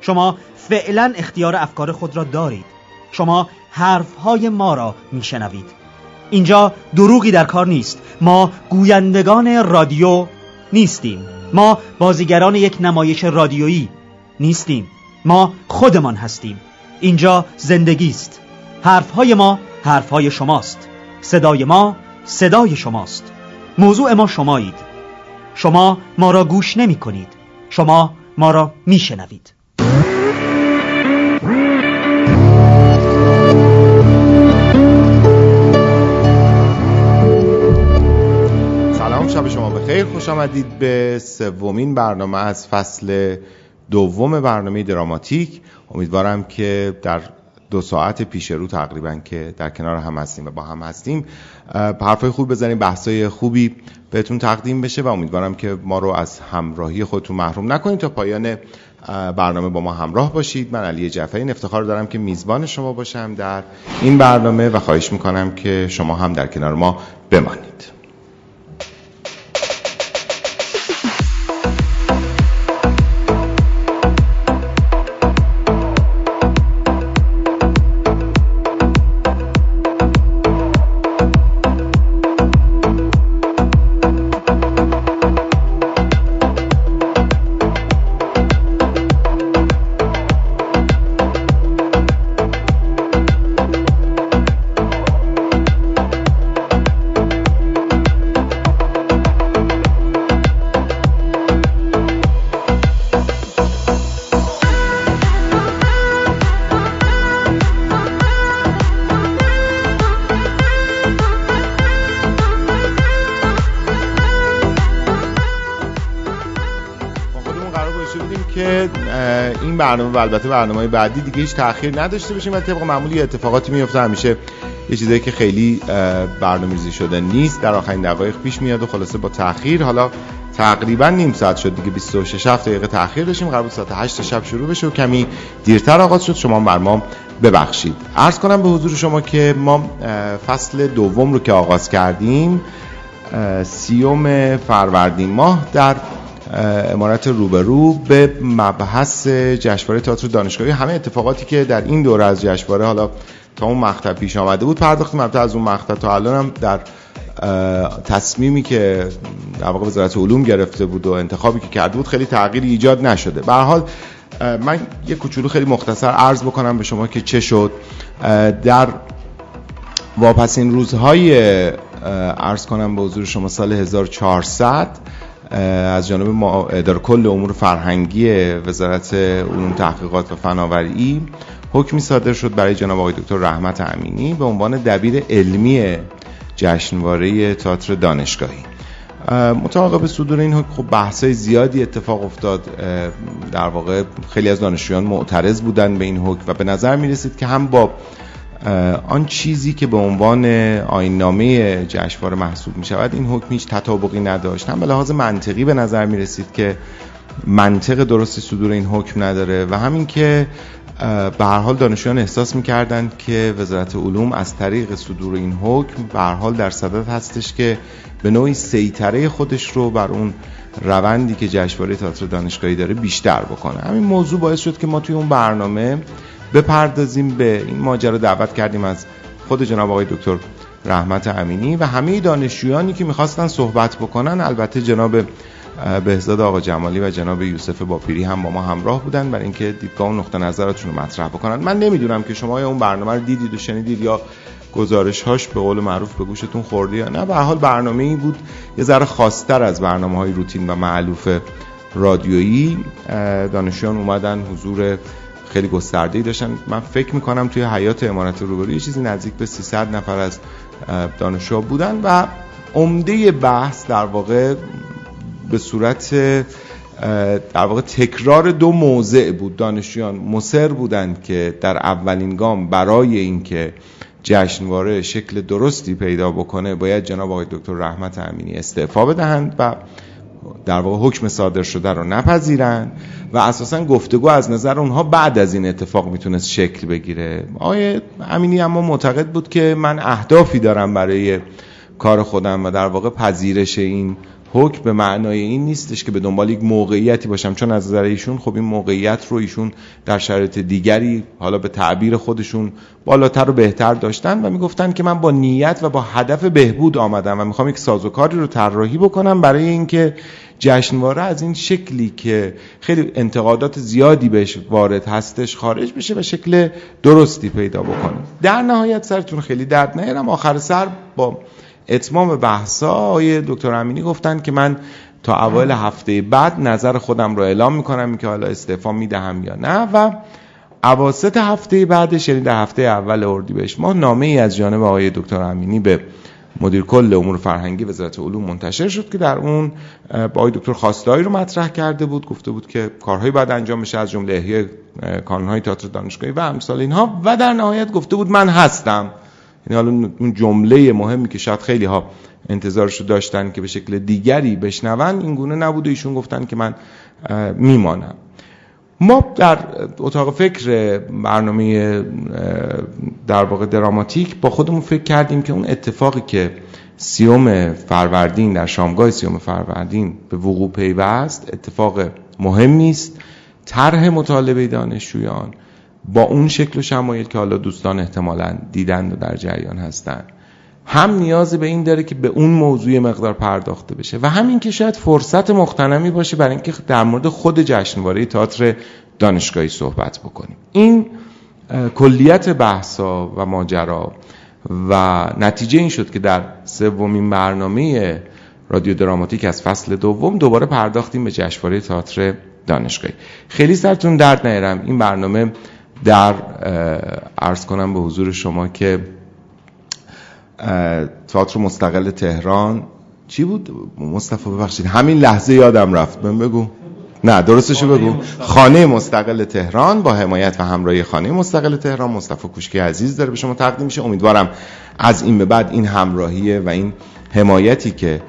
شما فعلا اختیار افکار خود را دارید. شما حرفهای ما را میشنوید. اینجا دروغی در کار نیست. ما گویندگان رادیو نیستیم. ما بازیگران یک نمایش رادیویی نیستیم. ما خودمان هستیم. اینجا زندگی است. حرفهای ما حرفهای شماست. صدای ما صدای شماست. موضوع ما شمایید. شما ما را گوش نمی کنید شما ما را می شنوید شب شما بخیر. خوش آمدید به سومین برنامه از فصل دوم برنامه دراماتیک. امیدوارم که در دو ساعت پیش رو تقریبا که در کنار هم هستیم و با هم هستیم حرفای خوب بزنیم بحثای خوبی بهتون تقدیم بشه و امیدوارم که ما رو از همراهی خودتون محروم نکنید. تا پایان برنامه با ما همراه باشید. من علی جعفری افتخار دارم که میزبان شما باشم در این برنامه و خواهش می‌کنم که شما هم در کنار ما بمانید. برنامه و البته برنامه بعدی دیگه هیچ تاخیر نداشته باشیم و طبق معمولی اتفاقاتی میفته همیشه یه چیزایی که خیلی برنامه‌ریزی شده نیست. در آخرین دقایق پیش میاد و خلاصه با تاخیر حالا تقریبا نیم ساعت شد دیگه 26 دقیقه تاخیر داشتیم. قرار بود ساعت 8 شب شروع بشه و کمی دیرتر آغاز شد. شما بر ما ببخشید. عرض کنم به حضور شما که ما فصل دوم رو که آغاز کردیم سیوم فروردین ماه در امارت روبرو به مبحث جشنواره تئاتر دانشگاهی. همه اتفاقاتی که در این دوره از جشنواره حالا تا اون مقطع پیش آمده بود پرداختیم. البته از اون مقطع تا الان هم در تصمیمی که در واقع وزارت علوم گرفته بود و انتخابی که کرده بود خیلی تغییر ایجاد نشده. به حال من یه کوچولو خیلی مختصر عرض بکنم به شما که چه شد. در واپسین روزهای عرض کنم به حضور شما سال 1400 از جانب اداره کل امور فرهنگی وزارت علوم تحقیقات و فناوری حکمی صادر شد برای جناب آقای دکتر رحمت امینی به عنوان دبیر علمی جشنواره تئاتر دانشگاهی. مطابق به صدور این حکم خب بحثای زیادی اتفاق افتاد. در واقع خیلی از دانشجویان معترض بودن به این حکم و به نظر می رسید که هم با آن چیزی که به عنوان آینامه جشنواره محسوب می شود این حکم هیچ تطابقی نداشت. هم به لحاظ منطقی به نظر می رسید که منطق درستی صدور این حکم نداره و همین که به هر حال دانشجویان احساس می‌کردند که وزارت علوم از طریق صدور این حکم به هر حال در صدد هستش که به نوعی سیطره خودش رو بر اون روندی که جشنواره تئاتر دانشگاهی داره بیشتر بکنه. همین موضوع باعث شد که ما توی اون برنامه بپردازیم به این ماجرا دعوت کردیم از خود جناب آقای دکتر رحمت امینی و همه دانشجویانی که می‌خواستن صحبت بکنن البته جناب بهزاد آقا جمالی و جناب یوسف باپیری هم با ما همراه بودن برای اینکه دیدگاه و نقطه نظراتشون رو مطرح بکنن. من نمی‌دونم که شما اون برنامه رو دیدید و شنیدید یا گزارش هاش به قول معروف به گوشتون خورده یا نه. به حال برنامه ای بود یه ذره خاصتر از برنامه های روتین و معلوف رادیویی دانشجویان اومدن حضور خیلی گسترده ای داشتن. من فکر می‌کنم توی حیات امارت روبرو یه چیزی نزدیک به 300 نفر از دانشجو بودن و عمده بحث در واقع به صورت در واقع تکرار دو موضع بود. دانشجویان مصر بودند که در اولین گام برای اینکه جشنواره شکل درستی پیدا بکنه باید جناب آقای دکتر رحمت امینی استعفا بدهند و در واقع حکم صادر شده رو نپذیرند و اساسا گفتگو از نظر اونها بعد از این اتفاق می‌تونست شکل بگیره. آقای امینی اما معتقد بود که من اهدافی دارم برای کار خودم و در واقع پذیرش این حکم به معنای این نیستش که به دنبال یک موقعیتی باشم. چون از نظر ایشون خب این موقعیت رو ایشون در شرایط دیگری حالا به تعبیر خودشون بالاتر و بهتر داشتن و می‌گفتن که من با نیت و با هدف بهبود آمدم و می‌خوام یک سازوکاری رو طراحی بکنم برای اینکه جشنواره از این شکلی که خیلی انتقادات زیادی بهش وارد هستش خارج بشه و شکل درستی پیدا بکنه. در نهایت سرتون خیلی درد نیارم. آخر سر با اتمام بحثا آقای دکتر امینی گفتن که من تا اوایل هفته بعد نظر خودم رو اعلام می‌کنم که حالا استعفا می‌دهم یا نه و اواسط هفته بعدش یعنی در هفته اول اردیبهشت ماه نامه ای از جانب آقای دکتر امینی به مدیر کل امور فرهنگی وزارت علوم منتشر شد که در اون با آقای دکتر خواستایی رو مطرح کرده بود گفته بود که کارهایی باید انجام بشه از جمله احیای کانونهای تئاتر دانشگاهی و امثال اینها و در نهایت گفته بود من هستم. یعنی حالا اون جمله مهمی که شاید خیلی ها انتظارشو داشتن که به شکل دیگری بشنون این گونه نبود ایشون گفتن که من میمانم. ما در اتاق فکر برنامه در واقع دراماتیک با خودمون فکر کردیم که اون اتفاقی که سیوم فروردین در شامگاه سیوم فروردین به وقوع پیوست اتفاق مهمی است. طرح مطالبه دانشجویان با اون شکل و شمایل که حالا دوستان احتمالا دیدن و در جریان هستن هم نیاز به این داره که به اون موضوع مقدار پرداخته بشه. و همین که شاید فرصت مختنمی باشه برای اینکه در مورد خود جشنواره تئاتر دانشگاهی صحبت بکنیم. این کلیت بحثا و ماجرا و نتیجه این شد که در سومین برنامه رادیو دراماتیک از فصل دوم دوباره پرداختیم به جشنواره تئاتر دانشگاهی. خیلی سرتون درد نیارم. این برنامه در عرض کنم به حضور شما که تئاتر مستقل تهران چی بود؟ مصطفی ببخشید. همین لحظه یادم رفت. من بگو. نه درستشو بگو. خانه مستقل تهران با حمایت و همراهی خانه مستقل تهران مصطفی کوشکی عزیز داره به شما تقدیم میشه. امیدوارم از این به بعد این همراهی و این حمایتی که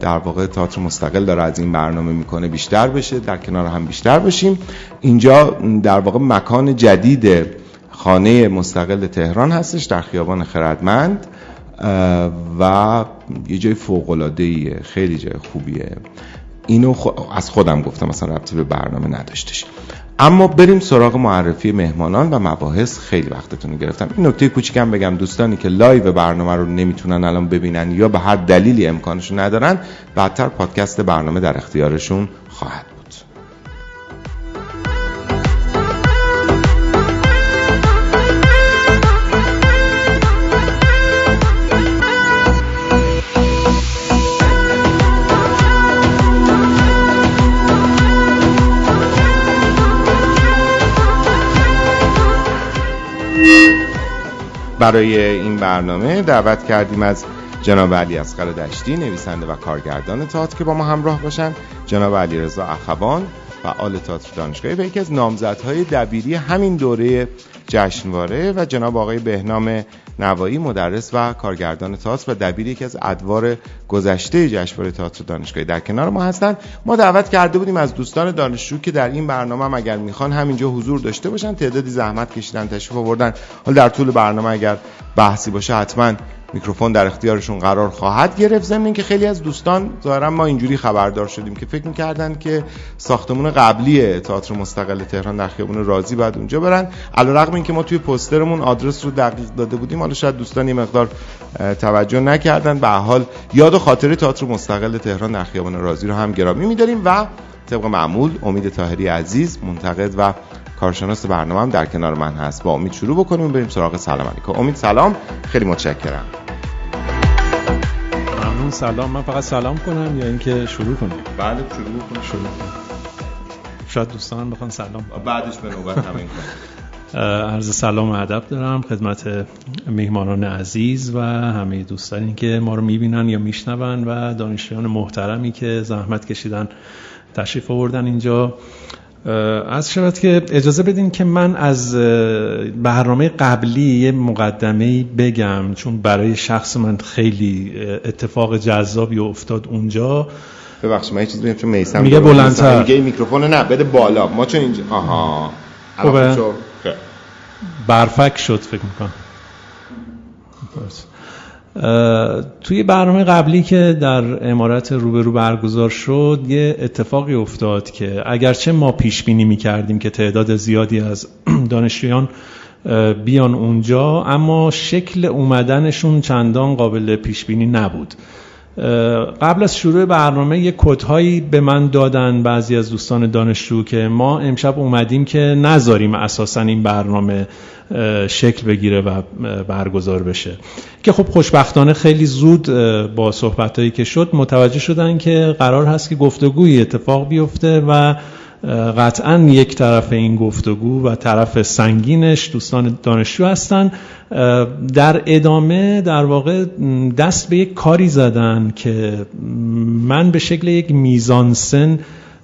در واقع تئاتر مستقل داره از این برنامه می‌کنه بیشتر بشه در کنار هم بیشتر باشیم اینجا در واقع مکان جدید خانه مستقل تهران هستش در خیابان خردمند و یه جای فوق العاده خیلی جای خوبیه. اینو از خودم گفتم مثلا ربطی به برنامه نداشتش. اما بریم سراغ معرفی مهمانان و مباحث. خیلی وقتتون گرفتم. این نکته کوچیکم بگم. دوستانی که live برنامه رو نمی‌تونن الان ببینن یا به هر دلیلی امکانشون ندارن بعدتر پادکست برنامه در اختیارشون خواهد برای این برنامه دعوت کردیم از جناب علی اصغر دشتی نویسنده و کارگردان تئاتر که با ما همراه باشن جناب علی رضا اخوان فعال تئاتر دانشگاهی و یکی از نامزدهای دبیری همین دوره جشنواره و جناب آقای بهنام نوایی مدرس و کارگردان تئاتر و دبیر یکی از ادوار گذشته جشنواره تئاتر دانشگاهی در کنار ما هستند. ما دعوت کرده بودیم از دوستان دانشجو که در این برنامه هم اگر می‌خوان همینجا حضور داشته باشن تعدادی زحمت کشیدن تشریف آوردن. حالا در طول برنامه اگر بحثی باشه حتما میکروفون در اختیارشون قرار خواهد گرفت. ضمن که خیلی از دوستان ظاهرا ما اینجوری خبردار شدیم که فکر می‌کردن که ساختمون قبلی تئاتر مستقل تهران در خیابون رازی بعد اونجا برن. علیرغم همین که ما توی پوسترمون آدرس رو دقیق داده بودیم. حالا شاید دوستان یه مقدار توجه نکردن. به حال یاد و خاطره تئاتر مستقل تهران در خیابان رازی رو هم گرامی می‌داریم و طبق معمول امید طاهری عزیز منتقد و کارشناس برنامه هم در کنار من هست. با امید شروع بکنیم بریم سراغ سلام علیکم. امید سلام. خیلی متشکرم. ممنون. سلام. من فقط سلام کنم یا اینکه شروع کنیم؟ بله شروع کنیم. شروع کنیم. شاید دوستان بخوان سلام بعدش به نوبت همین عرض سلام و ادب دارم خدمت میهمانان عزیز و همه دوستانی که ما رو می‌بینن یا میشنون و دانشجویان محترمی که زحمت کشیدن تشریف آوردن اینجا. از شود که اجازه بدین که من از برنامه قبلی یه مقدمه بگم چون برای شخص من خیلی اتفاق جذابی افتاد اونجا. ببخشید من یه چیزی بگم چون میسم میگه بلندتر. میگه میکروفون نه بده بالا. ما چون اینجا آها. خوبه. برفک شد فکر می‌کنم. توی برنامه قبلی که در امارت روبرو برگزار شد یه اتفاقی افتاد که اگرچه ما پیش بینی می کردیم که تعداد زیادی از دانشجویان بیان اونجا اما شکل اومدنشون چندان قابل پیش بینی نبود. قبل از شروع برنامه یه کدهایی به من دادن بعضی از دوستان دانشجو که ما امشب اومدیم که نذاریم اساسا این برنامه شکل بگیره و برگزار بشه. که خب خوشبختانه خیلی زود با صحبتهایی که شد متوجه شدن که قرار هست که گفتگوی اتفاق بیفته و قطعا یک طرف این گفتگو و طرف سنگینش دوستان دانشجو هستن. در ادامه در واقع دست به یک کاری زدن که من به شکل یک میزانسن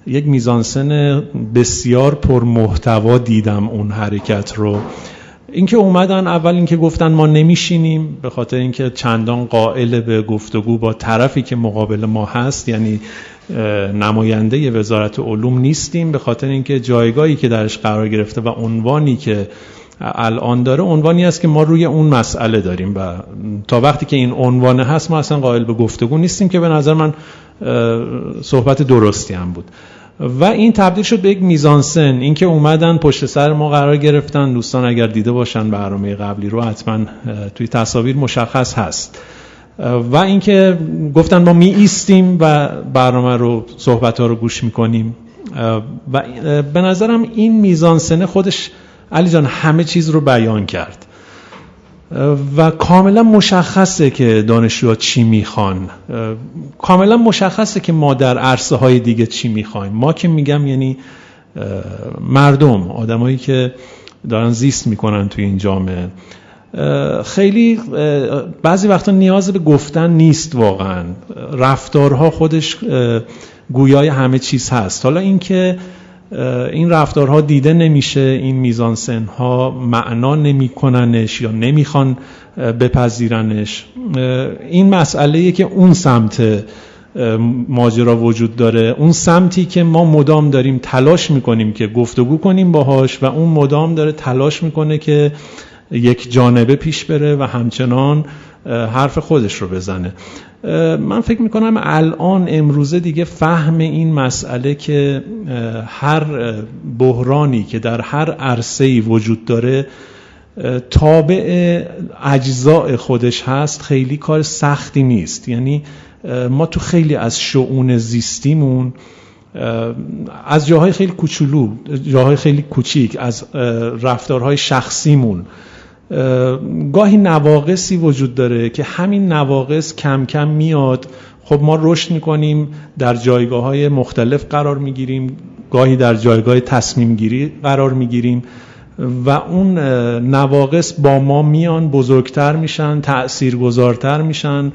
یک میزانسن بسیار پر محتوا دیدم اون حرکت رو. اینکه اومدن اول اینکه گفتن ما نمیشینیم به خاطر اینکه چندان قائل به گفتگو با طرفی که مقابل ما هست یعنی نماینده وزارت علوم نیستیم به خاطر اینکه جایگاهی که درش قرار گرفته و عنوانی که الان داره عنوانی است که ما روی اون مسئله داریم و تا وقتی که این عنوان هست ما اصلا قائل به گفتگو نیستیم که به نظر من صحبت درستی هم بود. و این تبدیل شد به یک میزانسن اینکه اومدن پشت سر ما قرار گرفتن. دوستان اگر دیده باشن برنامه قبلی رو حتما توی تصاویر مشخص هست. و اینکه گفتن ما می ایستیم و برنامه رو صحبت ها رو گوش می‌کنیم. و به نظرم این میزانسنه خودش علی جان همه چیز رو بیان کرد. و کاملا مشخصه که دانشجوها چی می‌خوان. کاملا مشخصه که ما در عرصه های دیگه چی می‌خوایم. ما که میگم یعنی مردم آدمایی که دارن زیست می‌کنن توی این جامعه. خیلی بعضی وقتا نیاز به گفتن نیست واقعا. رفتارها خودش گویای همه چیز هست. حالا اینکه این رفتارها دیده نمیشه این میزانسن ها معنا نمیکننش یا نمی‌خوان بپذیرنش. این مسئله که اون سمت ماجرا وجود داره. اون سمتی که ما مدام داریم تلاش می‌کنیم که گفتگو کنیم باهاش و اون مدام داره تلاش می‌کنه که یک جانبه پیش بره و همچنان حرف خودش رو بزنه. من فکر می‌کنم الان امروزه دیگه فهم این مسئله که هر بحرانی که در هر عرصه‌ای وجود داره تابع اجزاء خودش هست خیلی کار سختی نیست. یعنی ما تو خیلی از شعون زیستیمون از جاهای خیلی کوچولو جاهای خیلی کوچیک از رفتارهای شخصیمون گاهی نواقصی وجود داره که همین نواقص کم کم میاد. خب ما رشد می‌کنیم در جایگاه های مختلف قرار می‌گیریم گاهی در جایگاه تصمیم گیری قرار می‌گیریم و اون نواقص با ما میان بزرگتر میشن تأثیر گذارتر میشن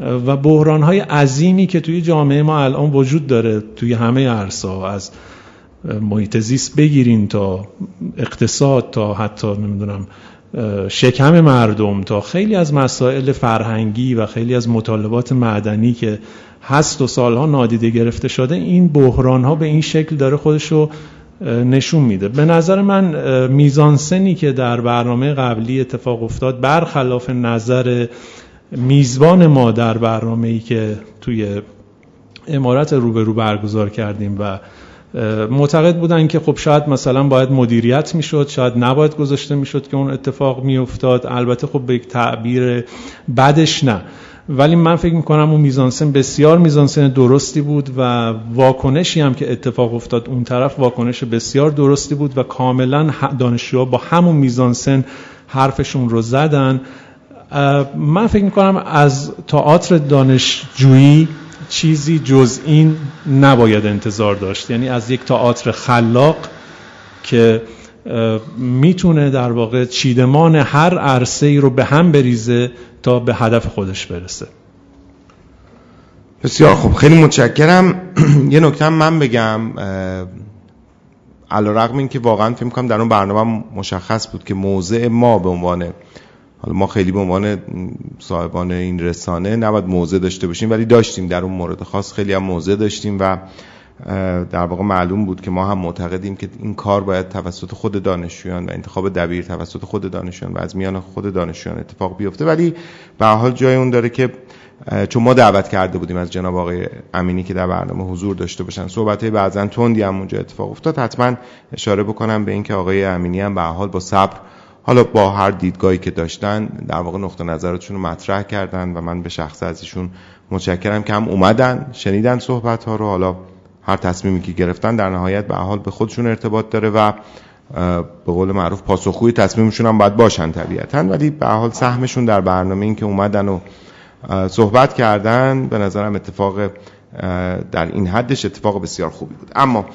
و بحران های عظیمی که توی جامعه ما الان وجود داره توی همه عرصه از محیط زیست بگیرین تا اقتصاد تا حتی نمی‌دونم شکم مردم تا خیلی از مسائل فرهنگی و خیلی از مطالبات معدنی که هست و سالها نادیده گرفته شده این بحران ها به این شکل داره خودش رو نشون میده. به نظر من میزانسنی که در برنامه قبلی اتفاق افتاد برخلاف نظر میزبان ما در برنامه ای که توی امارت روبرو برگزار کردیم و معتقد بودن که خب شاید مثلا باید مدیریت می‌شد شاید نباید گذاشته می‌شد که اون اتفاق میافتاد. البته خب به یک تعبیر بدش نه. ولی من فکر می‌کنم اون میزانسن بسیار میزانسن درستی بود و واکنشی هم که اتفاق افتاد اون طرف واکنش بسیار درستی بود و کاملا دانشجوها با همون میزانسن حرفشون رو زدن. من فکر می‌کنم از تئاتر دانشجویی چیزی جز این نباید انتظار داشت. یعنی از یک تئاتر خلاق که می‌تونه در واقع چیدمان هر عرصه ای رو به هم بریزه تا به هدف خودش برسه. بسیار خوب. خیلی متشکرم. یه نکته من بگم علا رقم این که واقعا فکر کنم در اون برنامه مشخص بود که موضع ما به عنوان حالا ما خیلی به عنوان صاحبان این رسانه نباید موضع داشته باشیم ولی داشتیم در اون مورد خاص خیلی هم موضع داشتیم و در واقع معلوم بود که ما هم معتقدیم که این کار باید توسط خود دانشجویان و انتخاب دبیر توسط خود دانشجویان و از میان خود دانشجویان اتفاق بیفته. ولی به حال جای اون داره که چون ما دعوت کرده بودیم از جناب آقای امینی که در برنامه حضور داشته باشن. صحبت های بعضا تندی هم اونجا اتفاق افتاد. حتما اشاره بکنم به اینکه آقای امینی هم به حال با صبر حالا با هر دیدگاهی که داشتن در واقع نقطه نظراتشون رو مطرح کردن و من به شخص از ایشون متشکرم که هم اومدن شنیدن صحبت ها رو حالا هر تصمیمی که گرفتن در نهایت به حال به خودشون ارتباط داره و به قول معروف پاسخگوی تصمیمشون هم باید باشن طبیعتا. ولی به حال سهمشون در برنامه این که اومدن و صحبت کردن به نظرم اتفاق در این حدش اتفاق بسیار خوبی بود. اما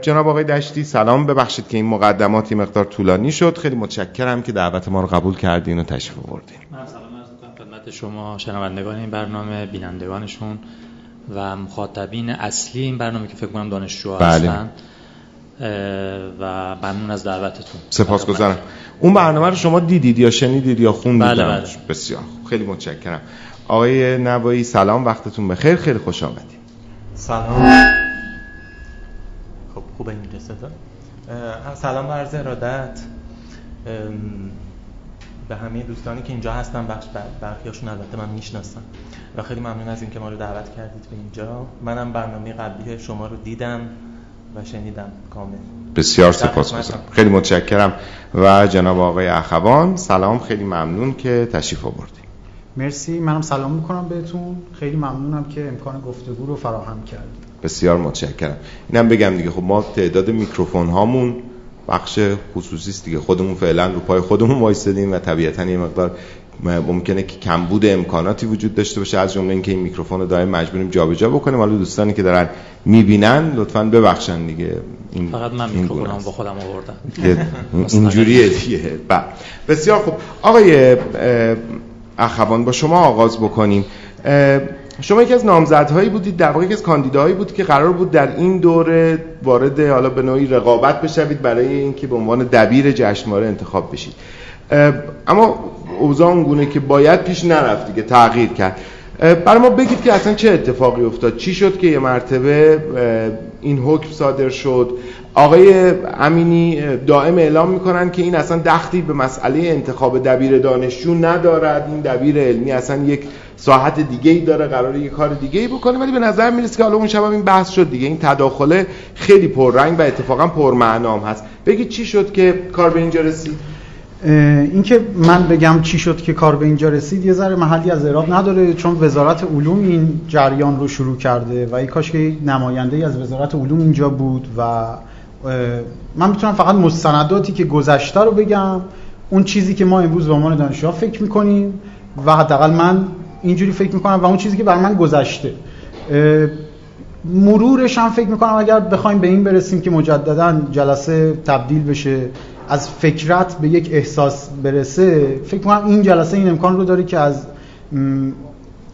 جناب آقای دشتی سلام ببخشید که این مقدماتی مقدار طولانی شد. خیلی متشکرم که دعوت ما رو قبول کردین و تشریف آوردین. من سلام عرض خدمت شما شنوندگان این برنامه بینندگانشون و مخاطبین اصلی این برنامه که فکر کنم دانشجو بله. هستن. و ممنون از دعوتتون. سپاسگزارم اون برنامه رو شما دیدید یا شنیدید یا خوندید؟ بله بله. بسیار خیلی متشکرم. آقای نوایی سلام وقتتون بخیر خیلی خوش آمدید. سلام. خب خوبه این سلام عرض ارادت. به همه دوستانی که اینجا هستن بخش برخیاشون البته من می‌شناسم. و خیلی ممنون از اینکه ما رو دعوت کردید به اینجا. منم برنامه قبلی شما رو دیدم و شنیدم کامل. بسیار سپاسگزارم خیلی متشکرم. و جناب آقای اخوان سلام خیلی ممنون که تشریف آوردید. مرسی. منم سلام می‌کنم بهتون. خیلی ممنونم که امکان گفتگو رو فراهم کردید. بسیار متشکرم. اینم بگم دیگه خب ما تعداد میکروفون هامون بخش خصوصی است دیگه. خودمون فعلا رو پای خودمون وایسادیم و طبیعتا یه مقدار ممکنه که کمبود امکاناتی وجود داشته باشه. از جمله اینکه این میکروفون رو دائم مجبوریم جابجا بکنیم. حالا دوستانی که دارن می‌بینن لطفا ببخشن دیگه. این فقط من میکروفونم با خودم آوردم. اینجوریه دیگه. بله. بسیار خوب. آقای اخوان با شما آغاز بکنیم. شما یکی از نامزدهایی بودید در واقع یکی از کاندیداهایی بود که قرار بود در این دوره وارد حالا به نوعی رقابت بشوید برای اینکه به عنوان دبیر جشنواره انتخاب بشید. اما اوضاع اونگونه که باید پیش نرفت دیگه تغییر کرد. برای ما بگید که اصلا چه اتفاقی افتاد؟ چی شد که یه مرتبه این حکم صادر شد. آقای امینی دائم اعلام می‌کنن که این اصلا دختی به مسئله انتخاب دبیر دانشجو ندارد. این دبیر علمی اصلا یک ساحت دیگه ای داره قراره یک کار دیگه ای بکنه. ولی به نظر می‌رسه که حالا اون شب این بحث شد دیگه. این تداخله خیلی پررنگ و اتفاقا پرمعنام هست. بگید چی شد که کار به اینجا رسید؟ اینکه من بگم چی شد که کار به اینجا رسید یه ذره محلی از اعراب نداره چون وزارت علوم این جریان رو شروع کرده و ای کاش که نماینده ای از وزارت علوم اینجا بود و من می‌تونم فقط مستنداتی که گذشته رو بگم اون چیزی که ما امروز به عنوان دانشجوها فکر می‌کنیم و حداقل من اینجوری فکر می‌کنم و اون چیزی که بر من گذشته. مرورش هم فکر می‌کنم اگر بخوایم به این برسیم که مجددا جلسه تبدیل بشه. از فکرت به یک احساس برسه فکر کنم این جلسه این امکان رو داره که از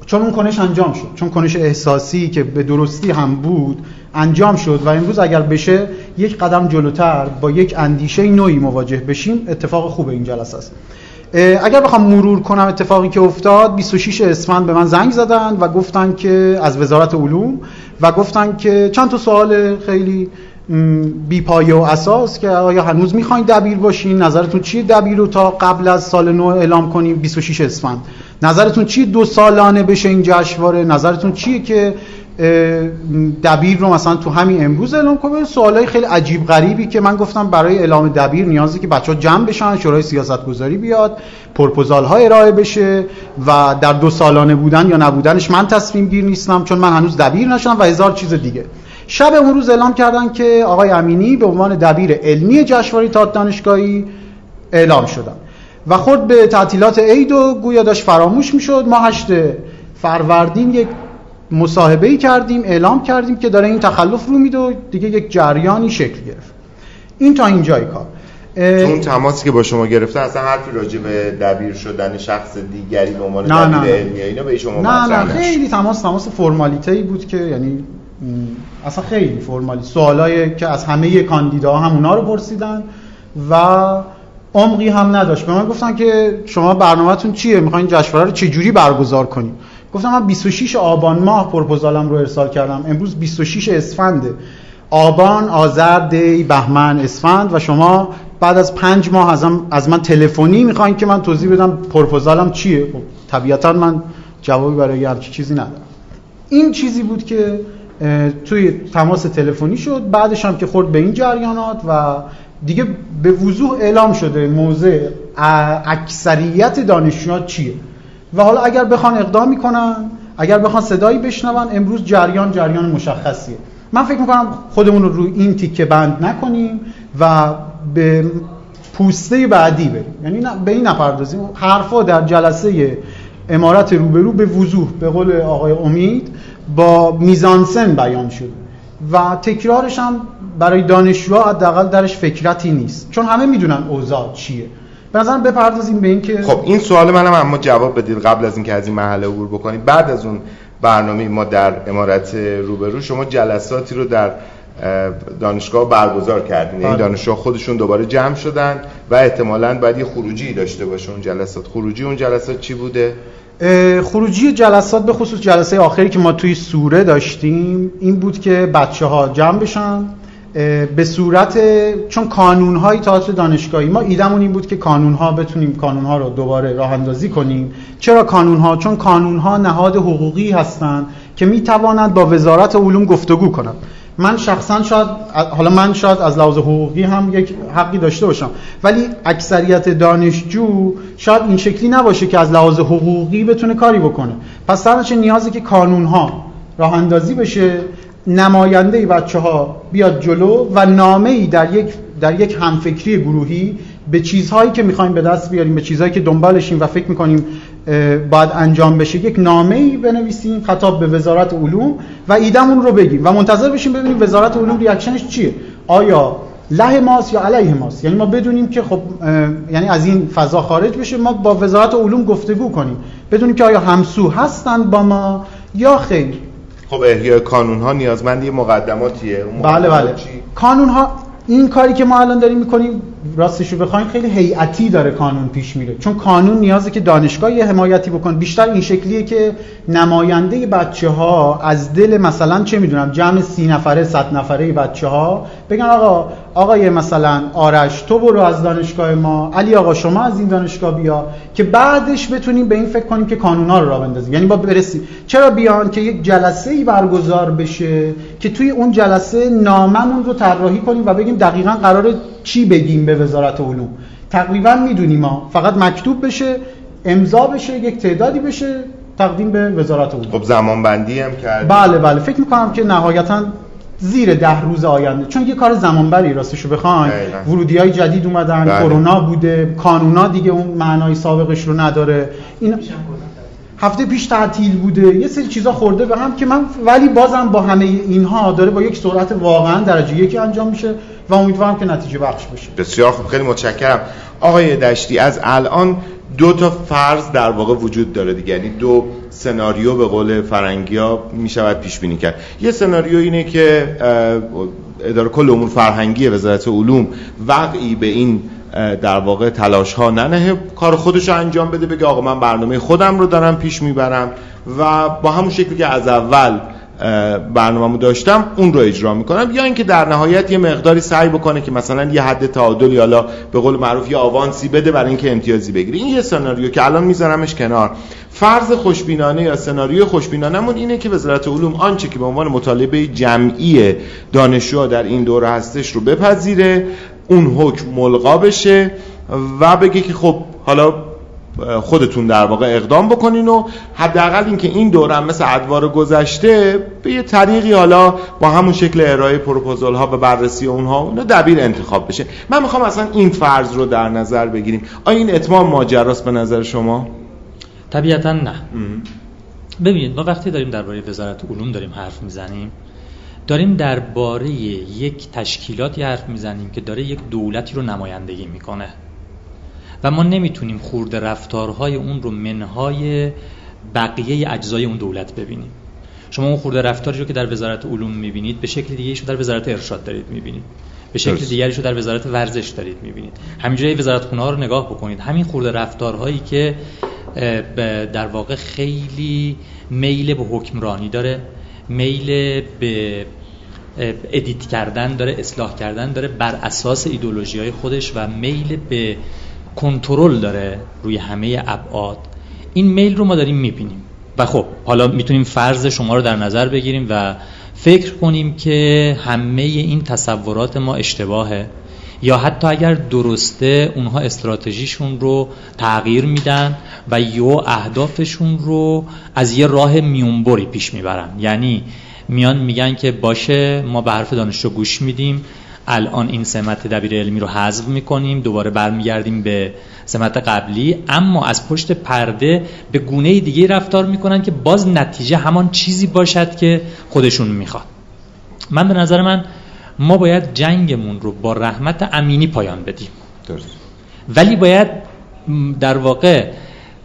چون اون کنش انجام شد چون کنش احساسی که به درستی هم بود انجام شد و امروز اگر بشه یک قدم جلوتر با یک اندیشه نوعی مواجه بشیم اتفاق خوب این جلسه است. اگر بخوام مرور کنم اتفاقی که افتاد 26 اسفند به من زنگ زدن و گفتن که از وزارت علوم و گفتن که چند تا سوال خیلی بی پایه و اساس که آیا هنوز می‌خواین دبیر باشین؟ نظرتون چیه دبیر رو تا قبل از سال نو اعلام کنیم؟ 26 اسفند. نظرتون چیه دو سالانه بشه این جشنواره؟ نظرتون چیه که دبیر رو مثلا تو همین امروز اعلام کنه؟ سوالای خیلی عجیب غریبی که من گفتم برای اعلام دبیر نیازی که بچه ها جمع بشن شورای سیاست گذاری بیاد پرپوزال ها ارائه بشه و در دو سالانه بودن یا نبودنش من تصمیم گیر نیستم چون من هنوز دبیر نشدم و هزار چیز دیگه. شب اون روز اعلام کردن که آقای امینی به عنوان دبیر علمی جشنواره تئاتر دانشگاهی اعلام شدن. و خود به تعطیلات عید و گویا داشت فراموش می‌شد. ما هشت فروردین یک مصاحبه ای کردیم اعلام کردیم که داره این تخلف رو میده و دیگه یک جریانی شکل گرفت. این تا اینجای کار. اون تماسی که با شما گرفته اصلا حرفی راجع به دبیر شدن شخص دیگری به عنوان دبیر علمی اینا به شما نه نه. خیلی تماس تماس فرمالیته ای بود که یعنی اصلا خیلی فرمالی. سوالایی که از همه کاندیداها هم اونا رو پرسیدن و عمقی هم نداشت. به من گفتن که شما برنامهتون چیه؟ می‌خواین جشنواره رو چجوری برگزار کنید گفتم من 26 آبان ماه پروپوزالم رو ارسال کردم. امروز 26 اسفنده. آبان آذر دی بهمن اسفند و شما بعد از پنج ماه از, از من تلفنی می‌خواین که من توضیح بدم پروپوزالم چیه؟ خب طبیعتا من جوابی برای هر چیزی ندارم. این چیزی بود که توی تماس تلفنی شد. بعدش هم که خورد به این جریانات و دیگه به وضوح اعلام شده موضع اکثریت دانشجوها چیه. و حالا اگر بخوان اقدام می‌کنن اگر بخوان صدایی بشنون امروز جریان جریان مشخصیه. من فکر می‌کنم خودمون رو روی این تیکه بند نکنیم و به پوسته بعدی بریم. یعنی به این نپردازیم. حرفا در جلسه امارت روبرو به وضوح به قول آقای امید با میزانسن بیان شده و تکرارش هم برای دانشجوها حداقل درش فکرتی نیست. چون همه می‌دونن اوضاع چیه. به نظرم بپردازیم به اینکه خب این سوال منم اما جواب بدید قبل از اینکه از این محله عبور بکنیم. بعد از اون برنامه ما در امارت روبرو شما جلساتی رو در دانشگاه برگزار کردین. این یعنی بله. دانشجو خودشون دوباره جمع شدن و احتمالاً باید یه خروجی داشته باشه اون جلسات. خروجی اون جلسات چی بوده؟ خروجی جلسات به خصوص جلسه آخری که ما توی سوره داشتیم این بود که بچه ها جمع بشن به صورت چون کانون های تئاتر دانشگاهی ما ایدمون این بود که کانون ها بتونیم کانون ها رو دوباره راه اندازی کنیم. چرا کانون ها چون کانون ها نهاد حقوقی هستند که می توانند با وزارت علوم گفتگو کنند. من شخصا شاید حالا من شاید از لحاظ حقوقی هم یک حقی داشته باشم. ولی اکثریت دانشجو شاید این شکلی نباشه که از لحاظ حقوقی بتونه کاری بکنه. پس در نیازی که کانون ها راه اندازی بشه نماینده بچه ها بیاد جلو و نامه ای در یک در یک همفکری گروهی به چیزهایی که می‌خوایم به دست بیاریم به چیزهایی که دنبالشیم و فکر می‌کنیم باید انجام بشه. یک نامه ای بنویسیم خطاب به وزارت علوم و ایدمون رو بگیم و منتظر بشیم ببینیم وزارت علوم ریاکشنش چیه. آیا له ماست یا علیه ماست؟ یعنی ما بدونیم که خب یعنی از این فضا خارج بشه ما با وزارت علوم گفتگو کنیم. بدونیم که آیا همسو هستند با ما یا خیر؟ خب احیای کانون ها نیازمند یه مقدماتیه. بله بله. کانون ها این کاری که ما الان داریم می‌کنیم راستش رو بخوایم خیلی هیئتی داره کانون پیش میره. چون کانون نیازه که دانشگاه یه حمایتی بکن بیشتر این شکلیه که نماینده بچه ها از دل مثلا چه می‌دونم جمع سی نفره صد نفره بچه ها بگن آقا آقای مثلا آرش تو برو از دانشگاه ما. علی آقا شما از این دانشگاه بیا. که بعدش بتونیم به این فکر کنیم که ها رو راه بندازیم. یعنی با برسیم چرا بیان که یک جلسه ای برگزار بشه که توی اون جلسه ناممون رو طراحی کنیم و بگیم دقیقا قرار چی بگیم به وزارت علوم. تقریبا می‌دونیم ما. فقط مکتوب بشه امضا بشه یک تعدادی بشه تقدیم به وزارت علوم. خب زمان بندی هم کرد بله بله. فکر می‌کنم که نهایتا زیر ده روز آینده. چون یه کار زمانبری راستشو بخواین ورودی های جدید اومدن بله. کرونا بوده. کانونا دیگه اون معنای سابقش رو نداره. این هفته پیش تعطیل بوده. یه سری چیزا خورده به هم که من ولی بازم با همه اینها داره با یک سرعت واقعا درجه یکی انجام میشه و امیدوارم که نتیجه بخش بشه. بسیار خوب. خیلی متشکرم. آقای دشتی از الان دو تا فرض در واقع وجود داره دیگه. یعنی دو سناریو به قول فرنگی ها می شود پیش بینی کرد. یه سناریو اینه که اداره کل امور فرهنگی وزارت علوم وقعی به این در واقع تلاش ها ننه کار خودش رو انجام بده بگه آقا من برنامه خودم رو دارم پیش می‌برم و با همون شکلی که از اول برنامه‌مو داشتم اون رو اجرا می‌کنم. یا اینکه در نهایت یه مقداری سعی بکنه که مثلا یه حد تعادلی حالا به قول معروف یه آوانسی بده برای اینکه امتیازی بگیره. این یه سناریو که الان میذارمش کنار. فرض خوشبینانه یا سناریو خوشبینانمون اینه که وزارت علوم آنچه که به عنوان مطالبه جمعی دانشجوها در این دوره هستش رو بپذیره اون حکم ملغا بشه و بگه که خب حالا خودتون در واقع اقدام بکنین و حداقل اینکه این دوره هم مثل ادوار گذشته به یه طریقی حالا با همون شکل ارائه پروپوزال ها و بررسی اونها اونو دبیر انتخاب بشه. من می‌خوام اصلا این فرض رو در نظر بگیریم. آیا این اتمام ماجراست به نظر شما؟ طبیعتا نه. ببینید ما وقتی داریم درباره وزارت علوم داریم حرف می‌زنیم داریم درباره یک تشکیلاتی حرف می‌زنیم که داره یک دولتی رو نمایندگی می‌کنه. و ما نمی‌تونیم خورده رفتارهای اون رو منهای بقیه اجزای اون دولت ببینیم. شما اون خورده رفتاری رو که در وزارت علوم می‌بینید به شکل دیگه رو در وزارت ارشاد دارید می‌بینید. به شکل دیگری رو در وزارت ورزش دارید می‌بینید. همینجوری وزارت خونه ها رو نگاه بکنید. همین خورده رفتارهایی که در واقع خیلی میل به حکمرانی داره میل به ادیت کردن داره اصلاح کردن داره بر اساس ایدولوژی های خودش و میل به کنترل داره روی همه ابعاد. این میل رو ما داریم می‌بینیم. و خب حالا می‌تونیم فرض شما رو در نظر بگیریم و فکر کنیم که همه این تصورات ما اشتباهه. یا حتی اگر درسته اونها استراتژیشون رو تغییر میدن و یا اهدافشون رو از یه راه میونبری پیش می‌برن. یعنی میان میگن که باشه ما به حرف دانشجو گوش میدیم. الان این سمت دبیر علمی رو حذف می‌کنیم دوباره برمیگردیم به سمت قبلی. اما از پشت پرده به گونه دیگه رفتار می‌کنن که باز نتیجه همان چیزی باشد که خودشون می‌خواد. من به نظر من ما باید جنگمون رو با رحمت امینی پایان بدیم. درست. ولی باید در واقع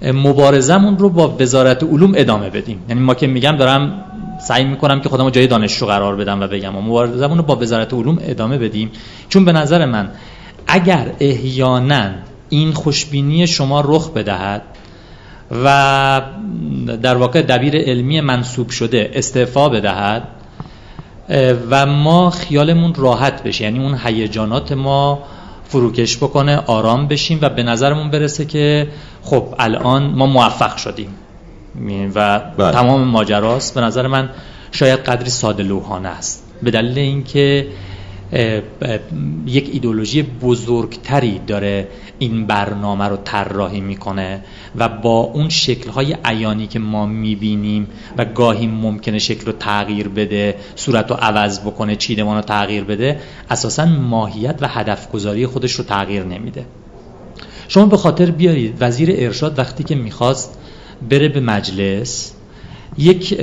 مبارزمون رو با وزارت علوم ادامه بدیم. یعنی ما که میگم دارم سعی می‌کنم که خودمو جای دانشجو قرار بدم و بگم مبارزمون رو با وزارت علوم ادامه بدیم. چون به نظر من اگر احیانا این خوشبینی شما رخ بدهد و در واقع دبیر علمی منصوب شده استعفا بدهد و ما خیالمون راحت بشه یعنی اون هیجانات ما فروکش بکنه آرام بشیم و به نظرمون برسه که خب الان ما موفق شدیم. و بله. تمام ماجراست. به نظر من شاید قدری ساده لوحانه است. به دلیل اینکه یک ایدولوژی بزرگتری داره این برنامه رو طراحی می‌کنه و با اون شکلهای عیانی که ما می‌بینیم و گاهی ممکنه شکل رو تغییر بده صورت رو عوض بکنه چیدمان رو تغییر بده اساسا ماهیت و هدف گذاری خودش رو تغییر نمیده. شما به خاطر بیارید. وزیر ارشاد وقتی که می‌خواست بره به مجلس. یک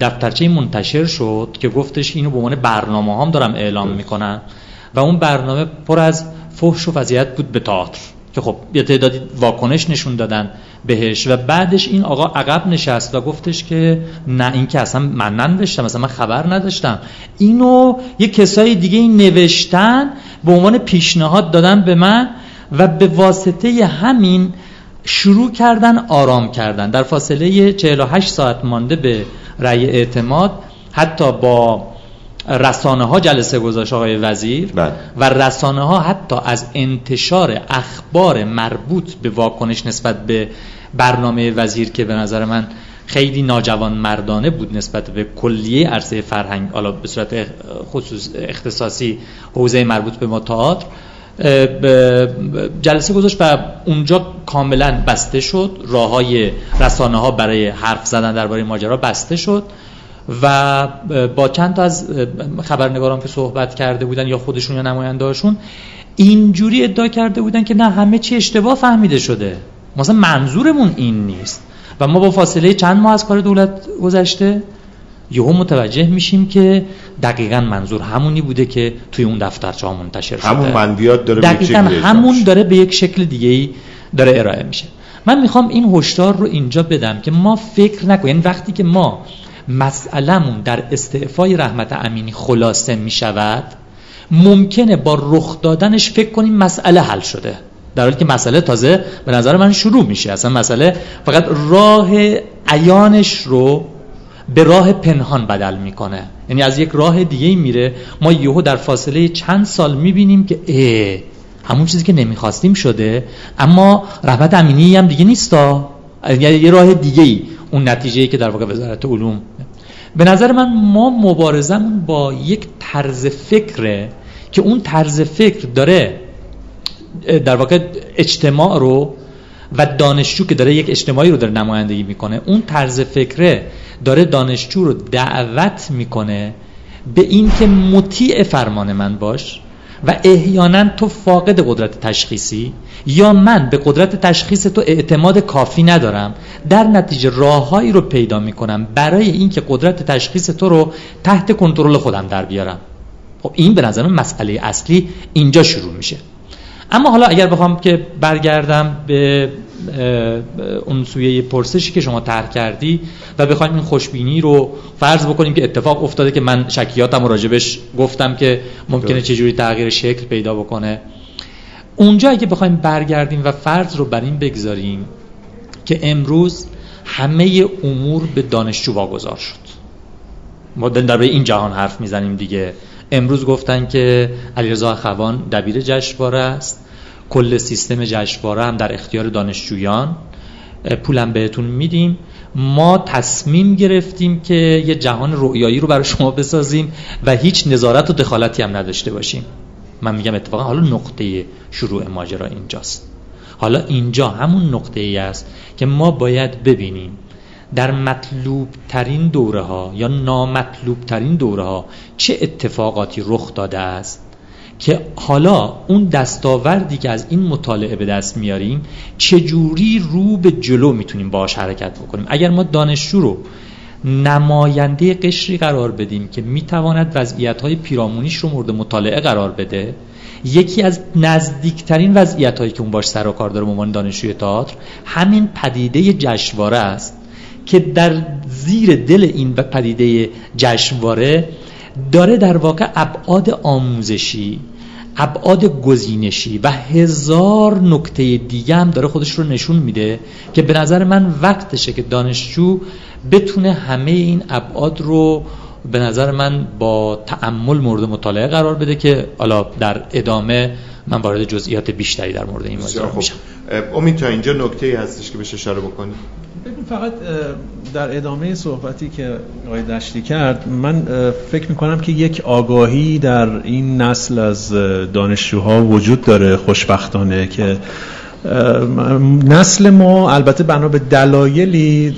دفترچه منتشر شد که گفتش اینو به عنوان برنامه هم دارم اعلام می‌کنن. و اون برنامه پر از فحش و وضعیت بود به تئاتر. که خب یه تعدادی واکنش نشون دادن بهش و بعدش این آقا عقب نشست و گفتش که نه این که اصلا من نداشتم اصلا من خبر نداشتم. اینو یه کسای دیگه این نوشتن به عنوان پیشنهاد دادن به من و به واسطه همین شروع کردن آرام کردن در فاصله 48 ساعت مانده به رأی اعتماد حتی با رسانه ها جلسه گذاشت آقای وزیر بله. و رسانه ها حتی از انتشار اخبار مربوط به واکنش نسبت به برنامه وزیر که به نظر من خیلی ناجوان مردانه بود نسبت به کلیه عرصه فرهنگ حالا به صورت خصوص اختصاصی حوزه مربوط به ما تئاتر جلسه گذاشت و اونجا کاملا بسته شد. راه های رسانه ها برای حرف زدن درباره ماجرا بسته شد و با چند تا از خبرنگاران که صحبت کرده بودن یا خودشون یا نمایندهاشون اینجوری ادعا کرده بودن که نه همه چی اشتباه فهمیده شده. مثلا منظورمون این نیست. و ما با فاصله چند ماه از کار دولت گذشته؟ یهو متوجه میشیم که دقیقا منظور همونی بوده که توی اون دفترچه ها منتشر شده. همون منبیات داره دقیقا همون داره به یک شکل دیگه ای داره ارائه میشه. من می‌خوام این هشدار رو اینجا بدم که ما فکر نکنیم یعنی وقتی که ما مسئلهمون در استعفای رحمت امینی خلاصه می‌شود ممکنه با رخ دادنش فکر کنیم مسئله حل شده. در حالی که مسئله تازه به نظر من شروع میشه. اصلا مسئله فقط راه عیانش رو به راه پنهان بدل می‌کنه. یعنی از یک راه دیگه میره. ما یهو در فاصله چند سال می‌بینیم که اه همون چیزی که نمی‌خواستیم شده. اما رحمت امینی هم دیگه نیستا. یعنی یه راه دیگه ای اون نتیجه ای که در واقع وزارت علوم. به نظر من ما مبارزمون با یک طرز فکره که اون طرز فکر داره در واقع اجتماع رو و دانشجو که داره یک اجتماعی رو داره نمایندگی می‌کنه اون طرز فکره داره دانشجو رو دعوت می‌کنه به اینکه مطیع فرمان من باش و احیانا تو فاقد قدرت تشخیصی یا من به قدرت تشخیص تو اعتماد کافی ندارم در نتیجه راههایی رو پیدا می‌کنم برای اینکه قدرت تشخیص تو رو تحت کنترل خودم در بیارم. خب این به نظر مسئله اصلی اینجا شروع میشه. اما حالا اگر بخوام که برگردم به اون سویه پرسشی که شما طرح کردی و بخوایم این خوشبینی رو فرض بکنیم که اتفاق افتاده که من شکیاتم و راجبش گفتم که ممکنه چجوری تغییر شکل پیدا بکنه. اونجا اگه بخوایم برگردیم و فرض رو بر این بگذاریم که امروز همه امور به دانشجو واگذار شد. ما در این جهان حرف می‌زنیم دیگه. امروز گفتن که علیرضا خوان دبیر جشنواره است. کل سیستم جشنواره هم در اختیار دانشجویان. پولم بهتون میدیم. ما تصمیم گرفتیم که یه جهان رویایی رو برای شما بسازیم و هیچ نظارت و دخالتی هم نداشته باشیم. من میگم اتفاقا حالا نقطه شروع ماجرا اینجاست. حالا اینجا همون نقطه ای است که ما باید ببینیم در مطلوب ترین دوره ها یا نامطلوب ترین دوره ها چه اتفاقاتی رخ داده است که حالا اون دستاوردی که از این مطالعه به دست میاریم چجوری رو به جلو می‌تونیم باش حرکت بکنیم؟ اگر ما دانشجو رو نماینده قشری قرار بدیم که می‌تواند وضعیت های پیرامونیش رو مورد مطالعه قرار بده یکی از نزدیکترین وضعیت هایی که اون باش سر و کار داره عنوان دانشجوی تئاتر همین پدیده جشنواره است. که در زیر دل این پدیده جشنواره داره در واقع ابعاد آموزشی ابعاد گزینشی و هزار نکته دیگه هم داره خودش رو نشون میده که به نظر من وقتشه که دانشجو بتونه همه این ابعاد رو به نظر من با تعمل مورد مطالعه قرار بده که حالا در ادامه من وارد جزئیات بیشتری در مورد این موضوع میشم. امید تا اینجا نکته هستش که بهش اشاره بکنی؟ ببین فقط در ادامه صحبتی که آقای دشتی کرد من فکر می‌کنم که یک آگاهی در این نسل از دانشجوها وجود داره خوشبختانه که نسل ما البته بنا به دلایلی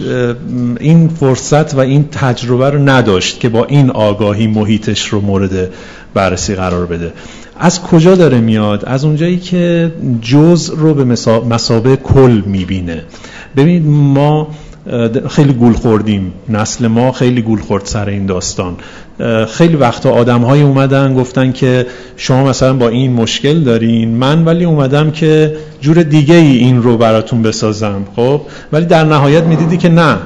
این فرصت و این تجربه رو نداشت که با این آگاهی محیطش رو مورد بررسی قرار بده. از کجا داره میاد؟ از اونجایی که جز رو به مسابه کل می‌بینه. ببینید ما خیلی گول خوردیم. نسل ما خیلی گول خورد سر این داستان. خیلی وقتا آدم های اومدن گفتن که شما مثلا با این مشکل دارین. من ولی اومدم که جور دیگه ای این رو براتون بسازم خب؟ ولی در نهایت می‌دیدی که نه.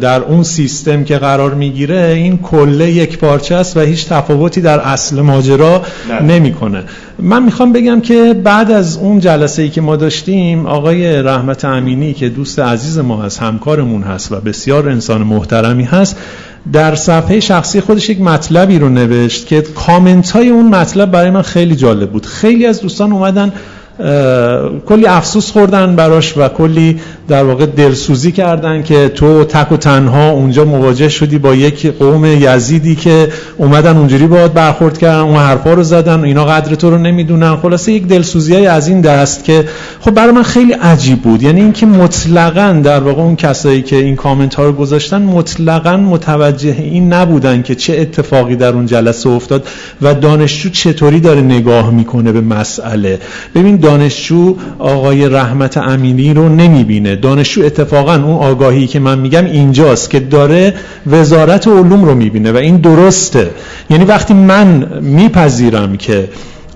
در اون سیستم که قرار می‌گیره این کله یک پارچه است و هیچ تفاوتی در اصل ماجرا نمی‌کنه. من می‌خوام بگم که بعد از اون جلسه ای که ما داشتیم آقای رحمت امینی که دوست عزیز ما هست همکارمون هست و بسیار انسان محترمی هست در صفحه شخصی خودش یک مطلبی رو نوشت که کامنت های اون مطلب برای من خیلی جالب بود. خیلی از دوستان اومدن کلی افسوس خوردن براش و کلی در واقع دلسوزی کردن که تو تک و تنها اونجا مواجه شدی با یک قوم یزیدی که اومدن اونجوری باید برخورد کردن اون حرفا رو زدن اینا قدر تو رو نمی‌دونن. خلاصه یک دلسوزی های از این دست که خب برای من خیلی عجیب بود. یعنی اینکه مطلقا در واقع اون کسایی که این کامنت ها رو گذاشتن مطلقا متوجه این نبودن که چه اتفاقی در اون جلسه افتاد و دانشجو چطوری داره نگاه می‌کنه به مسئله. ببین دانشجو آقای رحمت امینی رو نمی‌بینه. دانشجو اتفاقا اون آگاهی که من میگم اینجاست که داره وزارت علوم رو می‌بینه و این درسته. یعنی وقتی من میپذیرم که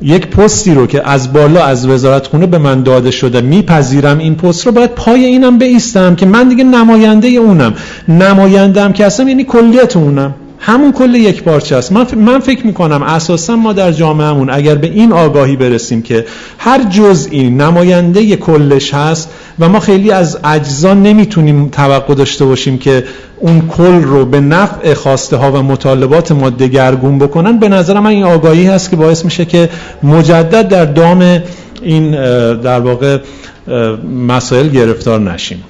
یک پستی رو که از بالا از وزارت خونه به من داده شده میپذیرم این پست رو باید پای اینم بیستم که من دیگه نماینده اونم. نمایندم که اصلا یعنی کلیت اونم. همون کل یک پارچه است. من, من فکر می‌کنم اساسا ما در جامعهمون اگر به این آگاهی برسیم که هر جزئی نماینده کلش هست و ما خیلی از اجزا نمی‌تونیم توقع داشته باشیم که اون کل رو به نفع خواسته ها و مطالبات ما دگرگون بکنن به نظر من این آگاهی هست که باعث میشه که مجدد در دام این در واقع مسائل گرفتار نشیم.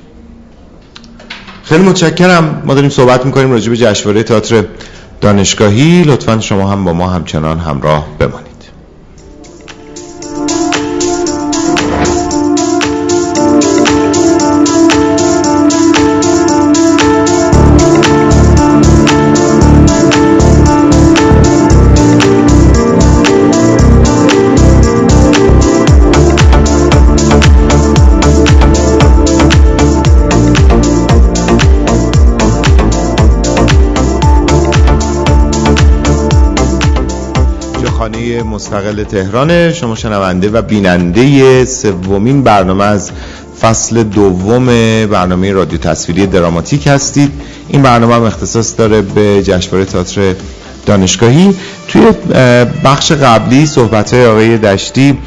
خیلی متشکرم. ما داریم صحبت می‌کنیم راجع به جشنواره تئاتر دانشگاهی. لطفا شما هم با ما همچنان همراه بمانید. مستقل تهران شما شنونده و بیننده سومین برنامه از فصل دوم برنامه رادیو تصویری دراماتیک هستید. این برنامه هم اختصاص داره به جشنواره تئاتر دانشگاهی. توی بخش قبلی صحبت های آقای دشتی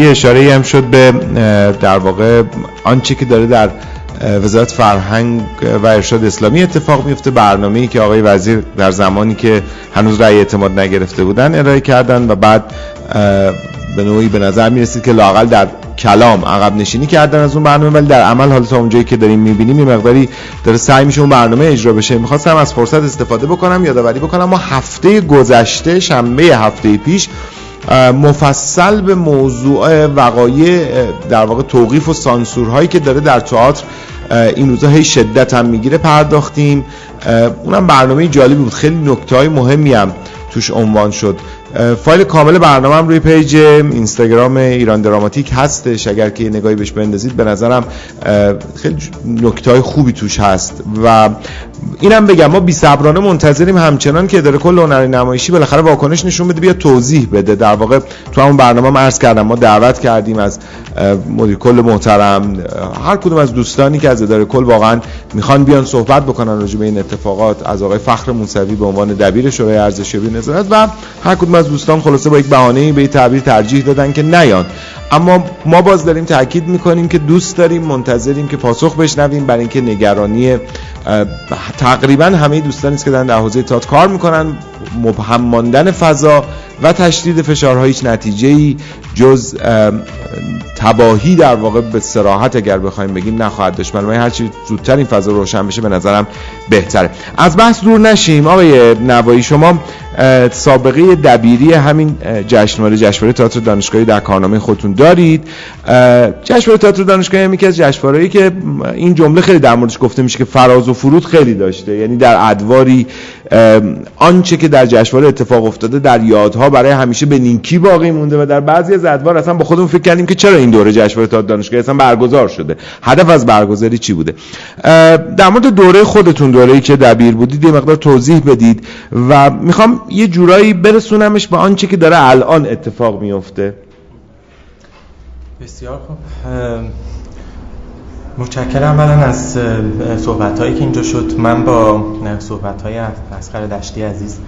یه اشاره هم شد به در واقع آنچه که داره در وزارت فرهنگ و ارشاد اسلامی اتفاق میفته. برنامه‌ای که آقای وزیر در زمانی که هنوز رأی اعتماد نگرفته بودن ارائه کردن و بعد به نوعی به نظر می‌رسید که لاقل در کلام عقب نشینی کردن از اون برنامه ولی در عمل حالا تا اونجایی که داریم می‌بینیم یه مقداری داره سعی میشه اون برنامه اجرا بشه. می‌خواستم از فرصت استفاده بکنم یادآوری بکنم ما هفته گذشته شنبه هفته پیش مفصل به موضوع وقایع در واقع توقیف و سانسورهایی که داره در تئاتر این روزا هی شدت هم می‌گیره پرداختیم. اونم برنامه جالبی بود. خیلی نکته های مهمی هم توش عنوان شد. فایل کامل برنامه هم روی پیج اینستاگرام ایران دراماتیک هستش. اگر که نگاهی بهش بندازید به نظرم خیلی نکته های خوبی توش هست. و اینم بگم ما بی صبرانه منتظریم همچنان که اداره کل هنری نمایشی بالاخره واکنش نشون بده بیا توضیح بده. در واقع تو همون برنامه هم عرض کردم ما دعوت کردیم از مدیر کل محترم هر کدوم از دوستانی که از اداره کل واقعا می‌خوان بیان صحبت بکنن راجع به این اتفاقات از آقای فخر موسوی به عنوان دبیر شورای ارزشیابی نظارت و هر کدوم دوستان خلاصه با یک بهانه‌ای به تعبیر ترجیح دادن که نیان. اما ما باز داریم تاکید می‌کنیم که دوست داریم منتظریم که پاسخ بشنویم. برای اینکه نگرانی تقریبا همه دوستانی که در حوزه تات کار می‌کنن. مبهم ماندن فضا و تشدید فشارها هیچ نتیجه ای جز تباهی در واقع به سراحت اگر بخوایم بگیم نخواهد داشت. هر هرچی زودتر این فضا روشن بشه به نظرم بهتره. از بحث دور نشیم. آقای نوایی شما سابقه دبیری همین جشنواره جشنواره تئاتر دانشگاهی در کارنامه خودتون دارید. جشنواره تئاتر دانشگاهی هم یکی از جشنوارهایی که این جمله خیلی در موردش گفته میشه که فراز و فرود خیلی داشته. یعنی در ادواری آنچه که در جشنواره اتفاق افتاده در یادها برای همیشه به نیکی باقی مونده و در بعضی از ادوار اصلا با خودمون فکر کردیم که چرا این دوره جشنواره تئاتر دانشگاهی اصلا برگزار شده؟ هدف از برگزاری چی بوده؟ در مورد دوره خودتون دوره‌ای که دبیر بودید یه مقدار توضیح بدید و می‌خوام یه جورایی برسونمش به آنچه که داره الان اتفاق میفته بسیار خوب. متشکرم اولا از صحبت هایی که اینجا شد. من با صحبت های اسخر دشتی عزیز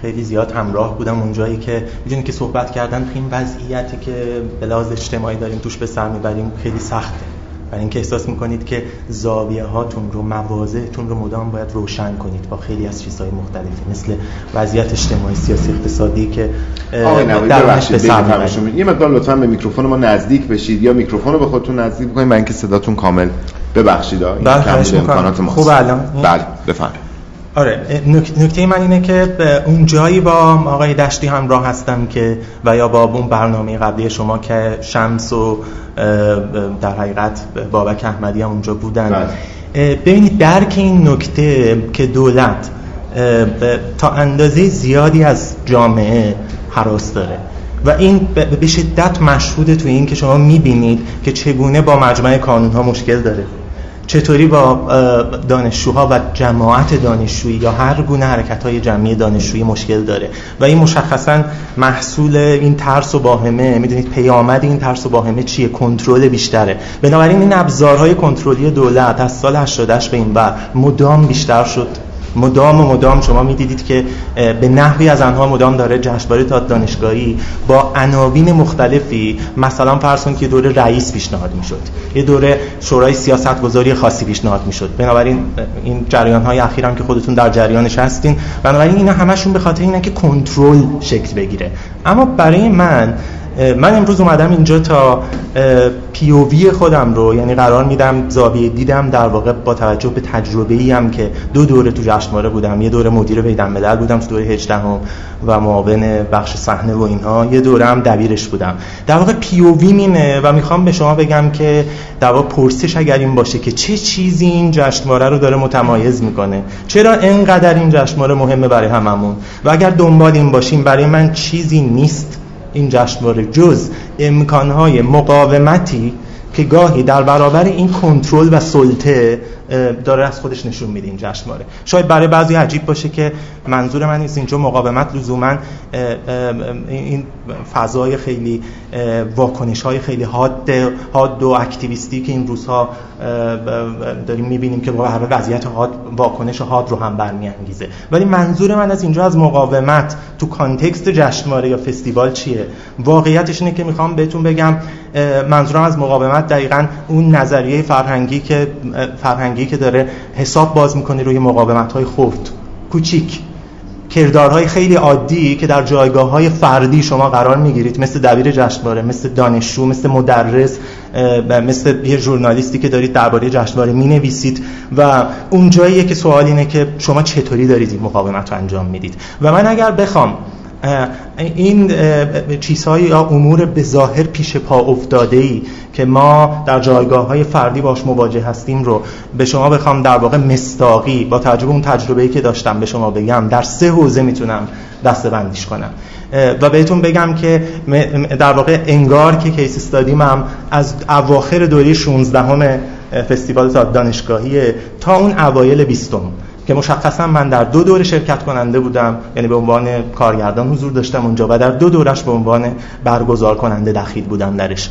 خیلی زیاد همراه بودم. اونجایی که می‌دونید که صحبت کردن تو این وضعیتی که به اجتماعی داریم توش به سر می‌بریم خیلی سخته. برای اینکه احساس می‌کنید که زاویه هاتون رو مواضعتون رو مدام باید روشن کنید با خیلی از چیزهای مختلفی مثل وضعیت اجتماعی سیاسی اقتصادی که سر یه مقدار لطفا به میکروفون ما نزدیک بشید یا میکروفون رو به خودتون نزدیک بکنید. من اینکه صداتون کامل ببخشید این بله امکانات ماست خوب الان. بله بفرمایید. آره. نکته من اینه که اون جایی با آقای دشتی همراه هستم که و یا با اون برنامه قبلی شما که شمس و در حقیقت بابک احمدی هم اونجا بودن. بله. ببینید درک این نکته که دولت تا اندازه زیادی از جامعه حراس داره. و این به شدت مشهوده تو این که شما می‌بینید که چگونه با مجمع کانون ها مشکل داره. چطوری با دانشجوها و جماعت دانشجویی یا هر گونه حرکت های جمعی دانشجویی مشکل داره و این مشخصا محصول این ترس و باهمه می‌دونید پیامد این ترس و باهمه چیه؟ کنترل بیشتره. بنابراین این ابزارهای کنترلی دولت از سال 88 به این بر مدام بیشتر شد. مدام و مدام شما می‌دیدید که به نحوی از آنها مدام داره جشنواره تا دانشگاهی با عناوین مختلفی مثلا فرض کنید که دوره رئیس پیشنهاد می‌شد یه دوره شورای سیاست گذاری خاصی پیشنهاد می‌شد. بنابراین این جریان های اخیر هم که خودتون در جریانش هستین. بنابراین اینا همشون به خاطر اینه که کنترل شکل بگیره. اما برای من من امروز اومدم اینجا تا پیووی خودم رو یعنی قرار میدم زاویه دیدم در واقع با توجه به تجربه ای هم که دو دوره تو جشنواره بودم یه دوره مدیر بیدن ملل بودم تو دوره 18 هم و معاون بخش صحنه و اینها یه دوره هم دبیرش بودم. در واقع پیووی مینه و می‌خوام به شما بگم که در واقع پرسش اگر این باشه که چه چیزی این جشنواره رو داره متمایز می‌کنه؟ چرا اینقدر این جشنواره مهمه برای هممون؟ و اگر دنبال این باشیم برای من چیزی نیست. این جشنواره جز امکانهای مقاومتی که گاهی در برابر این کنترل و سلطه داره از خودش نشون میده این جشنواره. شاید برای بعضی عجیب باشه که منظور من نیست اینجا مقاومت لزوما این فضای خیلی واکنش های خیلی حاد حاد و اکتیویستی که این روزها داریم می‌بینیم که با وضعیت حاد واکنش حاد رو هم برمیانگیزه. ولی منظور من از اینجا از مقاومت تو کانتکست جشنواره یا فستیوال چیه؟ واقعیتش اینه که می‌خوام بهتون بگم منظورم از مقاومت دقیقا اون نظریه فرهنگی که فرهنگی که داره حساب باز می‌کنه روی مقاومت های خرد. کوچیک. کردارهای خیلی عادی که در جایگاه های فردی شما قرار می‌گیرید مثل دبیر جشنواره مثل دانشجو مثل مدرس مثل یه ژورنالیستی که دارید درباره جشنواره می نویسید و اون جاییه که سوال که شما چطوری دارید این مقاومت رو انجام می‌دید. و من اگر بخوام این چیزهای یا امور به ظاهر پیش پا افتاده ای که ما در جایگاه های فردی باش مواجه هستیم رو به شما بخوام در واقع مستاقی با تجربه اون تجربه ای که داشتم به شما بگم در سه حوزه می‌تونم دسته بندیش کنم و بهتون بگم که در واقع انگار که کیس استادیم هم از اواخر دوره 16 همه فستیوال دانشگاهی تا اون اوایل بیستم. که مشخصا من در دو دوره شرکت کننده بودم یعنی به عنوان کارگردان حضور داشتم اونجا و در دو دورش به عنوان برگزار کننده دخیل بودم درش.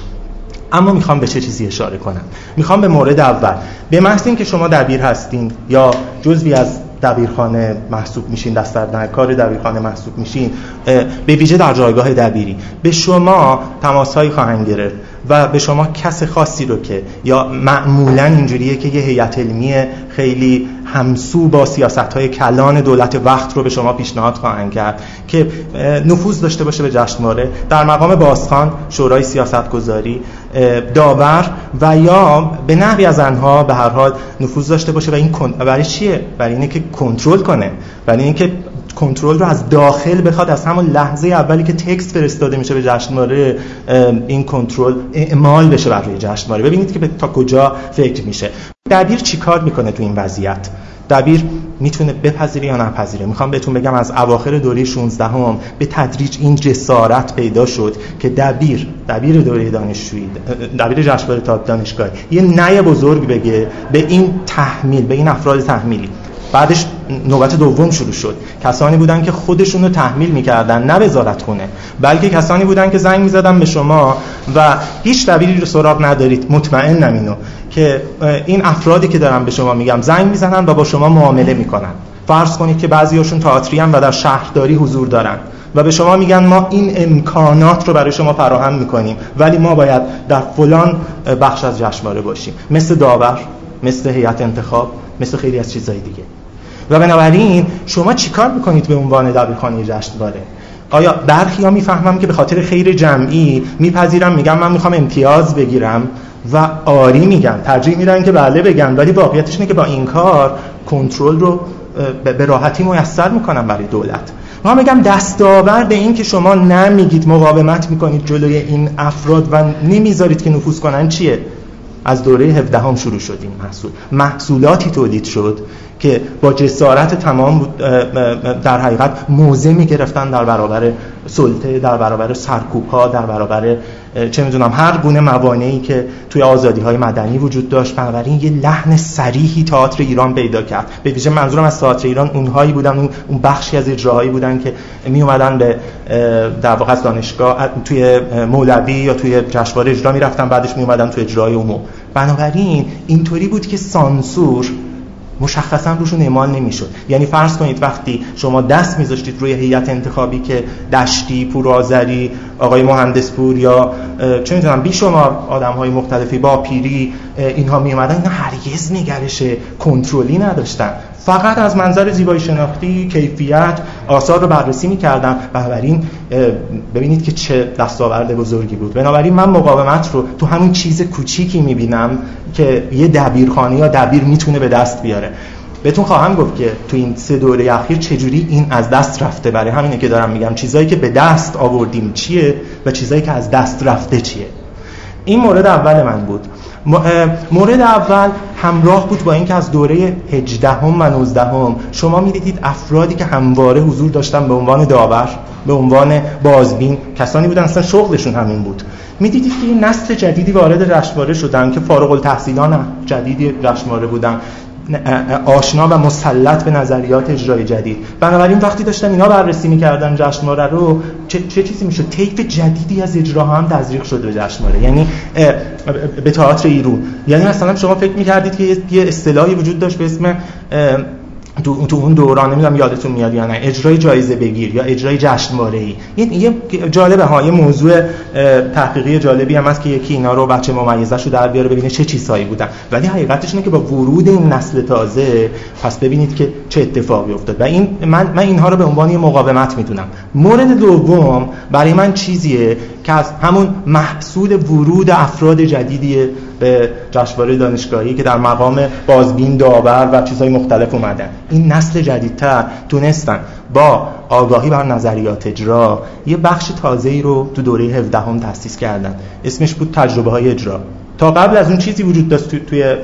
اما می‌خوام به چه چیزی اشاره کنم؟ می‌خوام به مورد اول. به محض که شما دبیر هستین یا جزوی از دبیرخانه محسوب میشین دست کار دبیرخانه محسوب میشین به ویژه در جایگاه دبیری به شما تماسهایی خواهند گرفت و به شما کس خاصی رو که یا معمولا اینجوریه که یه هیئت علمی خیلی همسو با سیاست های کلان دولت وقت رو به شما پیشنهاد خواهند کرد که نفوذ داشته باشه به جشنواره در مقام بازخان شورای سیاست گذاری داور و یا به نحوی از آنها به هر حال نفوذ داشته باشه. و این برای چیه؟ برای اینه که کنترل کنه. برای اینکه کنترل رو از داخل بخواد از همون لحظه اولی که تکست فرستاده میشه به جشنواره این کنترل اعمال بشه بر روی جشنواره. ببینید که تا کجا فکر میشه. دبیر چیکار می‌کنه تو این وضعیت؟ دبیر می‌تونه بپذیره یا نپذیره؟ می‌خوام بهتون بگم از اواخر دوره 16 هم به تدریج این جسارت پیدا شد که دبیر دبیر دوره دانشجویی دبیر جشنواره تا دانشگاهی یه نه بزرگ بگه به این تحمیل به این افراد تحمیلی. بعدش نوبت دوم شروع شد. کسانی بودن که خودشون رو تحمیل می‌کردن نه وزارت خونه بلکه کسانی بودن که زنگ می‌زدن به شما و هیچ دبیری رو سراغ ندارید. مطمئن نمینو که این افرادی که دارم به شما میگم زنگ می‌زنن و با شما معامله می‌کنن. فرض کنید که بعضیاشون تئاتری و در شهرداری حضور دارن و به شما میگن ما این امکانات رو برای شما فراهم می‌کنیم ولی ما باید در فلان بخش از جشنواره باشیم. مثل داور مثل هیئت انتخاب مثل خیلی از چیزهای دیگه. و بنابراین شما چیکار می‌کنید به عنوان دبیرخانه جشنواره؟ آیا برخی ها می‌فهمم که به خاطر خیر جمعی میپذیرم میگم من می‌خوام امتیاز بگیرم و آری میگن ترجیح میدن که بله بگن ولی واقعیتش اینه که با این کار کنترل رو به راحتی میسر می‌کنم برای دولت. ما میگم دستاورد این که شما نمیگید مقاومت می‌کنید جلوی این افراد و نمی‌ذارید که نفوذ کنن چیه؟ از دوره 17 هم شروع شد این محصول. محصولاتی تولید شد که با جسارت تمام در حقیقت موضع می گرفتن در برابر سلطه در برابر سرکوب ها در برابر چه می‌دونم هر گونه موانعی که توی آزادی های مدنی وجود داشت. بنابراین یه لحن سریحی تئاتر ایران پیدا کرد. به ویژه منظورم از تئاتر ایران اونهایی بودن اون بخشی از اجراهایی بودن که می اومدن به در واقع دانشگاه توی مولوی یا توی جشنواره اجرا می‌رفتن بعدش می اومدن توی اجرای عموم. بنابراین اینطوری بود که سانسور مشخصا روشون اعمال نمی‌شد. یعنی فرض کنید وقتی شما دست میذاشتید روی هیئت انتخابی که دشتی پورآذری آقای مهندس پور یا چه می‌دونم بیشمار آدم های مختلفی با پیری اینها می اومدن اینا هرگز نگرش کنترلی نداشتن. فقط از منظر زیبایی شناختی کیفیت آثار رو بررسی می‌کردن. بنابراین ببینید که چه دستاورد بزرگی بود. بنابراین من مقاومت رو تو همین چیز کوچیکی می‌بینم که یه دبیرخانه یا دبیر می‌تونه به دست بیاره. بهتون خواهم گفت که تو این سه دوره اخیر چجوری این از دست رفته. برای همینه که دارم میگم چیزایی که به دست آوردیم چیه و چیزایی که از دست رفته چیه. این مورد اول من بود. مورد اول همراه بود با اینکه از دوره 18 هم و 19 هم شما می‌دیدید افرادی که همواره حضور داشتن به عنوان داور به عنوان بازبین کسانی بودن اصلا شغلشون همین بود. می‌دیدید که این نسل جدیدی وارد رشنواره شدن که فارغ التحصیلان جدیدی رشنواره بودن. آشنا و مسلط به نظریات اجرای جدید. بنابراین وقتی داشتن اینا بررسی می‌کردن جشنواره رو چه, چه چیزی می‌شد؟ طیف جدیدی از اجراها هم تزریق شده به جشنواره. یعنی به تئاتر ایرون. یعنی مثلا شما فکر می‌کردید که یه اصطلاحی وجود داشت به اسم تو, تو اون دوران نمی‌دونم یادتون میاد یا نه اجرای جایزه بگیر یا اجرای جشنواره ای یه جالبه ها یه موضوع تحقیقی جالبی هم هست که یکی اینا رو بچه ممیزش رو در بیاره ببینه چه چیزهایی بودن. ولی حقیقتش اینه که با ورود این نسل تازه پس ببینید که چه اتفاقی افتاد. و این من من اینها رو به عنوان یه مقاومت می‌دونم. مورد دوم برای من چیزیه که از همون محصول ورود افراد جدیدی به جشنواره دانشگاهی که در مقام بازبین داور و چیزهای مختلف اومدن. این نسل جدیدتر تونستن با آگاهی بر نظریات اجرا یه بخش تازه ای رو تو دوره 17 هم تأسیس کردن. اسمش بود تجربه های اجرا. تا قبل از اون چیزی وجود داشت توی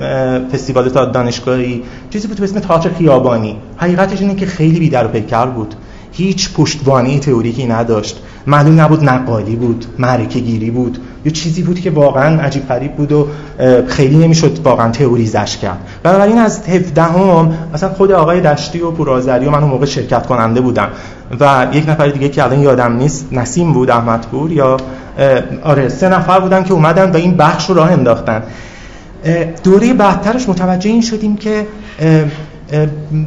فستیوال تا دانشگاهی چیزی بود به اسم تئاتر خیابانی. حقیقتش اینه که خیلی بیدر و پیکر بود. هیچ پشتوانه تئوریکی نداشت. معلوم نبود نقالی بود معرکه گیری بود. یه چیزی بود که واقعا عجیب غریب بود و خیلی نمی‌شد واقعا تئوریزش کرد. بنابراین از 17 هم مثلا خود آقای دشتی و پورازری و من اون موقع شرکت کننده بودم و یک نفر دیگه که الان یادم نیست نسیم بود احمدپور یا آره سه نفر بودن که اومدن و این بخش رو راه انداختن. دوره بعدترش متوجه این شدیم که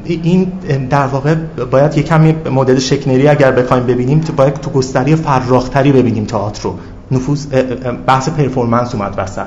این در واقع باید یه کمی مدل شکنری اگر بخوایم ببینیم تو باید تو گستری فراختری ببینیم تئاتر رو. نفوذ بحث performance اومد وسط.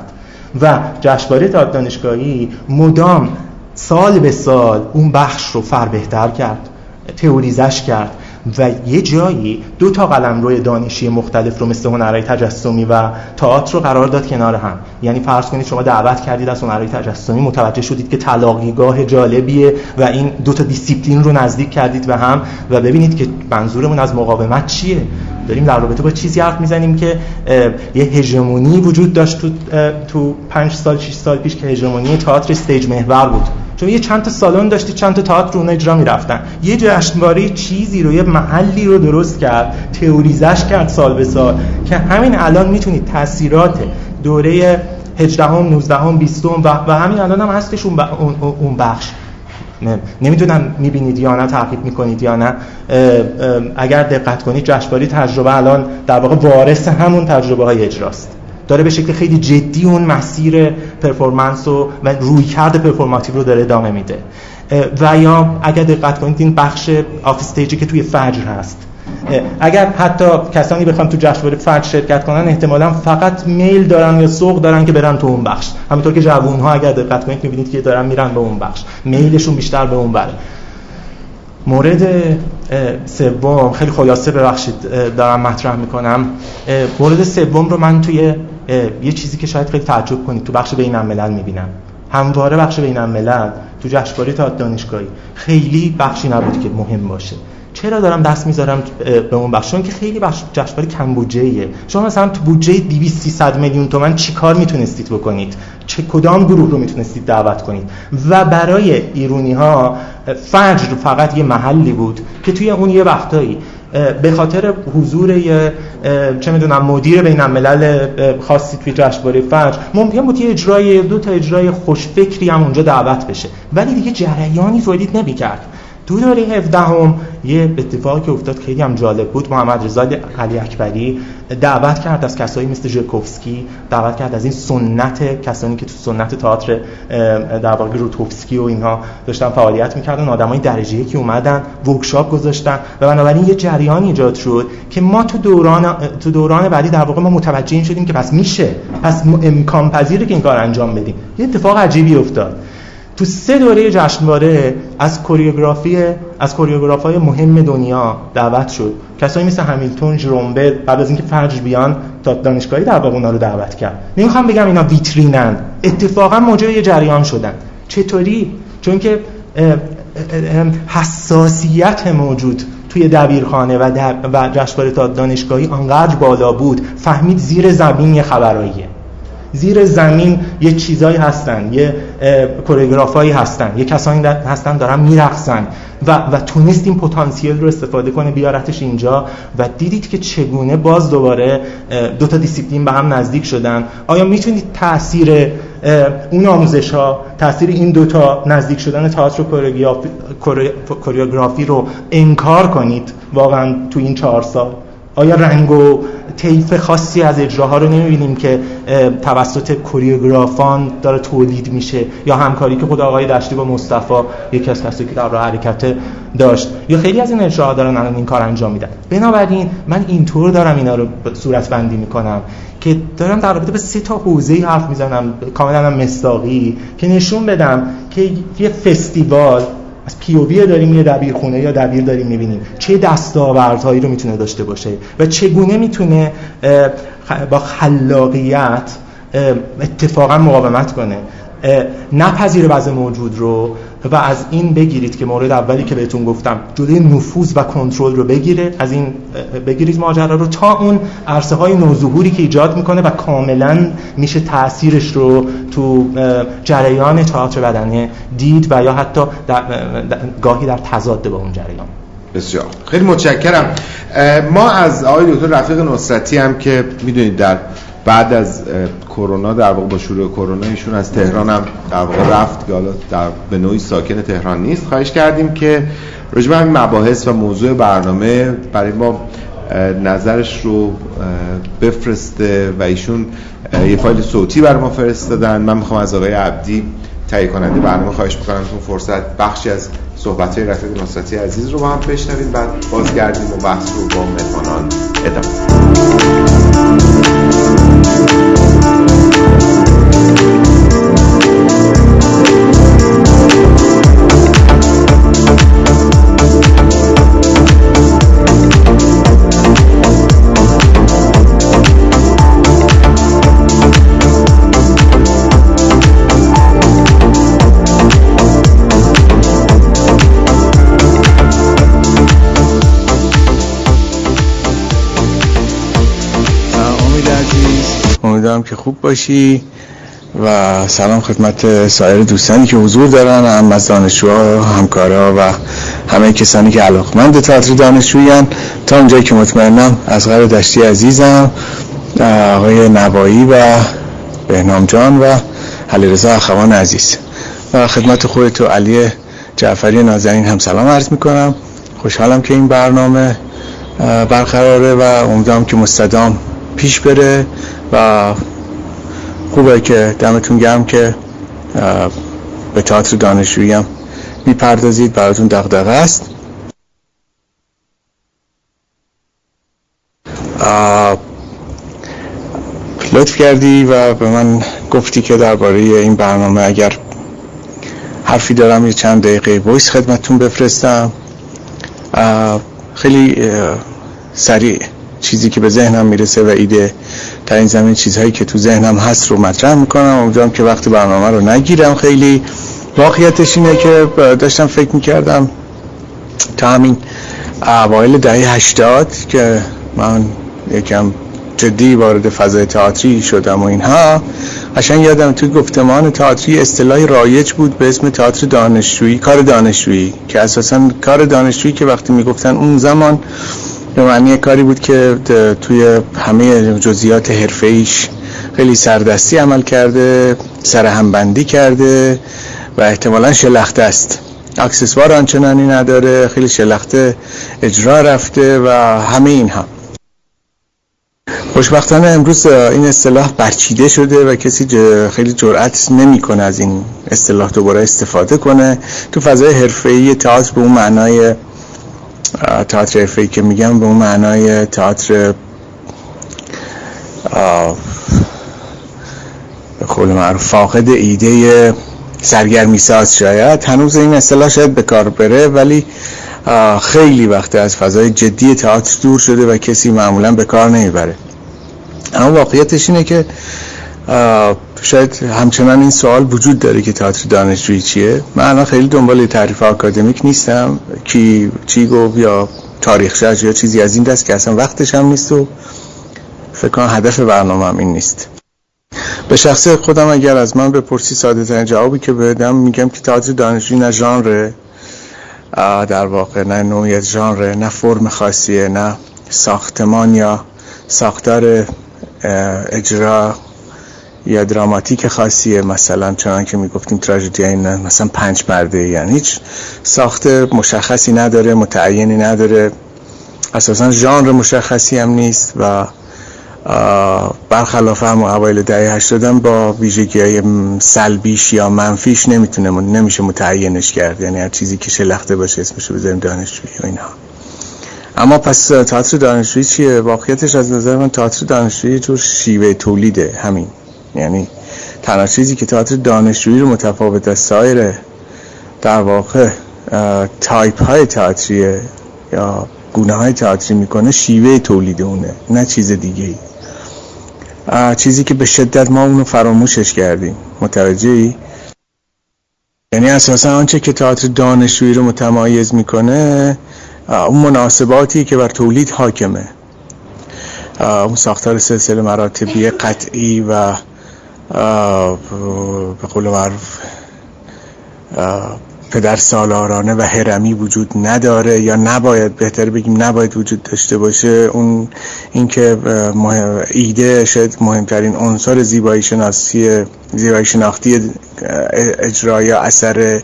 و جشنواره دانشگاهی مدام سال به سال اون بخش رو فربه‌تر کرد تئوریزش کرد. و یه جایی دو تا قلمروی دانشی مختلف رو مثل هنرهای تجسمی و تئاتر رو قرار داد کنار هم. یعنی فرض کنید شما دعوت کردید از هنرهای تجسمی متوجه شدید که تلاقیگاه جالبیه و این دو تا دیسیپلین رو نزدیک کردید به هم و ببینید که منظورمون از مقاومت چیه. داریم در رابطه با چیزی حرف می‌زنیم که یه هژمونی وجود داشت تو تو 5 سال 6 سال پیش که هژمونی تئاتر استیج محور بود. چون یه چند تا سالن داشتی چند تا تئاتر اون اجرا می‌رفتن. یه جشنواره چیزی رو یه محلی رو درست کرد تئوریزش کرد سال به سال که همین الان می‌تونید تاثیرات دوره 18 هم 19 هم 20 هم و, همین الان هم هستش اون, بخش. نمی‌دونم می‌بینید یا نه تعقیب می‌کنید یا نه. اگر دقت کنید جشنواره تجربه الان در واقع وارث همون تجربه های اجراست. داره به شکل خیلی جدی اون مسیر performance و, رویکرد performative رو داره ادامه میده. و یا اگر دقت کنید این بخش off stage ی که توی فجر هست. اگر حتی کسانی بخوان تو جشنواره فجر شرکت کنن احتمالا فقط میل دارن یا سوق دارن که برن تو اون بخش. همینطور که جوون ها اگر دقت کنید می‌بینید که دارن میرن به اون بخش. میلشون بیشتر به اون وره. مورد سوم خیلی خلاصه ببخشید دارم مطرح می‌کنم. مورد سوم رو من توی یه چیزی که شاید خیلی تعجب کنید. تو بخش بین الملل می‌بینم. همواره بخش بین الملل تو جشنواره تا دانشگاهی. خیلی بخشی نبود که مهم باشه. چرا دارم دست می‌ذارم به اون بخش؟ چون که خیلی بخش جشنواره کم بودجه شما مثلا تو بودجه 200 300 میلیون تومان چیکار می‌تونستید بکنید؟ چه کدام گروه رو می‌تونستید دعوت کنید؟ و برای ایرونی ها فجر فقط یه محلی بود که توی اون یه وقتایی به خاطر حضور یه چه می‌دونم مدیر بین الملل خاصی توی جشنواره فجر ممکن بود یه اجرای دو تا اجرای خوشفکری هم اونجا دعوت بشه. ولی دیگه جریانی تولید نمی‌کرد. تو دوره 17 هم یه اتفاقی که افتاد خیلی هم جالب بود. محمد رضا علی اکبری دعوت کرد از کسایی مثل ژکوفسکی دعوت کرد از این سنت کسانی که تو سنت تئاتر در واقع روتوفسکی و اینها داشتن فعالیت می‌کردن. آدمای درجه که اومدن ورکشاپ گذاشتن و بنابراین یه جریان ایجاد شد که ما تو دوران تو دوران بعدی در واقع ما متوجه این شدیم که پس میشه پس امکان پذیره که این کار انجام بدیم. یه اتفاق عجیبی افتاد. تو سه دوره جشنواره از کوریوگرافی از کوریوگرافای مهم دنیا دعوت شد. کسایی مثل همیلتون جرومبر بعد از اینکه فرج بیان تا دانشگاهی در واقع رو دعوت کرد. نمی‌خوام بگم اینا ویترینن. اتفاقا موجب یه جریان شدن. چطوری؟ چون که حساسیت موجود توی دبیرخانه و, و جشنواره تا دانشگاهی آنقدر بالا بود. فهمید زیر زمین یه خبراییه. زیر زمین یه چیزایی هستن یه کوریوگرافایی هستن یه کسانی هستن دارن میرقصن. و, و تونست این پتانسیل رو استفاده کنه بیارتش اینجا. و دیدید که چگونه باز دوباره دو تا دیسیپلین به هم نزدیک شدن. آیا می‌تونید تاثیر اون آموزش ها تاثیر این دوتا نزدیک شدن تئاتر و choreography رو انکار کنید؟ واقعا تو این چهار سال. آیا رنگ و طیف خاصی از اجراها رو نمی‌بینیم که توسط کوریوگرافان داره تولید میشه؟ یا همکاری که خود آقای دشتی با مصطفی یکی از کسایی که در راه حرکت داشت یا خیلی از این اجراها دارن الان این کار انجام میدن؟ بنابراین من اینطور دارم اینا رو صورت بندی می‌کنم که دارم در رابطه به سه تا حوزه حرف می‌زنم کاملا مستاقی که نشون بدم که یه فستیوال از پیووی داریم یه دبیرخونه یا دبیر داریم می‌بینیم. چه دستاوردهایی رو می‌تونه داشته باشه و چگونه می‌تونه با خلاقیت اتفاقا مقاومت کنه. نپذیر وضع موجود رو و از این بگیرید که مورد اولی که بهتون گفتم جلوی نفوذ و کنترل رو بگیره از این بگیرید ماجرا رو تا اون عرصه های نوظهوری که ایجاد می‌کنه و کاملا میشه تاثیرش رو تو جریان تئاتر بدنه دید و یا حتی در گاهی در تضاد با اون جریان. بسیار. خیلی متشکرم. ما از آقای دکتر رفیق نصرتی هم که می‌دونید در بعد از کرونا در واقع با شروع کرونا ایشون از تهران هم در واقع رفت. که حالا در به نوعی ساکن تهران نیست. خواهش کردیم که به همین مباحث و موضوع برنامه برای ما نظرش رو بفرسته و ایشون یه فایل صوتی برای ما فرستادن. من می‌خوام از آقای عبدی تهیه کننده برنامه خواهش بکنم تو فرصت بخشی از صحبت های رفیق نصرتی عزیز رو با هم بشنویم. بعد بازگردیم و بحث رو با مهمانان ادامه Thank you. خوب باشی و سلام خدمت سایر دوستانی که حضور دارن هم از دانشجوها همکارا و همه کسانی که علاقمند تئاتر دانشجویان تا اونجایی که مطمئنم از غیر دشتی عزیزم آقای نوایی و بهنام جان و رضا اخوان عزیز. و خدمت خودت و علی جعفری نازنین هم سلام عرض می‌کنم. خوشحالم که این برنامه برقراره و امیدوارم که مستدام پیش بره و خوبه که دمتون گرم که به تئاتر دانشجویی هم می‌پردازید براتون دغدغه است. لطف کردی و به من گفتی که درباره این برنامه اگر حرفی دارم یه چند دقیقه ویس خدمتتون بفرستم. خیلی سریع چیزی که به ذهنم می‌رسه و ایده تا این زمین چیزهایی که تو ذهنم هست رو مطرح می‌کنم. امیدوارم که وقتی برنامه رو نگیرم. خیلی واقعیتش اینه که داشتم فکر می‌کردم تا همین اوایل دهه هشتاد که من یکم جدی وارد فضای تئاتری شدم و اینها قشنگ یادم توی گفتمان تئاتری اصطلاحی رایج بود به اسم تئاتر دانشجویی کار دانشجویی که اساسا کار دانشجویی که وقتی می‌گفتن اون زمان به معنی کاری بود که توی همه جزئیات ایش خیلی سردستی عمل کرده سر همبندی کرده و احتمالا شلخته است. اکسسوار آنچنانی نداره خیلی شلخته اجرا رفته و همه اینها. خوشبختانه امروز این اصطلاح برچیده شده و کسی خیلی جرأت نمی‌کنه از این اصطلاح دوباره استفاده کنه. تو فضای حرفه‌ای تئاتر به اون معنای تئاتر حرفه‌ای که میگم به اون معنای تئاتر به قول معروف فاقد ایده سرگرمی ساز شاید. هنوز این اصطلاح شاید به کار بره ولی خیلی وقت از فضای جدی تئاتر دور شده و کسی معمولا به کار نمی‌بره. اما واقعیتش اینه که شاید همچنان این سوال وجود داره که تئاتر دانشجویی چیه؟ من الان خیلی دنبال تعریف آکادمیک نیستم. کی چی گفت یا تاریخ یا چیزی از این دست که اصلا وقتش هم نیست و فکر کنم هدف برنامه هم این نیست. به شخص خودم اگر از من بپرسی ساده ترین جوابی که بدم میگم که تئاتر دانشجویی نه ژانره در واقع نه نوعیت ژانره نه فرم خاصیه نه ساختمان یا ساختار اجرا یا دراماتیک خاصیه مثلا چنان که می‌گفتیم تراژدی این مثلا پنج مرده یعنی هیچ ساخت مشخصی نداره متعینی نداره. اساسا ژانر مشخصی هم نیست و برخلاف هم اوایل دهه 80 با ویژگی های سلبیش یا منفیش نمی‌تونه نمیشه متعینش کرد. یعنی هر چیزی که شلخته باشه اسمشو بذاریم دانشجویی و اینها. اما پس تئاتر دانشجویی چیه؟ واقعیتش از نظر من تئاتر دانشجویی جور شیوه تولیده همین. یعنی تنها چیزی که تئاتر دانشجویی رو متفاوت از سایر در واقع تایپ های تئاتریه یا گونه های تئاتری می‌کنه شیوه تولید اونه نه چیز دیگه ای چیزی که به شدت ما اونو فراموشش کردیم. متوجهی یعنی اساسا آنچه که تئاتر دانشجویی رو متمایز می‌کنه اون مناسباتی که بر تولید حاکمه. اون ساختار سلسله مراتبی قطعی و به قول معروف پدر سالارانه و هرمی وجود نداره یا نباید بهتر بگیم نباید وجود داشته باشه. اون اینکه ایده شاید مهمترین عنصر زیبایی شناسی زیبایی شناختی اجرای اثر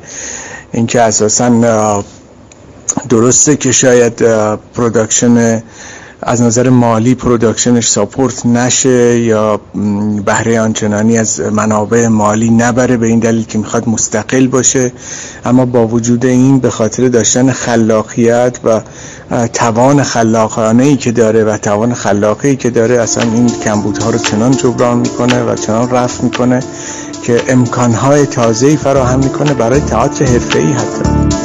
اینکه اساسا درسته که شاید production از نظر مالی production ش support نشه یا بهره آنچنانی از منابع مالی نبره به این دلیل که می‌خواد مستقل باشه. اما با وجود این به خاطر داشتن خلاقیت و توان خلاقانه ای که داره و توان خلاقی که داره اصلا این کمبودها رو چنان جبران می‌کنه و چنان رفع می‌کنه که امکانهای تازه‌ای فراهم می‌کنه برای تئاتر حرفه‌ای حتی.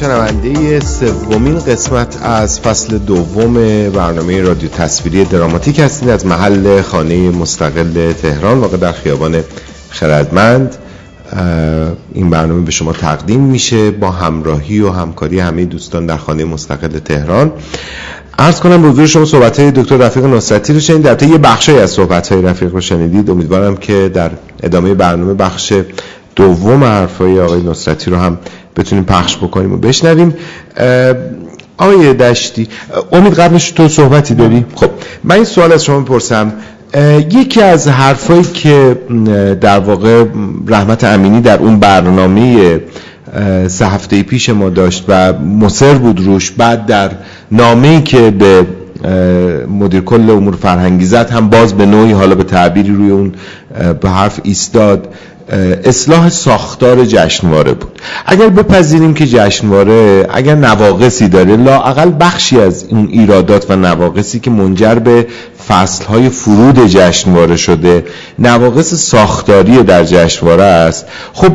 شنونده سومین قسمت از فصل دوم برنامه رادیو تصویری دراماتیک هستید از محل خانه مستقل تهران واقع در خیابان خردمند. این برنامه به شما تقدیم میشه با همراهی و همکاری همه دوستان در خانه مستقل تهران. عرض کنم به حضور شما صحبت دکتر رفیق نصرتی رو شنید در یه بخشی از صحبت های رفیق رو شنیدید. امیدوارم که در ادامه برنامه بخش دوم حرفای آقای نصرتی رو هم بتونیم پخش بکنیم و بشنویم. آقای دشتی امید قبلش تو صحبتی داری؟ خب من این سوال از شما بپرسم یکی از حرفایی که در واقع رحمت امینی در اون برنامه سه هفته پیش ما داشت و مصر بود روش بعد در نامه‌ای که به مدیر کل امور فرهنگی زد هم باز به نوعی حالا به تعبیری روی اون به حرف ایستاد. اصلاح ساختار جشنواره بود. اگر بپذیریم که جشنواره اگر نواقصی داره لااقل بخشی از این ایرادات و نواقصی که منجر به فصلهای فرود جشنواره شده نواقص ساختاری در جشنواره است. خب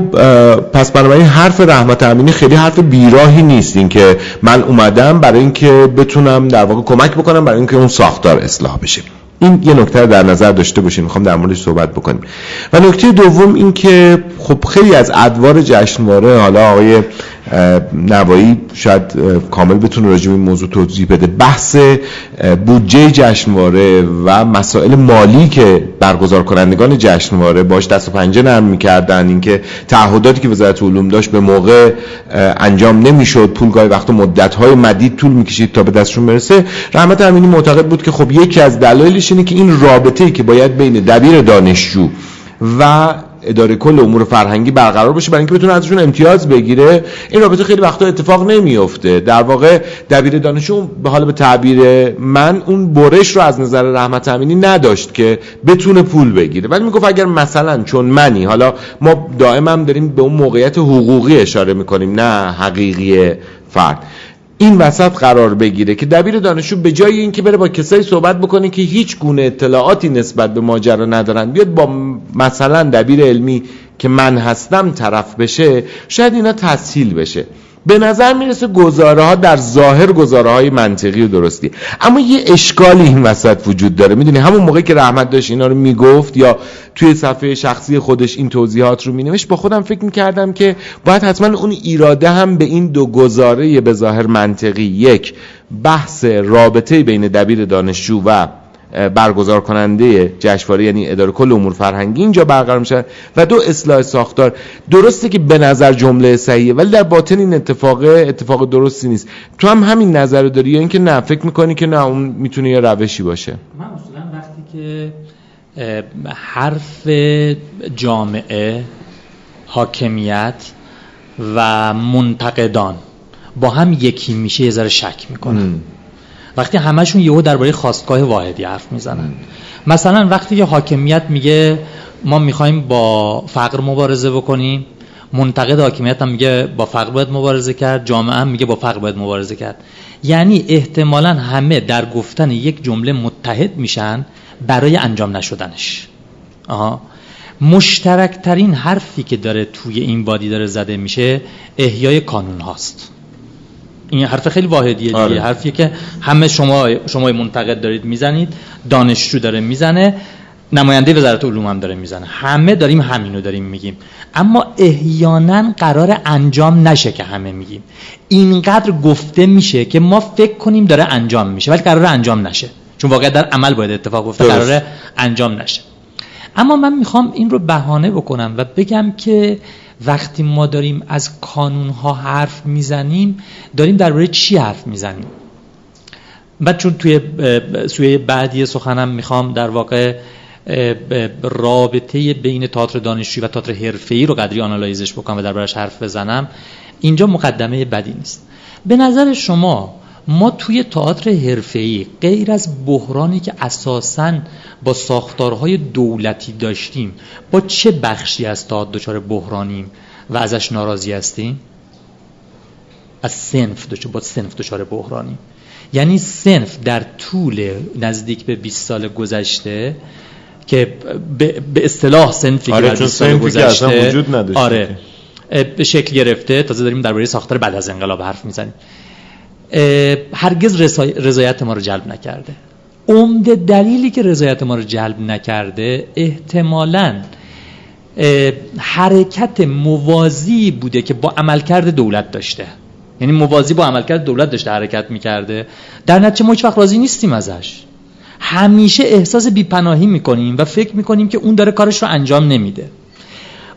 پس بنابراین حرف رحمت امینی خیلی حرف بیراهی نیست. اینکه من اومدم برای اینکه بتونم در واقع کمک بکنم برای اینکه اون ساختار اصلاح بشه. این یه نکته در نظر داشته باشیم می‌خوام در موردش صحبت بکنیم. و نکته دوم این که خب خیلی از ادوار جشنواره حالا آقای نوایی شاید کامل بتونه راجع به موضوع توضیح بده. بحث بودجه جشنواره و مسائل مالی که برگزار کنندگان جشنواره باش دست و پنجه نرم می‌کردن. اینکه تعهداتی که وزارت علوم داشت به موقع انجام نمی‌شد. پول گاهی وقت مدت های مدید طول می‌کشید تا به دستشون برسه. رحمت امینی معتقد بود که خب یکی از دلایلش اینه که این رابطه ای که باید بین دبیر دانشجو و اداره کل امور فرهنگی برقرار باشه برای اینکه بتونه ازشون امتیاز بگیره. این رابطه خیلی وقتا اتفاق نمیفته در واقع دبیر دانشجو به حال به تعبیر من اون برش رو از نظر رحمت امینی نداشت که بتونه پول بگیره. ولی می‌گفت اگر مثلا چون منی حالا ما دائما داریم به اون موقعیت حقوقی اشاره می‌کنیم نه حقیقی فرد. این وسط قرار بگیره که دبیر دانشجو به جای اینکه بره با کسایی صحبت بکنه که هیچ گونه اطلاعاتی نسبت به ماجرا ندارن بیاد با مثلا دبیر علمی که من هستم طرف بشه شاید اینا تسهیل بشه. به نظر می‌رسه گزاره ها در ظاهر گزاره های منطقی و درستی. اما یه اشکالی این وسط وجود داره. می‌دونی همون موقعی که رحمت داشت اینا رو می‌گفت یا توی صفحه شخصی خودش این توضیحات رو مینوشت با خودم فکر می‌کردم که باید حتما اون ایراده هم به این دو گزاره به ظاهر منطقی یک بحث رابطه بین دبیر دانشجو و برگزار کننده جشنواره یعنی اداره کل امور فرهنگی اینجا برقرار میشه و دو اصلاح ساختار. درسته که به نظر جمله صحیحه ولی در باطن این اتفاق اتفاق درستی نیست. تو هم همین نظر رو داری یا اینکه نه فکر می‌کنی که نه اون می‌تونه یه روشی باشه؟ من اصولا وقتی که حرف جامعه حاکمیت و منتقدان با هم یکی میشه یه ذره شک می‌کنن وقتی همشون یهو درباره خواستگاه واحدی حرف می‌زنن. مثلا وقتی که حاکمیت میگه ما می‌خوایم با فقر مبارزه بکنیم منتقد حاکمیت هم میگه با فقر باید مبارزه کرد جامعه هم میگه با فقر باید مبارزه کرد. یعنی احتمالا همه در گفتن یک جمله متحد میشن برای انجام نشدنش. آها. مشترکترین حرفی که داره توی این وادی داره زده میشه احیای کانون هاست. این حرف خیلی واحدیه دیگه. آره. حرفیه که همه شما شما منتقد دارید می‌زنید دانشجو داره می‌زنه نماینده وزارت علوم هم داره می‌زنه. همه داریم همینو داریم میگیم. اما احیانا قرار انجام نشه که همه میگیم. اینقدر گفته میشه که ما فکر کنیم داره انجام میشه ولی قرار انجام نشه. چون واقعا در عمل باید اتفاق گفته قرار انجام نشه. اما من می‌خوام این رو بهانه بکنم و بگم که وقتی ما داریم از کانون ها حرف می‌زنیم داریم درباره چی حرف می‌زنیم؟ بعد چون توی سوی بعدی سخنم می‌خوام در واقع رابطه بین تئاتر دانشجویی و تئاتر حرفه‌ای رو قدری آنالایزش بکنم و دربارش حرف بزنم اینجا مقدمه بدی نیست. به نظر شما ما توی تئاتر حرفه‌ای غیر از بحرانی که اساساً با ساختارهای دولتی داشتیم با چه بخشی از تئاتر دچار بحرانیم و ازش ناراضی هستیم؟ از سنف دچار با سنف دچار بحرانیم. یعنی سنف در طول نزدیک به 20 سال گذشته که به اصطلاح سنفی آره که 20 سال گذشته وجود نداشته آره به شکل گرفته تازه داریم درباره ساختار بعد از انقلاب حرف می‌زنیم. هرگز رضایت ما رو جلب نکرده. عمده دلیلی که رضایت ما رو جلب نکرده احتمالاً حرکت موازی بوده که با عملکرد دولت داشته. یعنی موازی با عملکرد دولت داشته حرکت می‌کرده. در نتیجه ما هیچ وقت راضی نیستیم ازش. همیشه احساس بیپناهی می‌کنیم و فکر می‌کنیم که اون داره کارش رو انجام نمیده.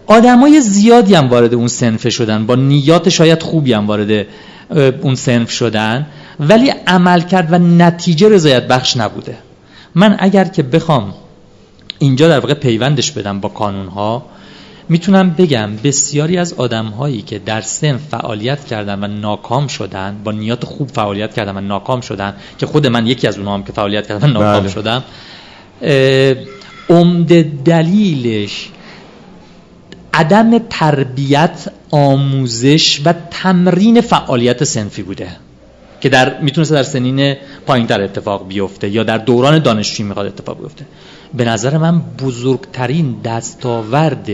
آدمای زیادی هم وارد اون سنفه شدن. با نیات شاید خوبی هم وارد اون سنف شدن ولی عمل کرد و نتیجه رضایت بخش نبوده من اگر که بخوام اینجا در واقع پیوندش بدم با کانون ها می‌تونم بگم بسیاری از آدم هایی که در سن فعالیت کردن و ناکام شدن با نیات خوب فعالیت کردن و ناکام شدن که خود من یکی از اونها هم که فعالیت کردن ناکام بله. شدم عمده دلیلش عدم تربیت آموزش و تمرین فعالیت سنفی بوده که در می‌تونست در سنین پایین تر اتفاق بیفته یا در دوران دانشجویی می‌خواد اتفاق بیفته. به نظر من بزرگترین دستاورد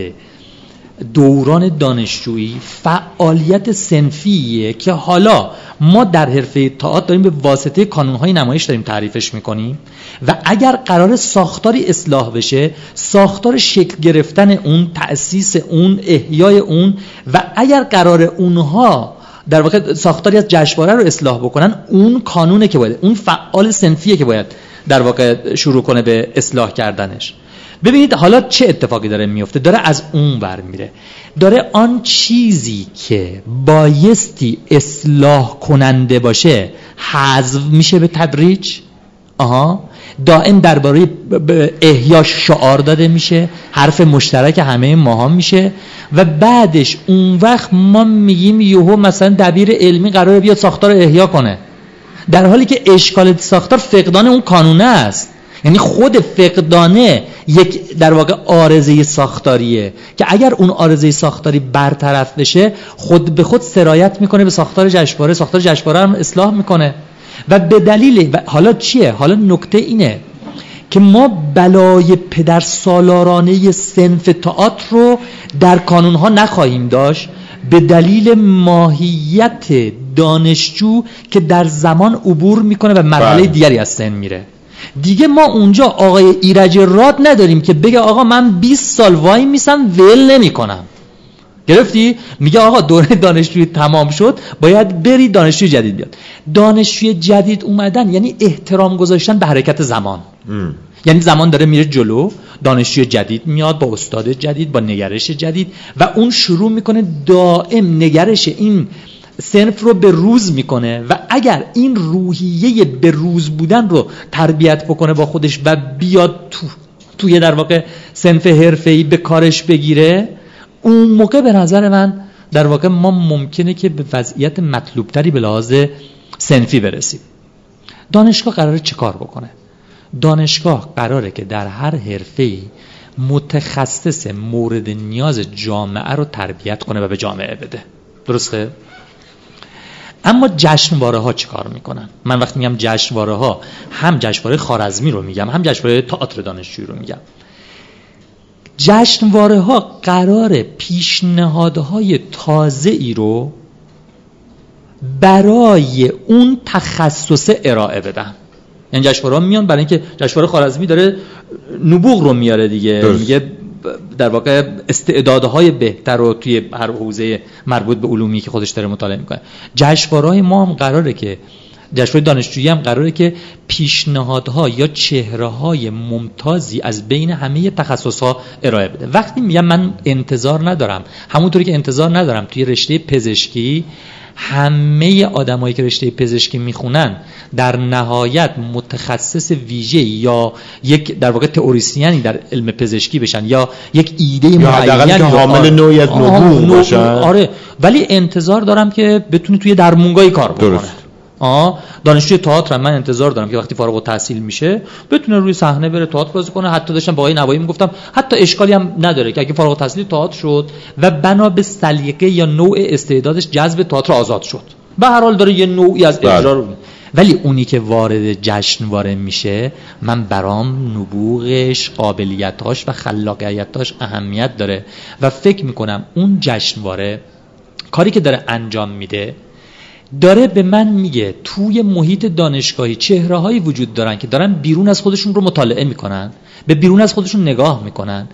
دوران دانشجویی فعالیت سنفیه که حالا ما در حرفه تئاتر داریم به واسطه کانونهای نمایش داریم تعریفش می‌کنیم و اگر قرار ساختاری اصلاح بشه ساختار شکل گرفتن اون تأسیس اون احیای اون و اگر قرار اونها در واقع ساختاری از جشنواره رو اصلاح بکنن اون کانونه که باید اون فعال سنفیه که باید در واقع شروع کنه به اصلاح کردنش. ببینید حالا چه اتفاقی داره میفته؟ داره از اون ور میره. داره آن چیزی که بایستی اصلاح کننده باشه حذف میشه به تدریج؟ آها. دائم درباره احیا شعار داده میشه حرف مشترک همه ماها میشه و بعدش اون وقت ما میگیم یهو مثلا دبیر علمی قراره بیاد ساختار احیا کنه. در حالی که اشکال ساختار فقدان اون کانونه است. یعنی خود فقدانه یک در واقع آرزه ساختاریه که اگر اون آرزه ساختاری برطرف بشه خود به خود سرایت می‌کنه به ساختار جشنواره. ساختار جشنواره هم اصلاح می‌کنه. و به دلیل حالا چیه؟ حالا نکته اینه که ما بلای پدر سالارانه سنف تئاتر رو در کانون ها نخواهیم داشت به دلیل ماهیت دانشجو که در زمان عبور می‌کنه و مرحله بله. دیگری از سن میره. دیگه ما اونجا آقای ایرج راد نداریم که بگه آقا من 20 سال وای میسم ول نمی‌کنم. گرفتی؟ میگه آقا دوره دانشجوی تمام شد باید بری دانشجوی جدید بیاد. دانشجوی جدید اومدن یعنی احترام گذاشتن به حرکت زمان. یعنی زمان داره میره جلو دانشجوی جدید میاد با استاد جدید با نگرش جدید و اون شروع می‌کنه دائم نگرش این سنف رو به روز می‌کنه و اگر این روحیه به روز بودن رو تربیت بکنه با خودش و بیاد تو توی در واقع سنف حرفه‌ای به کارش بگیره اون موقع به نظر من در واقع ما ممکنه که به وضعیت مطلوبتری به لحاظ سنفی برسیم. دانشگاه قراره چه کار بکنه؟ دانشگاه قراره که در هر حرفه متخصص مورد نیاز جامعه رو تربیت کنه و به جامعه بده. درسته؟ اما جشنواره ها چه کار می‌کنن؟ من وقتی میگم جشنواره ها هم جشنواره خارزمی رو میگم هم جشنواره تئاتر دانشجویی رو میگم. جشنواره ها قرار پیشنهادهای تازه ای رو برای اون تخصص ارائه بدن. یعنی جشنواره ها میان برای اینکه جشنواره خارزمی داره نبوغ رو میاره دیگه. میگه در واقع استعدادهای بهتر رو توی هر حوزه مربوط به علومی که خودش داره مطالعه می‌کنه. جشنواره ما هم قراره که جشنواره دانشجویی هم قراره که پیشنهادها یا چهره های ممتازی از بین همه تخصص ارائه بده. وقتی میگم من انتظار ندارم همونطوری که انتظار ندارم توی رشته پزشکی همه آدمایی که رشته پزشکی می‌خونن در نهایت متخصص ویژه یا یک در واقع تئوریسیانی در علم پزشکی بشن یا یک ایده معینی که حامل نوعیت نبوغ باشن. آره. ولی انتظار دارم که بتونی توی درمونگاهی کار بکنه. آه دانشجوی تئاتر من انتظار دارم که وقتی فارغ التحصیل میشه بتونه روی صحنه بره تئاتر بازی کنه. حتی داشتم با آقای نوایی می‌گفتم حتی اشکالی هم نداره که اگه فارغ التحصیل تئاتر شد و بنا به سلیقه یا نوع استعدادش جذب تئاتر آزاد شد. به هر حال داره یه نوعی از بله. اجرا رو ولی اونی که وارد جشنواره میشه من برام نبوغش قابلیتاش و خلاقیتاش اهمیت داره. و فکر می‌کنم اون جشنواره کاری که داره انجام میده داره به من میگه توی محیط دانشگاهی چهره هایی وجود دارن که دارن بیرون از خودشون رو مطالعه می‌کنن به بیرون از خودشون نگاه می‌کنن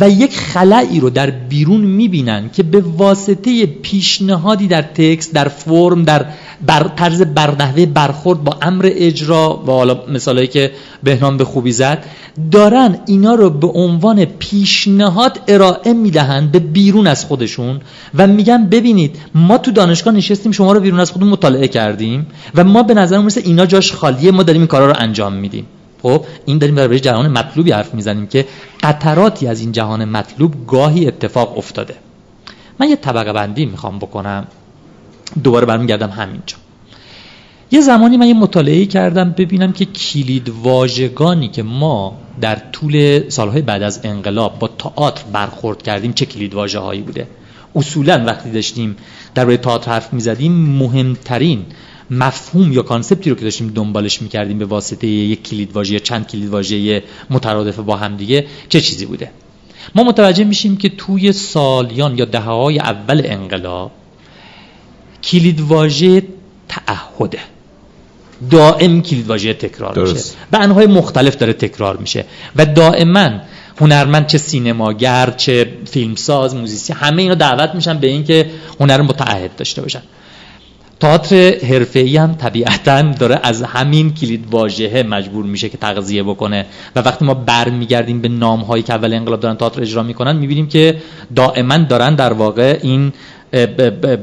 و یک خلایی رو در بیرون می‌بینن که به واسطه پیشنهادی در تکست در فرم در بر طرز برنحوه برخورد با امر اجرا و حالا مثالایی که بهنام به خوبی زد دارن اینا رو به عنوان پیشنهاد ارائه می‌دهند به بیرون از خودشون و میگن ببینید ما تو دانشگاه نشستیم شما رو بیرون از خودمون مطالعه کردیم و ما به نظر مثل اینا جاش خالیه ما داریم این کارا رو انجام میدیم. خب این داریم برای جهان مطلوبی حرف می‌زنیم که قطراتی از این جهان مطلوب گاهی اتفاق افتاده. من یه طبقه بندی می‌خوام بکنم. دوباره برمیگردم همینجا. یه زمانی من یه مطالعه کردم ببینم که کلید واژگانی که ما در طول سالهای بعد از انقلاب با تئاتر برخورد کردیم چه کلید هایی بوده. اصولا وقتی داشتیم در روی تئاتر حرف می‌زدیم مهمترین مفهوم یا کانسپتی رو که داشتیم دنبالش می‌کردیم به واسطه یک کلید واژه یا چند کلید واژه مترادف با هم دیگه چه چیزی بوده؟ ما متوجه میشیم که توی سالیان یا دهه های اول انقلاب کلید واژه تعهده. دائم کلید واژه تکرار میشه. به انواع مختلف داره تکرار میشه. و دائما هنرمند چه سینماگر چه فیلمساز موزیسی همه اینا دعوت میشن به اینکه هنر متعهد داشته باشن. تئاتر حرفه‌ای هم طبیعتا داره از همین کلید واژه مجبور میشه که تغذیه بکنه. و وقتی ما برمیگردیم به نام هایی که اول انقلاب دارن تئاتر اجرا می‌کنن می‌بینیم که دائما دارن در واقع این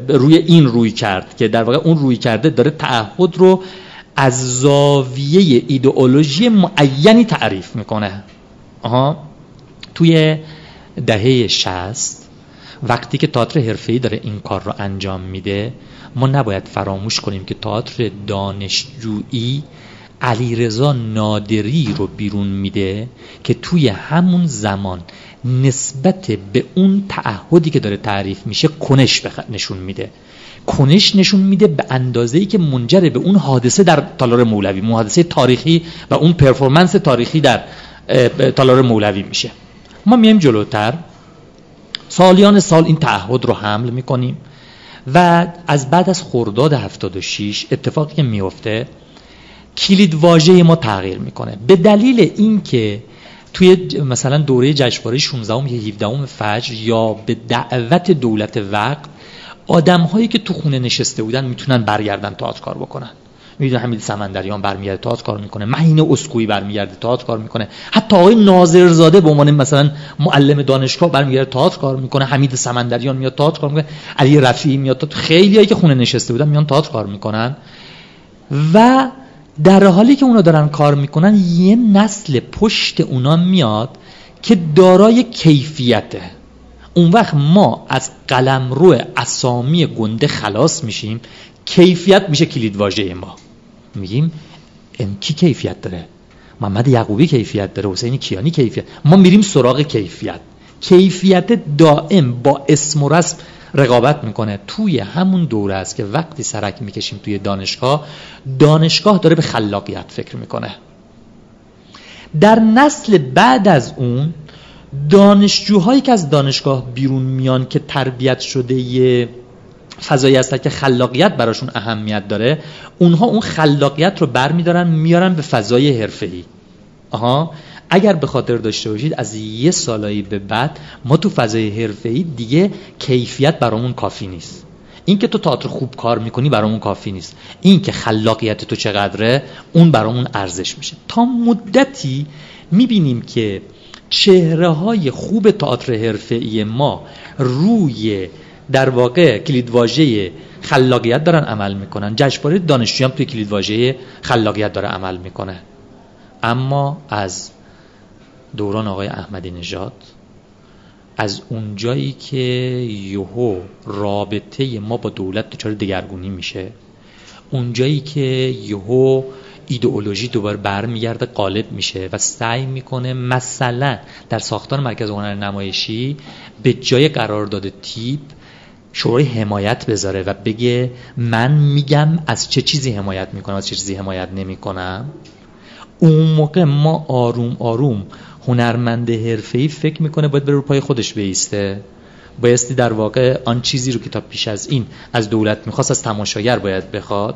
روی این روی کرد که در واقع اون روی کرده داره تعهد رو از زاویه ایدئولوژی معینی تعریف می‌کنه. آها؟ توی دهه شست وقتی که تئاتر حرفه‌ای داره این کار رو انجام میده ما نباید فراموش کنیم که تئاتر دانشجویی علیرضا نادری رو بیرون میده که توی همون زمان نسبت به اون تعهدی که داره تعریف میشه کنش نشون میده. کنش نشون میده به اندازه ای که منجر به اون حادثه در تالار مولوی حادثه تاریخی و اون پرفورمنس تاریخی در تالار مولوی میشه. ما میایم جلوتر. سالیان سال این تعهد رو حمل می‌کنیم و از بعد از خرداد 76 اتفاقی که میفته کلید واژه ما تغییر می‌کنه. به دلیل اینکه توی مثلا دوره جشنواره 16 یا 17 فجر یا به دعوت دولت وقت آدم هایی که تو خونه نشسته بودن می‌تونن برگردن تئاتر کار بکنن. می‌دونه حمید سمندریان برمیگرده تئاتر کار می‌کنه. معین اسکوئی برمیگرده تئاتر کار می‌کنه. حتی آقای ناظرزاده به عنوان مثلا معلم دانشگاه برمیگرده تئاتر کار می‌کنه. حمید سمندریان میاد تئاتر کار می‌کنه. علی رفیعی میاد خیلی هایی که خونه نشسته بودن میان تئاتر کار می‌کنن. و در حالی که اونا دارن کار می‌کنن یه نسل پشت اونا میاد که دارای کیفیته اون وقت ما از قلم رو اسامی گنده خلاص میشیم. کیفیت میشه کلید واژه ما. میگیم کی کیفیت داره؟ محمد یعقوبی کیفیت داره حسین کیانی کیفیت. ما میریم سراغ کیفیت. کیفیت دائم با اسم و رسم رقابت می‌کنه. توی همون دوره است که وقتی سرک می‌کشیم توی دانشگاه دانشگاه داره به خلاقیت فکر می‌کنه. در نسل بعد از اون دانشجوهایی که از دانشگاه بیرون میان که تربیت شده یه فضایی هستن که خلاقیت براشون اهمیت داره اونها اون خلاقیت رو برمیدارن میارن به فضای حرفه‌ای. آها؟ اگر به خاطر داشته باشید از یه سالایی به بعد ما تو فضای حرفه‌ای دیگه کیفیت برامون کافی نیست. این که تو تئاتر خوب کار می‌کنی برامون کافی نیست. این که خلاقیت تو چقدره اون برامون ارزش میشه. تا مدتی می‌بینیم که چهره های خوب تئاتر حرفه‌ای ما روی در واقع کلیدواژه خلاقیت دارن عمل می‌کنن. جشنواره دانشجویی هم توی کلیدواژه خلاقیت داره عمل می‌کنه. اما از دوران آقای احمدی نژاد از اونجایی که یهو رابطه ما با دولت دچار دگرگونی میشه اونجایی که یهو ایدئولوژی دوباره برمیگرده قالب میشه و سعی می‌کنه مثلا در ساختار مرکز هنر نمایشی به جای قرارداد تیپ شورای حمایت بذاره و بگه من میگم از چه چیزی حمایت می‌کنم از چه چیزی حمایت نمی‌کنم؟ اون موقع ما آروم آروم هنرمند حرفه‌ای فکر می‌کنه باید بره رو پای خودش بیسته. بایستی در واقع آن چیزی رو که تا پیش از این از دولت می‌خواست از تماشاگر باید بخواد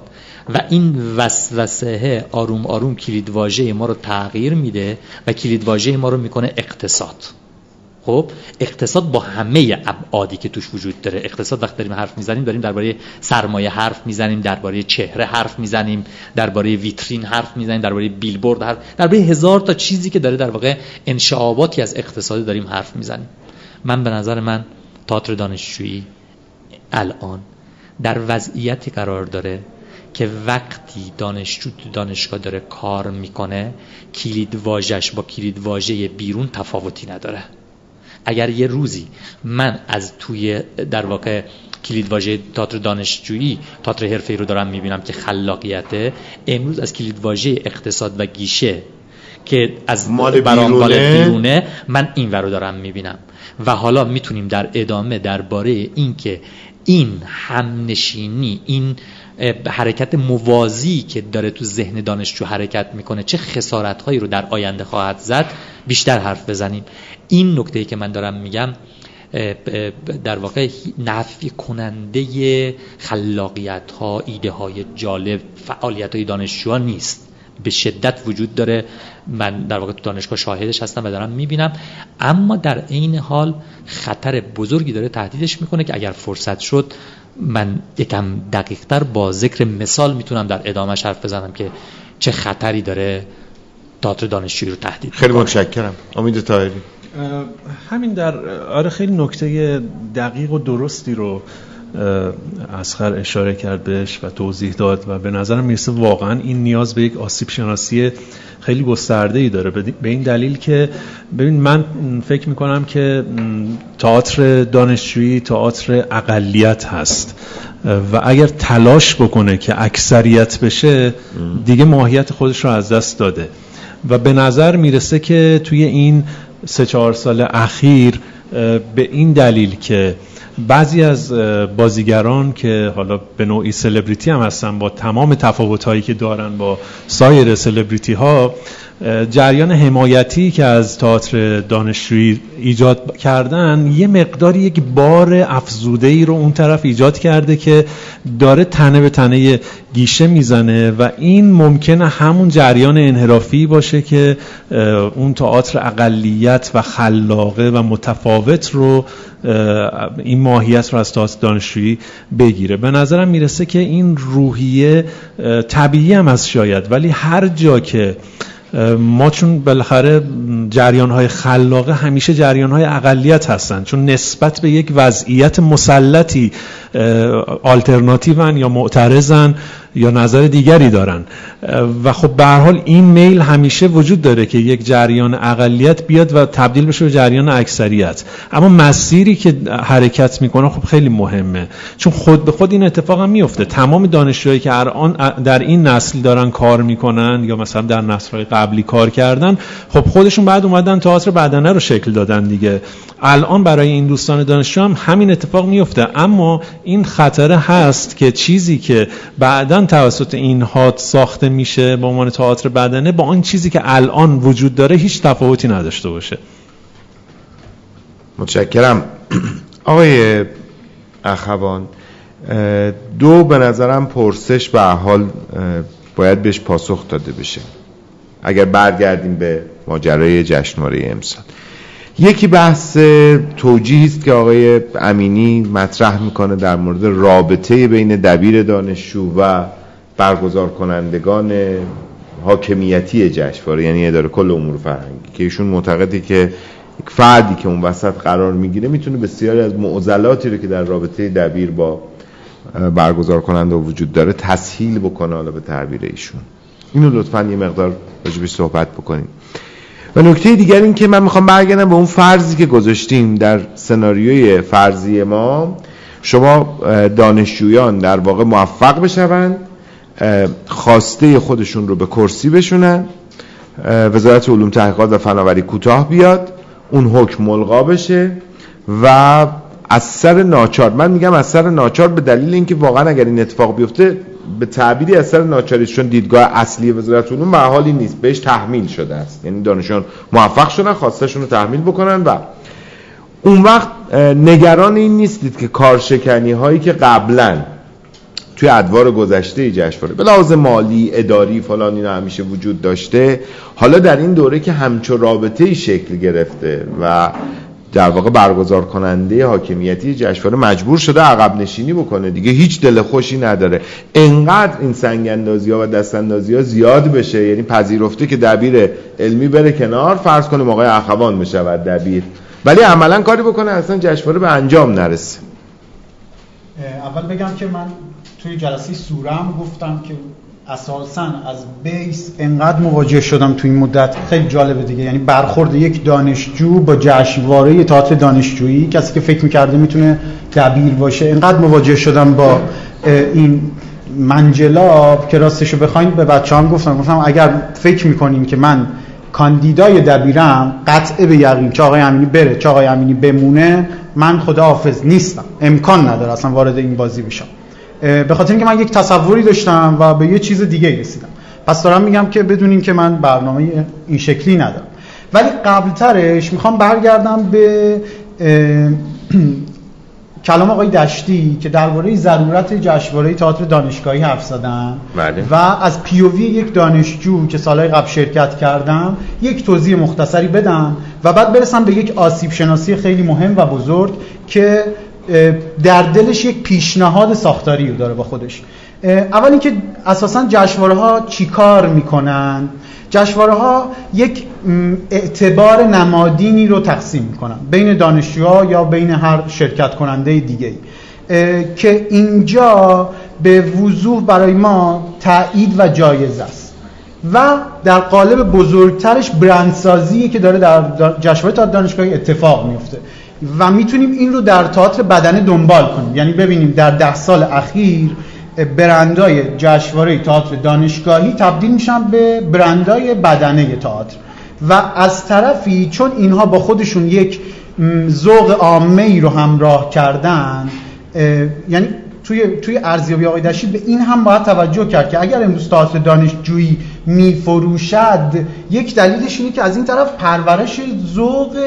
و این وسوسه آروم آروم کلیدواژه ما رو تغییر میده و کلیدواژه ما رو می‌کنه اقتصاد. خب اقتصاد با همه ابعادی که توش وجود داره. اقتصاد وقتی داریم حرف می‌زنیم داریم درباره سرمایه حرف می‌زنیم درباره چهره حرف می‌زنیم درباره ویترین حرف می‌زنیم درباره بیلبورد حرف درباره هزار تا چیزی که داره در واقع انشعاباتی از اقتصادی داریم حرف می‌زنیم. من به نظر من تئاتر دانشجویی الان در وضعیتی قرار داره که وقتی دانشجو تو دانشگاه داره کار می‌کنه کلید واژش با کلید واژه بیرون تفاوتی نداره. اگر یه روزی من از توی در واقع کلید واژه تئاتر دانشجویی تئاتر حرفه‌ای رو دارم می‌بینم که خلاقیته امروز از کلید واژه اقتصاد و گیشه که از مال بیرونه. بیرونه من این رو دارم می‌بینم و حالا می‌تونیم در ادامه درباره اینکه این همنشینی این حرکت موازی که داره تو ذهن دانشجو حرکت می‌کنه چه خسارت هایی رو در آینده خواهد زد بیشتر حرف بزنیم. این نکته که من دارم میگم در واقع نفی کننده خلاقیت ها ایده های جالب فعالیت های دانشجوها نیست. به شدت وجود داره. من در واقع تو دانشگاه شاهدش هستم و دارم می‌بینم. اما در عین حال خطر بزرگی داره تهدیدش می‌کنه که اگر فرصت شد من یکم دقیقتر با ذکر مثال می‌تونم در ادامه حرف بزنم که چه خطری داره تئاتر دانشجویی رو تهدید خیلی متشکرم. امید طاهری. همین در آره خیلی نکته دقیق و درستی رو اسخر اشاره کرد بهش و توضیح داد و به نظرم می‌رسه واقعا این نیاز به یک آسیب شناسی خیلی گسترده ای داره. به این دلیل که ببین من فکر می‌کنم که تئاتر دانشجویی تئاتر اقلیت هست و اگر تلاش بکنه که اکثریت بشه دیگه ماهیت خودش رو از دست داده. و به نظر می‌رسه که توی این سه چهار سال اخیر به این دلیل که بعضی از بازیگران که حالا به نوعی سلبریتی هم هستن با تمام تفاوتهایی که دارن با سایر سلبریتی ها جریان حمایتی که از تئاتر دانشجویی ایجاد کردن یه مقداری یک بار افزوده ای رو اون طرف ایجاد کرده که داره تنه به تنه گیشه می‌زنه و این ممکنه همون جریان انحرافی باشه که اون تئاتر اقلیت و خلاقه و متفاوت رو این ماهیت رو از تئاتر دانشجویی بگیره. به نظرم می‌رسه که این روحیه طبیعی هم از شاید ولی هر جا که ما چون بالاخره جریان های خلاقه همیشه جریان های اقلیت هستن. چون نسبت به یک وضعیت مسلطی آلترناتیون یا معترضن یا نظر دیگری دارن. و خب به حال این میل همیشه وجود داره که یک جریان اقلیت بیاد و تبدیل بشه به جریان اکثریت. اما مسیری که حرکت می‌کنه خب خیلی مهمه. چون خود به خود این اتفاق هم میفته تمام دانشجوهایی که در این نسل دارن کار می‌کنن یا مثلا در نسل‌های قبلی کار کردن خب خودشون بعد اومدن تئاتر بدنه رو شکل دادن دیگه. الان برای این دوستان دانشجو هم همین اتفاق میفته اما این خطره هست که چیزی که بعدا توسط اینها ساخته میشه به عنوان تئاتر بدنه با آن چیزی که الان وجود داره هیچ تفاوتی نداشته باشه. متشکرم. آقای اخوان دو به نظرم پرسش به حال باید بهش پاسخ داده بشه. اگر برگردیم به ماجرای جشنواره امسال. یکی بحث توجیهی است که آقای امینی مطرح می‌کنه در مورد رابطه بین دبیر دانشجو و برگزار کنندگان حاکمیتی جشنواره یعنی اداره کل امور فرهنگی که ایشون معتقدی که یک فردی که اون وسط قرار می‌گیره می‌تونه بسیاری از معضلاتی رو که در رابطه دبیر با برگزار کننده وجود داره تسهیل بکنه حالا به تعبیر ایشون. اینو لطفا یه مقدار راجبش صحبت بکنیم. و نکته دیگر این که من می‌خوام برگردم به اون فرضی که گذاشتیم در سناریوی فرضی ما. شما دانشجویان در واقع موفق بشوند خواسته خودشون رو به کرسی بشونن وزارت علوم تحقیقات و فناوری کوتاه بیاد اون حکم ملغا بشه و از سر ناچار من میگم از سر ناچار به دلیل اینکه واقعا اگر این اتفاق بیفته به تعبیری اثر ناچاری دیدگاه اصلی وزارت علوم به حالی نیست. بهش تحمیل شده است. یعنی دانشان موفق شدن خواستشون رو تحمیل بکنن و اون وقت نگران این نیستید که کارشکنی هایی که قبلا توی ادوار گذشته جشنواره به لحاظ مالی اداری فلان اینا همیشه وجود داشته حالا در این دوره که همچو رابطه شکل گرفته و در واقع برگزار کننده حاکمیتی جشنواره مجبور شده عقب نشینی بکنه. دیگه هیچ دل خوشی نداره. انقدر این سنگ اندازی ها و دست اندازی ها زیاد بشه یعنی پذیرفته که دبیر علمی بره کنار فرض کنیم آقای اخوان بشود دبیر. ولی عملا کاری بکنه اصلا جشنواره به انجام نرسه. اول بگم که من توی جلسه سورم گفتم که اساسا از بیس انقدر مواجه شدم تو این مدت خیلی جالبه دیگه. یعنی برخورد یک دانشجو با جشنواره تئاتر دانشجویی کسی که فکر می‌کرده می‌تونه دبیر باشه. انقدر مواجه شدم با این منجلاب که راستشو بخواین به بچه هم گفتم. گفتم اگر فکر می‌کنیم که من کاندیدای دبیرم قطعه به یقین که آقای امینی بره چه آقای امینی بمونه من خدا حافظ نیستم. امکان نداره اصلا وارد این بازی بشم. به خاطر اینکه من یک تصوری داشتم و به یه چیز دیگه رسیدم پس دارم میگم که بدونین که من برنامه این شکلی ندارم ولی قبلترش می‌خوام برگردم به کلام آقای دشتی که درباره ضرورت جشنواره تئاتر دانشگاهی حرف زدن بله. و از پیووی یک دانشجو که سالهای قبل شرکت کردم یک توضیح مختصری بدم و بعد برسم به یک آسیب شناسی خیلی مهم و بزرگ که در دلش یک پیشنهاد ساختاری رو داره با خودش. اول اینکه اساسا جشنواره ها چیکار می‌کنن؟ جشنواره ها یک اعتبار نمادینی رو تقسیم می‌کنن. بین دانشجوها یا بین هر شرکت کننده دیگه که اینجا به وضوح برای ما تایید و جایز است. و در قالب بزرگترش برندسازی که داره در جشنواره تئاتر دانشگاهی اتفاق میفته و می‌تونیم این رو در تئاتر بدنه دنبال کنیم. یعنی ببینیم در ده سال اخیر برندای جشنواره تئاتر دانشگاهی تبدیل میشن به برندای بدنه تئاتر. و از طرفی چون اینها با خودشون یک ذوق عامه ای رو همراه کردن یعنی توی توی ارزیابی آقای دشید به این هم باید توجه کرد که اگر امروز تئاتر دانشجویی میفروشد یک دلیلش اینه که از این طرف پرورش ذوق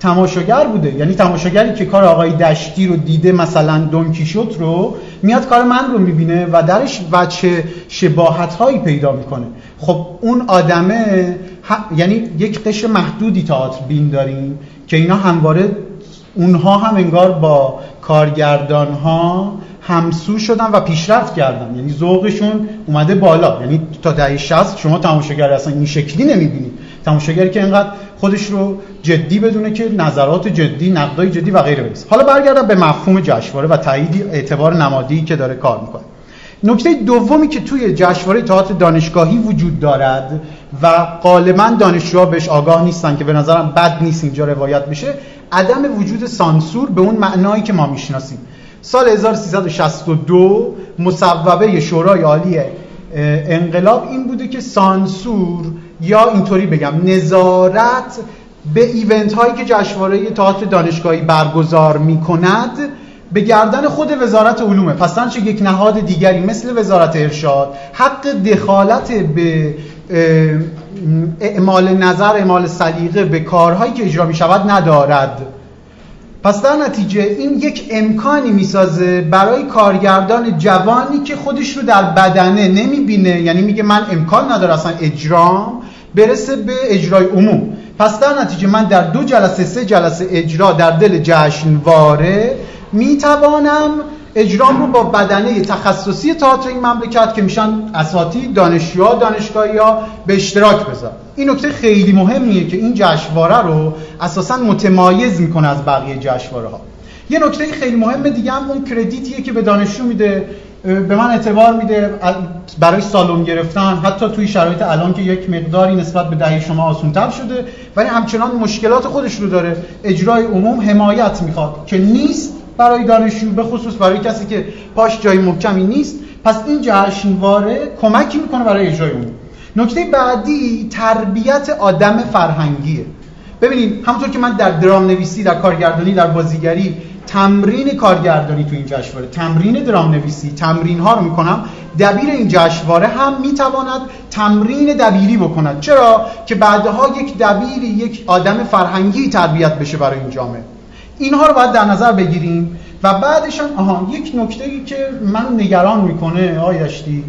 تماشاگر بوده. یعنی تماشاگری که کار آقای دشتی رو دیده مثلا دون کیشوت رو میاد کار من رو می‌بینه و درش وچه شباهت هایی پیدا می‌کنه. خب اون آدمه یعنی یک قشر محدودی تئاتر بین داریم که اینا همواره اونها هم انگار با کارگردان ها همسو شدن و پیشرفت کردن. یعنی ذوقشون اومده بالا. یعنی تا دهه 60 شما تماشاگر اصلا این شکلی نمی‌بینید. تماشاگری که اینقدر خودش رو جدی بدونه که نظرات جدی نقدای جدی و غیره برسه حالا برگردم به مفهوم جشنواره و تایید اعتبار نمادی که داره کار می‌کنه. نکته دومی که توی جشنواره تئاتر دانشگاهی وجود دارد و غالبا دانشجوها بهش آگاه نیستن که به نظرم بد نیست اینجا روایت بشه عدم وجود سانسور به اون معنایی که ما می‌شناسیم. سال 1362 مصوبه شورای عالی انقلاب این بوده که سانسور یا اینطوری بگم نظارت به ایونت هایی که جشنواره تئاتر دانشگاهی برگزار می کند به گردن خود وزارت علومه. پس یک نهاد دیگری مثل وزارت ارشاد حق دخالت به اعمال نظر اعمال سلیقه به کارهایی که اجرا می شود ندارد. پس در نتیجه این یک امکانی می‌سازه برای کارگردان جوانی که خودش رو در بدنه نمی‌بینه یعنی میگه من امکان نداره اصلا اجرام برسه به اجرای عموم. پس در نتیجه من در دو جلسه سه جلسه اجرا در دل جشنواره می‌توانم اجرام رو با بدنه تخصصی تئاتر این مملکت که میشن اساتید دانشجوها دانشگاهی ها به اشتراک بذار. این نکته خیلی مهمیه که این جشنواره رو اساسا متمایز می‌کنه از بقیه جشنواره ها یه نکته خیلی مهم دیگه هم اون کردیتیه که به دانشجو میده به من اعتبار میده برای سالن گرفتن حتی توی شرایط الان که یک مقداری نسبت به دهه شما آسونتر شده ولی همچنان مشکلات خودش رو داره. اجرای عموم حمایت می‌خواد که نیست برای دانشجو به خصوص برای کسی که پاش جای محکمی نیست. پس این جشنواره کمکی می‌کنه برای اجرای اون. نکته بعدی تربیت آدم فرهنگیه. ببینید همونطور که من در درام نویسی در کارگردانی در بازیگری تمرین کارگردانی تو این جشنواره تمرین درام نویسی تمرین ها رو می‌کنم دبیر این جشنواره هم می‌تواند تمرین دبیری بکند. چرا؟ که بعدها یک دبیری یک آدم فرهنگی تربیت بشه برای این جامعه. اینها رو باید در نظر بگیریم و بعدش هم آها یک نکته ای که من نگران می‌کنه آیشتی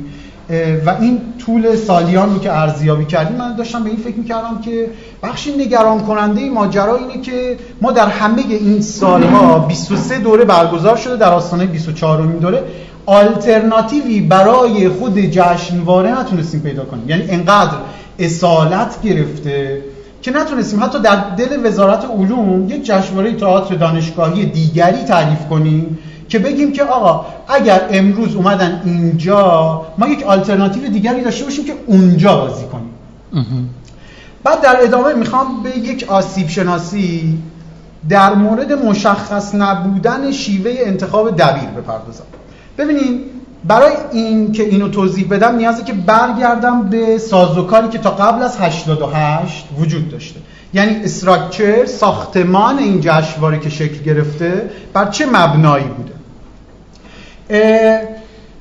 و این طول سالیان رو که ارزیابی کردیم من داشتم به این فکر می‌کردم که بخشی نگران کننده ماجرا اینه که ما در همه این سالها 23 دوره برگزار شده در آستانه 24 امین دوره آلترناتیوی برای خود جشنواره نتونستیم پیدا کنیم. یعنی انقدر اصالت گرفته که نتونستیم حتی در دل وزارت علوم یک جشنواره تئاتر دانشگاهی دیگری تعریف کنیم که بگیم که آقا اگر امروز اومدن اینجا ما یک آلترناتیو دیگری داشته باشیم که اونجا بازی کنیم. بعد در ادامه می‌خوام به یک آسیب شناسی در مورد مشخص نبودن شیوه انتخاب دبیر بپردازم. ببینید برای این که اینو توضیح بدم نیازه که برگردم به سازوکاری که تا قبل از 88 وجود داشته. یعنی استراکچر ساختمان این جشنواره که شکل گرفته بر چه مبنایی بوده؟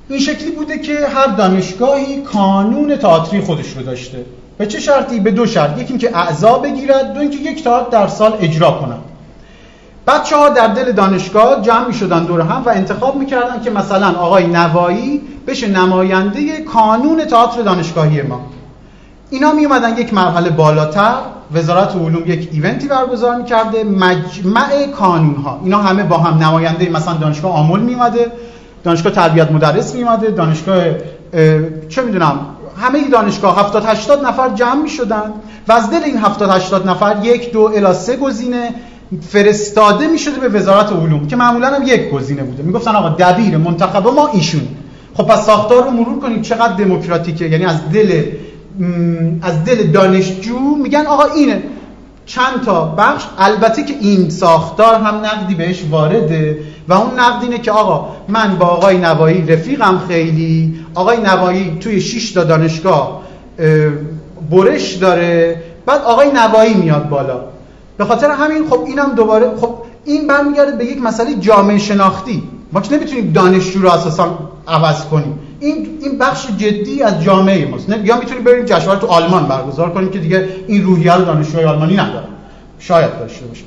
این شکلی بوده که هر دانشگاهی کانون تئاتری خودش رو داشته. به چه شرطی؟ به دو شرط. یکی اینکه اعضا بگیرد دو اینکه یک تئاتر در سال اجرا کنند بچه ها در دل دانشگاه جمع می شدن دور هم و انتخاب می‌کردن که مثلا آقای نوایی بشه نماینده کانون تئاتر دانشگاهی ما. اینا می اومدن یک مرحله بالاتر وزارت علوم یک ایونتی برگزار می‌کرده مجمع کانون ها اینا همه با هم نماینده مثلا دانشگاه آمل میمده دانشگاه تربیت مدرس میمده دانشگاه چه می‌دونم همه دانشگاه 70 80 نفر جمع می‌شدن و از دل این 70 80 نفر یک دو الی سه گزینه فرستاده می‌شده به وزارت علوم که معمولا هم یک گزینه بوده. می‌گفتن آقا دبیر منتخب ما ایشون. خب پس ساختار رو مرور کنید چقدر دموکراتیکه؟ یعنی از دل از دل دانشجو میگن آقا اینه. چند تا بخش؟ البته که این ساختار هم نقدی بهش وارده و اون نقد اینه که آقا من با آقای نوایی رفیقم خیلی. آقای نوایی توی 6 تا دانشگاه برش داره. بعد آقای نوایی میاد بالا. به خاطر همین خب اینم دوباره خب این برمیگرده به یک مسئله جامعه شناختی. ما که نمی‌تونیم دانشجو رو اساسا عوض کنیم. این این بخش جدی از جامعه ماست. یا می‌تونیم بریم جشنواره تو آلمان برگزار کنیم که دیگه این روحیه رو دانشجوهای آلمانی نداره شاید داشته باشه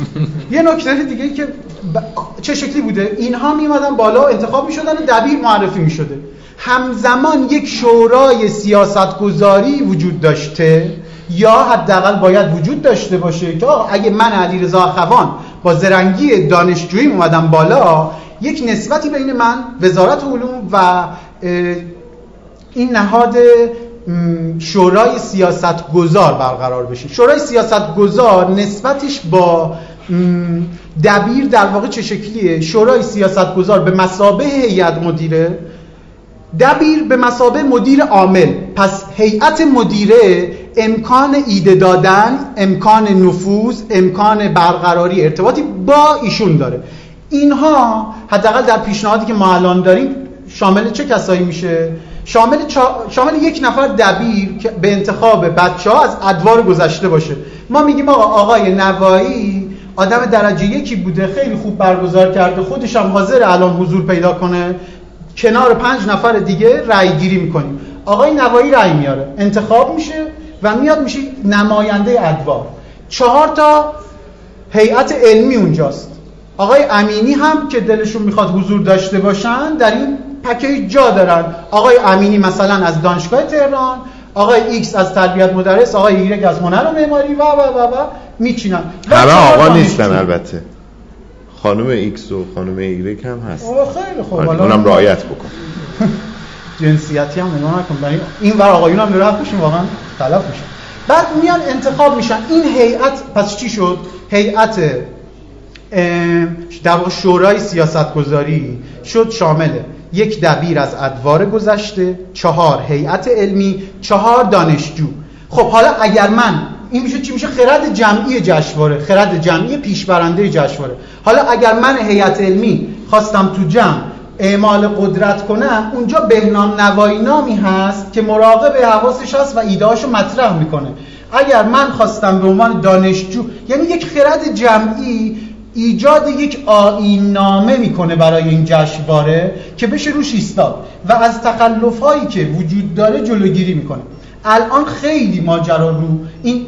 یه نکته دیگه که چه شکلی بوده؟ اینها میمدن بالا انتخاب می‌شدن و دبیر معرفی می‌شده. همزمان یک شورای سیاستگذاری وجود داشته. یا حداقل باید وجود داشته باشه که اگه من علیرضا خوان با زرنگی دانشجویی اومدم بالا یک نسبتی بین من وزارت علوم و این نهاد شورای سیاست گذار برقرار بشه. شورای سیاست گذار نسبتش با دبیر در واقع چه شکلیه؟ شورای سیاست گذار به مسابه هیئت مدیره دبیر به مسابه مدیر عامل. پس هیئت مدیره امکان ایده دادن امکان نفوذ امکان برقراری ارتباطی با ایشون داره. اینها حداقل در پیشنهادی که ما الان داریم شامل چه کسایی میشه؟ شامل, شامل یک نفر دبیر که به انتخاب بچه ها از ادوار گذشته باشه. ما میگیم آقا آقای نوایی آدم درجه یکی بوده خیلی خوب برگزار کرده خودش هم حاضر الان حضور پیدا کنه. کنار پنج نفر دیگه رأی گیری می‌کنیم. آقای نوایی رأی میاره. انتخاب میشه و میاد میشه نماینده ادوار چهار تا هیئت علمی اونجاست. آقای امینی هم که دلشون می‌خواد حضور داشته باشن در این package جا دارن. آقای امینی مثلا از دانشگاه تهران آقای ایکس از تربیت مدرس آقای ایگرک از هنر و معماری و و و و میچینن. همه آقا نیستن البته. خانم ایکس و خانم ایگرک هم هست. خیلی خوب. آره، اونم رعایت بکن. جنسیتی هم نگاه نکن. این ور آقایون هم رفت بشین واقعا تلف میشن بعد میان انتخاب میشن. این هیئت پس چی شد؟ هیئت در واقع شورای سیاستگذاری شد شامل یک دبیر از ادوار گذشته چهار هیئت علمی چهار دانشجو. خب حالا اگر من این میشه چی میشه؟ خرد جمعی جشنواره خرد جمعی پیشبرنده جشنواره. حالا اگر من هیئت علمی خواستم تو جمع اعمال قدرت کنم اونجا بهنام نوایی نامی هست که مراقب حواسش هست و ایدهاشو مطرح می‌کنه. اگر من خواستم به عنوان دانشجو یعنی یک خرد جمعی ایجاد یک آیین نامه می‌کنه برای این جشنواره که بشه روش ایستاد و از تخلف هایی که وجود داره جلوگیری می‌کنه. الان خیلی ماجرا رو این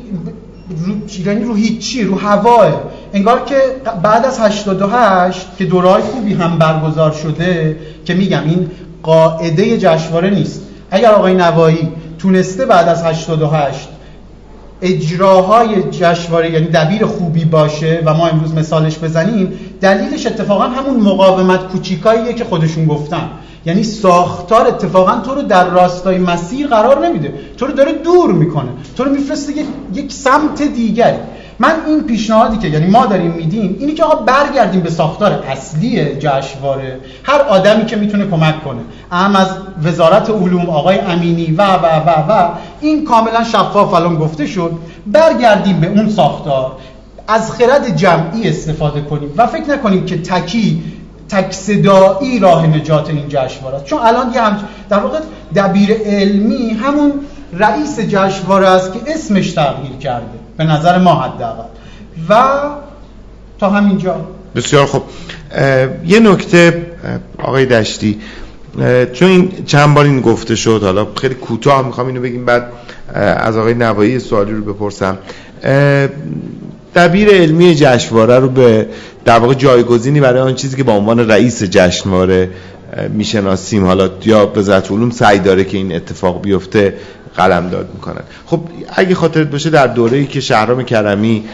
رو یعنی رو هیچی رو هواه. انگار که بعد از 88 که دورهای خوبی هم برگزار شده که میگم این قاعده جشنواره نیست. اگر آقای نوایی تونسته بعد از 88 اجراهای جشنواره یعنی دبیر خوبی باشه و ما امروز مثالش بزنیم دلیلش اتفاقا همون مقاومت کوچیکاییه که خودشون گفتن. یعنی ساختار اتفاقا تو رو در راستای مسیر قرار نمیده. تو رو داره دور می‌کنه. تو رو میفرسته یک سمت دیگری من این پیشنهادی که یعنی ما داریم میدیم اینی که آقا برگردیم به ساختار اصلی جشنواره. هر آدمی که می‌تونه کمک کنه. اهم از وزارت علوم آقای امینی و و و و. این کاملا شفاف الان گفته شد. برگردیم به اون ساختار. از خرد جمعی استفاده کنیم و فکر نکنیم که تکی تک صدایی راه نجات این جشنواره است چون الان یه هم در واقع دبیر علمی همون رئیس جشنواره است که اسمش تغییر کرده به نظر ما حداقل. و تا همینجا. بسیار خب یه نکته آقای دشتی. چون این چند بار این گفته شد حالا خیلی کوتاه می‌خوام اینو بگیم بعد از آقای نوایی سوالی رو بپرسم. دبیر علمی جشنواره رو به در واقع جایگزینی برای آن چیزی که با عنوان رئیس جشنواره می‌شناسیم. حالا یا وزارت علوم سعی داره که این اتفاق بیفته. قلم داد می‌کنن. خب اگه خاطرت باشه در دوره ای که شهرام کرمی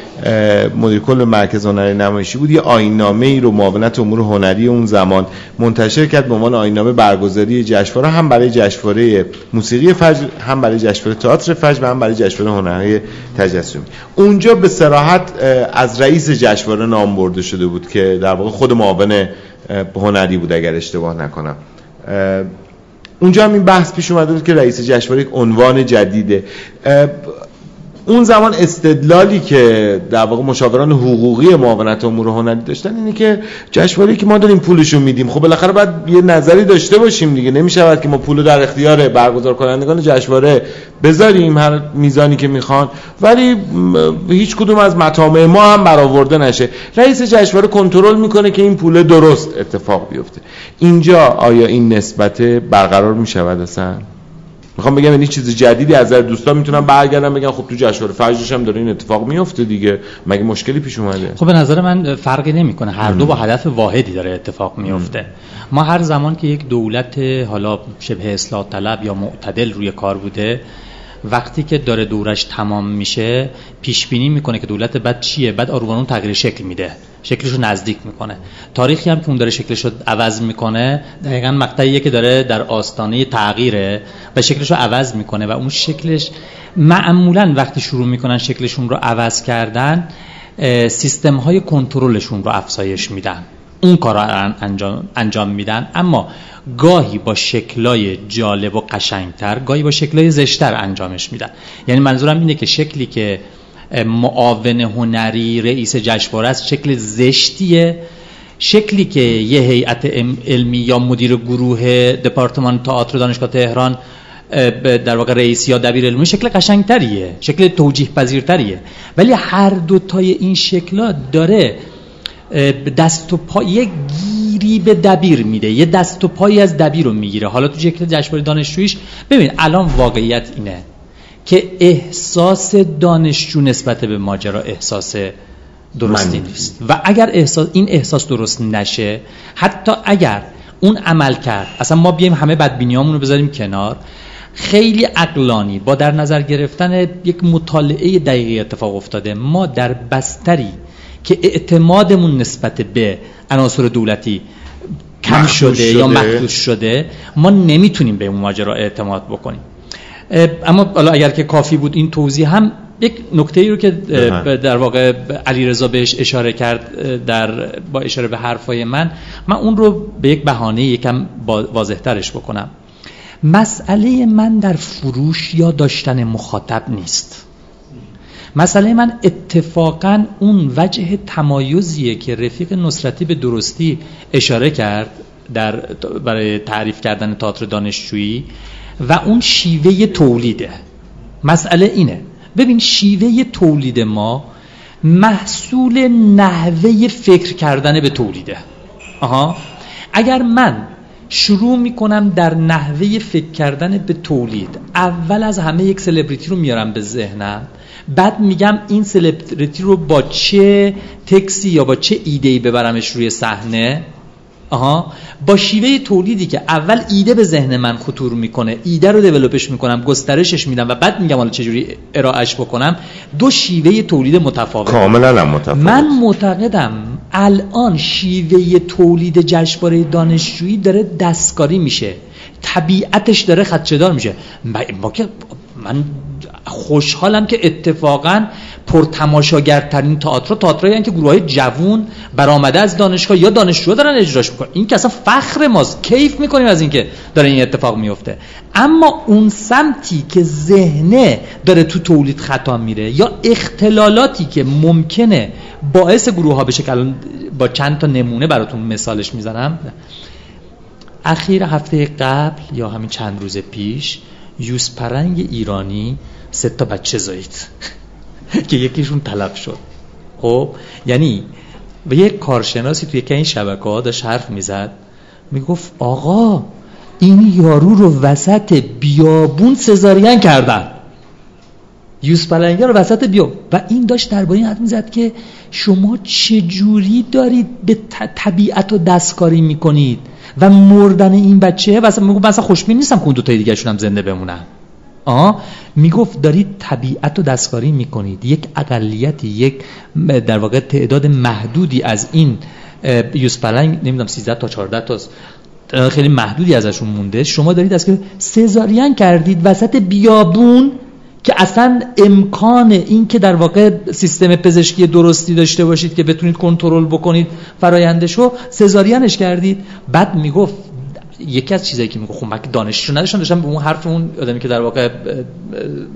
مدیر کل مرکز هنری نمایشی بود یه آینامه ای رو معاونت امور هنری اون زمان منتشر کرد به عنوان آینامه برگزاری جشنواره هم برای جشنواره موسیقی فجر هم برای جشنواره تئاتر فجر و هم برای جشنواره هنری تجسمی اونجا به صراحت از رئیس جشنواره نام برده شده بود که در واقع خود معاون هنری بود اگر اشتباه نکنم. اونجا هم این بحث پیش اومده بود که رئیس جشنواره یک عنوان جدیده. اون زمان استدلالی که در واقع مشاوران حقوقی معاونت امور هنری داشتن اینه که جشنواره که ما داریم پولشو میدیم. خب بالاخره باید یه نظری داشته باشیم دیگه. نمی‌شود که ما پول در اختیار برگزار کنندگان جشنواره بذاریم هر میزانی که می‌خوان. ولی هیچ کدوم از مطامع ما هم برآورده نشه. رئیس جشنواره کنترل می‌کنه که این پول درست اتفاق بیفته. اینجا آیا این نسبت برقرار می‌شود اصلا؟ می‌خوام بگم یعنی چیز جدیدی از نظر دوستان می‌تونم برگردم بگم خب تو جشنواره فجرش هم داره این اتفاق میفته دیگه. مگه مشکلی پیش اومده؟ خب به نظر من فرقی نمی‌کنه. هر دو با هدف واحدی داره اتفاق میفته ما هر زمان که یک دولت حالا شبه اصلاح طلب یا معتدل روی کار بوده وقتی که داره دورش تمام میشه پیش بینی می‌کنه که دولت بعد چیه؟ بعد آروان تغییر شکل میده. شکلش رو نزدیک می‌کنه. تاریخی هم که اون داره شکلش رو عوض می‌کنه دقیقا مقطعیه که داره در آستانه تغییره و شکلش رو عوض می‌کنه و اون شکلش معمولا وقتی شروع می‌کنن شکلشون رو عوض کردن سیستم های کنترلشون رو افزایش میدن. اون کار رو انجام, انجام میدن. اما گاهی با شکلای جالب و قشنگتر گاهی با شکلای زشتر انجامش میدن. یعنی منظورم اینه که شکلی که معاون هنری رئیس جشنواره است شکل زشتیه. شکلی که یه هیئت علمی یا مدیر گروه دپارتمان تئاتر دانشگاه تهران در واقع رئیس یا دبیر علمی شکل قشنگتریه. شکل توجیه پذیرتریه ولی هر دو تای این شکلا داره دست و پای یه گیری به دبیر میده. یه دست و پایی از دبیر رو می‌گیره. حالا تو شکل جشنواره دانشجوییش ببین الان واقعیت اینه که احساس دانشجو نسبت به ماجرا احساس درستی نیست. و اگر احساس این احساس درست نشه حتی اگر اون عمل کرد اصلا ما بیایم همه بدبینیامون رو بذاریم کنار خیلی اقلانی با در نظر گرفتن یک مطالعه دقیقی اتفاق افتاده. ما در بستری که اعتمادمون نسبت به عناصر دولتی کم شده, یا محدود شده ما نمی‌تونیم به اون ماجرا اعتماد بکنیم. اما حالا اگر که کافی بود این توضیح هم یک نکته ای رو که در واقع علیرضا بهش اشاره کرد در با اشاره به حرفای من من اون رو به یک بهانه یکم واضحترش بکنم. مسئله من در فروش یا داشتن مخاطب نیست. مسئله من اتفاقا اون وجه تمایزیه که رفیق نصرتی به درستی اشاره کرد در برای تعریف کردن تئاتر دانشجویی و اون شیوه تولیده. مسئله اینه. ببین شیوه تولید ما محصول نحوه فکر کردن به تولیده. آها؟ اگر من شروع می‌کنم در نحوه فکر کردن به تولید اول از همه یک سلبریتی رو میارم به ذهنم بعد میگم این سلبریتی رو با چه تکسی یا با چه ایدهی ببرمش روی صحنه؟ آها. با شیوه تولیدی که اول ایده به ذهن من خطور می‌کنه ایده رو دیولپش می‌کنم گسترشش میدم و بعد میگم حالا چجوری ارائهش بکنم دو شیوه تولید متفاوت. کاملا متفاوت. من معتقدم الان شیوه تولید جشنواره دانشجویی داره دستکاری میشه. طبیعتش داره خدشدار میشه. ما که من خوشحالم که اتفاقا پرتماشاگرترین تئاتر تئاترایی که گروه های جوون برآمده از دانشگاه یا دانشجو دارن اجراش می‌کنن. این که اصلا فخر ماست. کیف می‌کنیم از اینکه داره این اتفاق میفته اما اون سمتی که ذهنه داره تو تولید خطا میره یا اختلالاتی که ممکنه باعث گروه ها بشه که با چند تا نمونه براتون مثالش می‌زنم. اخیر هفته قبل یا همین چند روز پیش یوز پرنگ ایرانی سه تا بچه زایید که یکیشون طلب شد. خب یعنی و یک کارشناسی توی که این شبکه ها داشت حرف می‌زد. می‌گفت آقا این یارو رو وسط بیابون سزارین کردن. یوز رو وسط بیا و این داشت درباره این حد می‌زد که شما چجوری دارید به طبیعت و دستکاری می‌کنید و مردن این بچه؟ مثلا می‌گفت مثلا خوشبین نیستم که اون دو تای دیگه هم زنده بمونن. آه می‌گفت دارید طبیعت و دستکاری می‌کنید. یک اقلیت یک در واقع تعداد محدودی از این یوز پلنگ نمی‌دونم 13 تا 14 تا خیلی محدودی ازشون مونده. شما دارید از که سزارین کردید وسط بیابون که اصلا امکان این که در واقع سیستم پزشکی درستی داشته باشید که بتونید کنترل بکنید فرایندشو سزارینش کردید. بعد می‌گفت یکی از چیزایی که میگه خب من دانشجو نداشتم داشتم به اون حرف اون آدمی که در واقع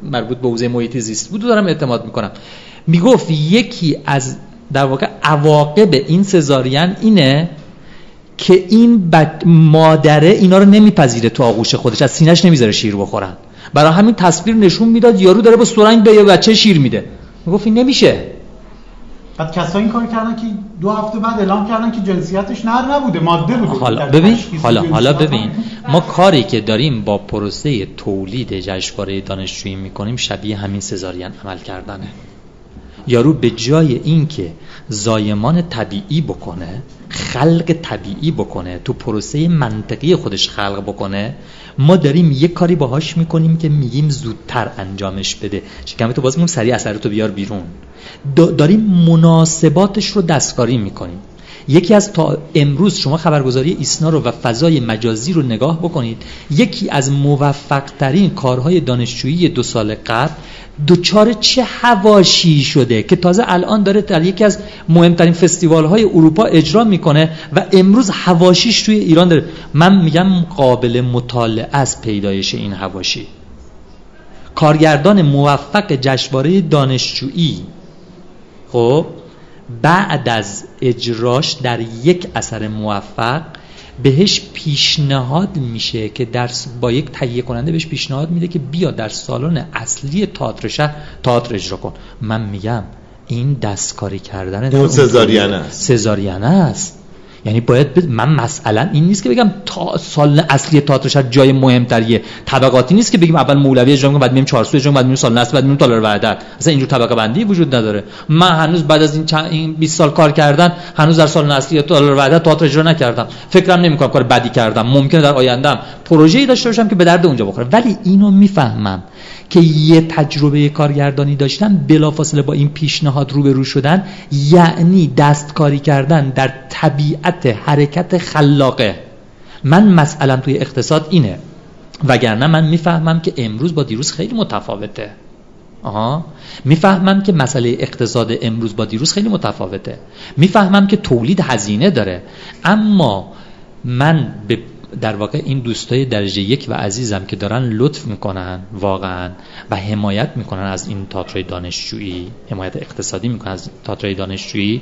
مربوط به حوزه محیط زیست بود دارم اعتماد می‌کنم. می‌گفت یکی از در واقع عواقب این سزارین اینه که این مادره اینا رو نمیپذیره تو آغوش خودش از سینش نمی‌ذاره شیر بخورن. برای همین تصویر نشون می‌داد یارو داره با سرنگ به یه بچه شیر میده. می‌گفت این نمیشه. بعد کسایی این کار کردن که دو هفته بعد اعلام کردن که جنسیتش نر نبوده ماده بوده. حالا ببین حالا حالا ببین. ما کاری که داریم با پروسه تولید جشنواره دانشجویی می‌کنیم شبیه همین سزارین عمل کردنه. یارو به جای اینکه زایمان طبیعی بکنه خلق طبیعی بکنه تو پروسه منطقی خودش خلق بکنه ما داریم یه کاری باهاش می‌کنیم که میگیم زودتر انجامش بده. شکمه تو باز میگیم سریع اثرتو بیار بیرون. داریم مناسباتش رو دستکاری می‌کنیم. یکی از تا امروز شما خبرگزاری ایسنا رو و فضای مجازی رو نگاه بکنید یکی از موفق ترین کارهای دانشجویی دو سال قبل دوچار چه هواشی شده که تازه الان داره در یکی از مهمترین فستیوال های اروپا اجرا می‌کنه و امروز هواشیش توی ایران داره. من میگم قابل مطالعه از پیدایش این هواشی کارگردان موفق جشنواره دانشجویی. خب؟ بعد از اجراش در یک اثر موفق بهش پیشنهاد میشه که در با یک تهیه کننده بهش پیشنهاد میده که بیا در سالن اصلی تئاتر شهر تئاتر اجرا کن. من میگم این دستکاری کردن اون سزارینه است. است. یعنی باید من مسئله این نیست که بگم تا سال اصلی تئاتر شهر جای مهمتریه. طبقاتی نیست که بگیم اول مولوی اجرا کنیم بعد میریم چارسو اجرا بعد میریم سال اصلی بعد میریم تالار وحدت اصلا اینجور طبقه بندی وجود نداره. من هنوز بعد از این چند این 20 سال کار کردن هنوز در سال اصلی تالار وحدت تئاتر اجرا نکردم. فکرم نمی‌کنم کار بدی کردم. ممکنه در آیندهم پروژه‌ای داشته باشم که به درد اونجا بخوره. ولی اینو می‌فهمم که یه تجربه کارگردانی داشتن بلافاصله با این پیشنهاد روبرو شدن یعنی دستکاری کردن در طبیعت حرکت خلاقه. من مسئلم توی اقتصاد اینه. وگرنه من می‌فهمم که امروز با دیروز خیلی متفاوته. آها؟ می‌فهمم که مسئله اقتصاد امروز با دیروز خیلی متفاوته. می‌فهمم که تولید هزینه داره. اما من به در واقع این دوستای درجه یک و عزیزم که دارن لطف می‌کنن واقعا و حمایت می‌کنن از این تاترای دانشجویی حمایت اقتصادی می‌کنن از تاترای دانشجویی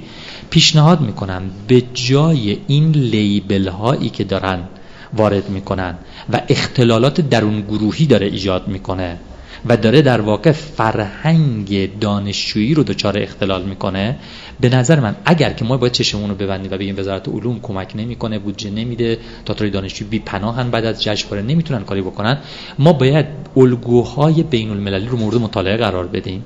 پیشنهاد می‌کنم به جای این لیبل هایی که دارن وارد می‌کنن و اختلالات درون گروهی داره ایجاد می‌کنه و داره در واقع فرهنگ دانشجویی رو دچار اختلال می‌کنه. به نظر من اگر که ما باید چشمون رو ببندیم و بگیم وزارت علوم کمک نمی‌کنه بودجه نمیده تئاترهای دانشجویی بی پناهن بعد از جشنواره نمی‌تونن کاری بکنن ما باید الگوهای بین المللی رو مورد مطالعه قرار بدیم.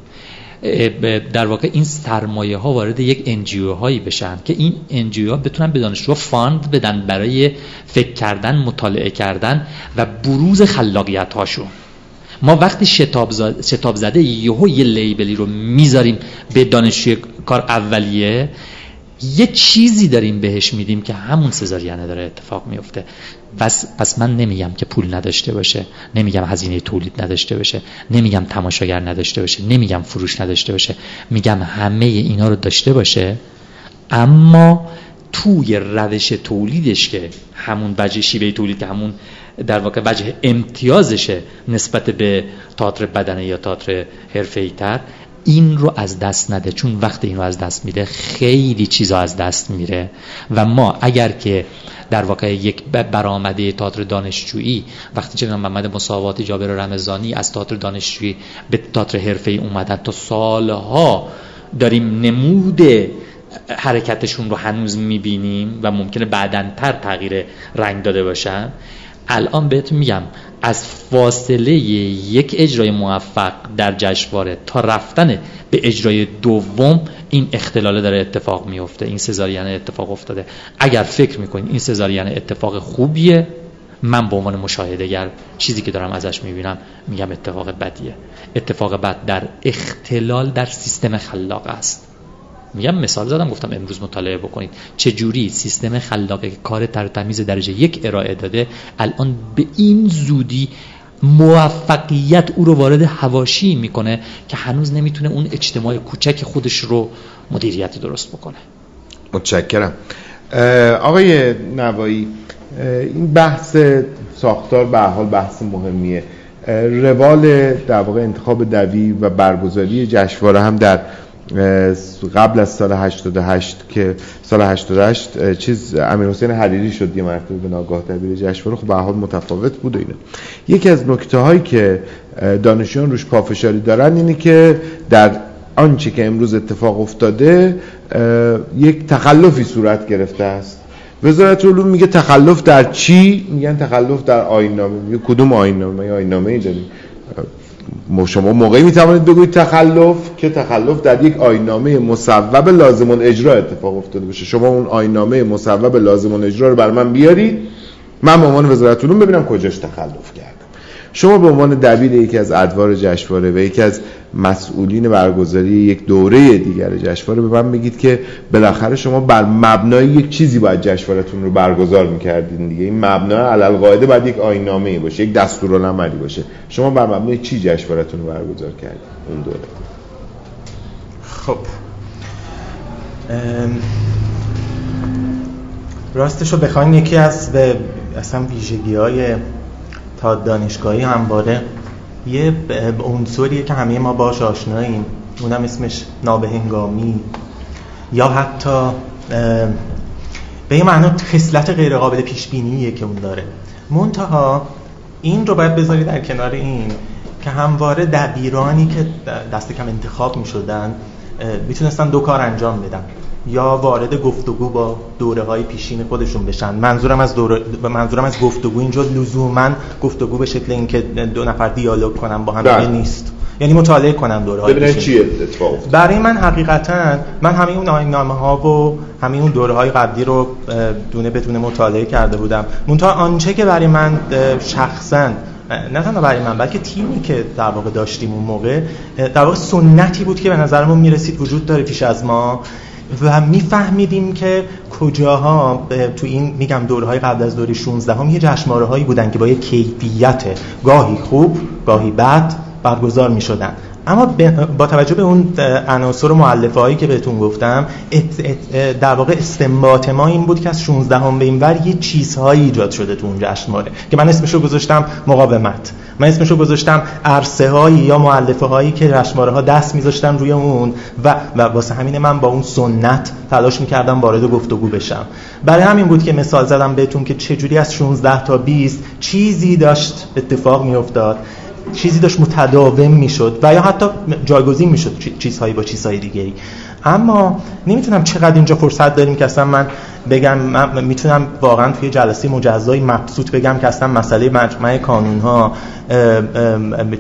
در واقع این سرمایه ها وارد یک NGO هایی بشن که این NGO ها بتونن به دانشجو fund بدن برای فکر کردن مطالعه کردن و بروز خلاقیت هاشون ما وقتی شتاب, زده, شتاب زده یهو یه label ی رو می‌ذاریم به دانشجوی کار اولیه یه چیزی داریم بهش میدیم که همون سزاریانه داره اتفاق میفته پس, پس من نمیگم که پول نداشته باشه نمیگم هزینه تولید نداشته باشه نمیگم تماشاگر نداشته باشه نمیگم فروش نداشته باشه میگم همه اینا رو داشته باشه. اما توی روش تولیدش که همون بجه شیوه تولید که همون در واقع وجه امتیازشه نسبت به تئاتر بدنه یا تئاتر حرفه‌ای تر این رو از دست نده. چون وقتی این رو از دست میده خیلی چیزا از دست میره. و ما اگر که در واقع یک برآمده تئاتر دانشجویی وقتی چه محمد مساوات جابر رمضانی از تئاتر دانشجویی به تئاتر حرفه‌ای اومدن تا سالها داریم نمود حرکتشون رو هنوز می‌بینیم و ممکنه بعدن تر تغییر رنگ داده باشن الان بهتون میگم از فاصله یک اجرای موفق در جشنواره تا رفتن به اجرای دوم این اختلاله داره اتفاق میفته این سزارین اتفاق افتاده. اگر فکر می‌کنید این سزارین اتفاق خوبیه من به عنوان مشاهدهگر چیزی که دارم ازش می‌بینم میگم اتفاق بدیه. اتفاق بد در اختلال در سیستم خلاق است. میگم مثال زدم گفتم امروز مطالعه بکنید. چه جوری سیستم خلاقه که کار تر تمیز درجه یک ارائه داده؟ الان به این زودی موفقیت او رو وارد هواشی می‌کنه که هنوز نمی‌تونه اون اجتماع کوچک خودش رو مدیریت درست بکنه. متشکرم. آقای نوایی این بحث ساختار به حال بحث مهمیه. روال در واقع انتخاب دوی و برگزاری جشنواره هم در قبل از سال 88 که سال 88 چیز امیر حسین حریری شد یه مرتبه به ناگاه دبیر جشنواره. خب به حال متفاوت بود اینا. یکی از نکته هایی که دانشجویان روش پافشاری دارن اینه که در آنچه که امروز اتفاق افتاده یک تخلفی صورت گرفته است. وزارت علوم میگه تخلف در چی؟ میگن تخلف در آینامه میگه کدوم آینامه آینامه ای داریم. شما موقعی می‌توانید بگویید تخلف که تخلف در یک آینامه مصوب لازم اجرا اتفاق افتاده باشه. شما اون آینامه مصوب لازم اجرا رو بر من بیارید. من به عنوان وزارت علوم ببینم کجاش تخلف کرد شما به عنوان دبیر یکی از ادوار جشنواره و یکی از مسئولین برگزاری یک دوره دیگر جشنواره به من بگید که بالاخره شما بر مبنای یک چیزی باید جشنوارهتون رو برگزار می‌کردین دیگه. این مبنا علل قاعده باید یک آینامه باشه یک دستورالعملی باشه. شما بر مبنای چی جشنوارهتون رو برگزار کردید اون دوره؟ خب. راستش رو بخواین یکی از به اصلا ویژگی های تا دانشگاهی همواره یه عنصریه که همه ما باش آشناییم. اونم اسمش نابهنگامی. یا حتی به یه معنا خصلت غیر قابل پیش بینیه که اون داره. منتها این رو باید بذاری در کنار این که همواره دبیرانی که دست کم انتخاب می شدن می‌تونستن دو کار انجام بدن. یا وارد گفتگو با دوره های پیشین خودشون بشن. منظورم از دوره منظورم از گفتگو اینجا لزوما گفتگو به شکل اینکه دو نفر دیالوگ کنن با هم بله. نیست. یعنی مطالعه کنن دوره های چی اتفاق؟ برای من حقیقتا من همه اون آیین ها و همه اون دوره های قبلی رو دونه بدون مطالعه کرده بودم. منتها آنچه که برای من شخصا نه تنها برای من بلکه تیمی که در واقع داشتیم اون موقع در واقع سنتی بود که به نظرمون می‌رسید وجود داره پیش از ما. و میفهمیدیم که کجاها تو این میگم دورهای قبل از دوره 16 هم یه جشنواره هایی بودن که با یه کیفیت گاهی خوب گاهی بد برگزار می شدن اما با توجه به اون عناصر معلفه هایی که بهتون گفتم در واقع استنباط ما این بود که از 16 هم به این ور یه چیزهایی ایجاد شده تو اون جشنواره که من اسمش رو گذاشتم مقاومت. من اسمش رو گذاشتم عرصه هایی یا معلفه هایی که جشنواره ها دست میذاشتن روی اون و و واسه همین من با اون سنت تلاش می‌کردم وارد گفتگو بشم. برای همین بود که مثال زدم بهتون که چجوری از 16 تا 20 چیزی داشت اتفاق میافتاد. چیزی داشت متداوم می‌شد و یا حتی جایگزین می‌شد چیزهایی با چیزهای دیگه ای اما نمی‌تونم چقدر اینجا فرصت داریم که اصلا من بگم من می‌تونم واقعا توی جلسه مجزای مبسوط بگم که اصلا مسئله مجمع کانون ها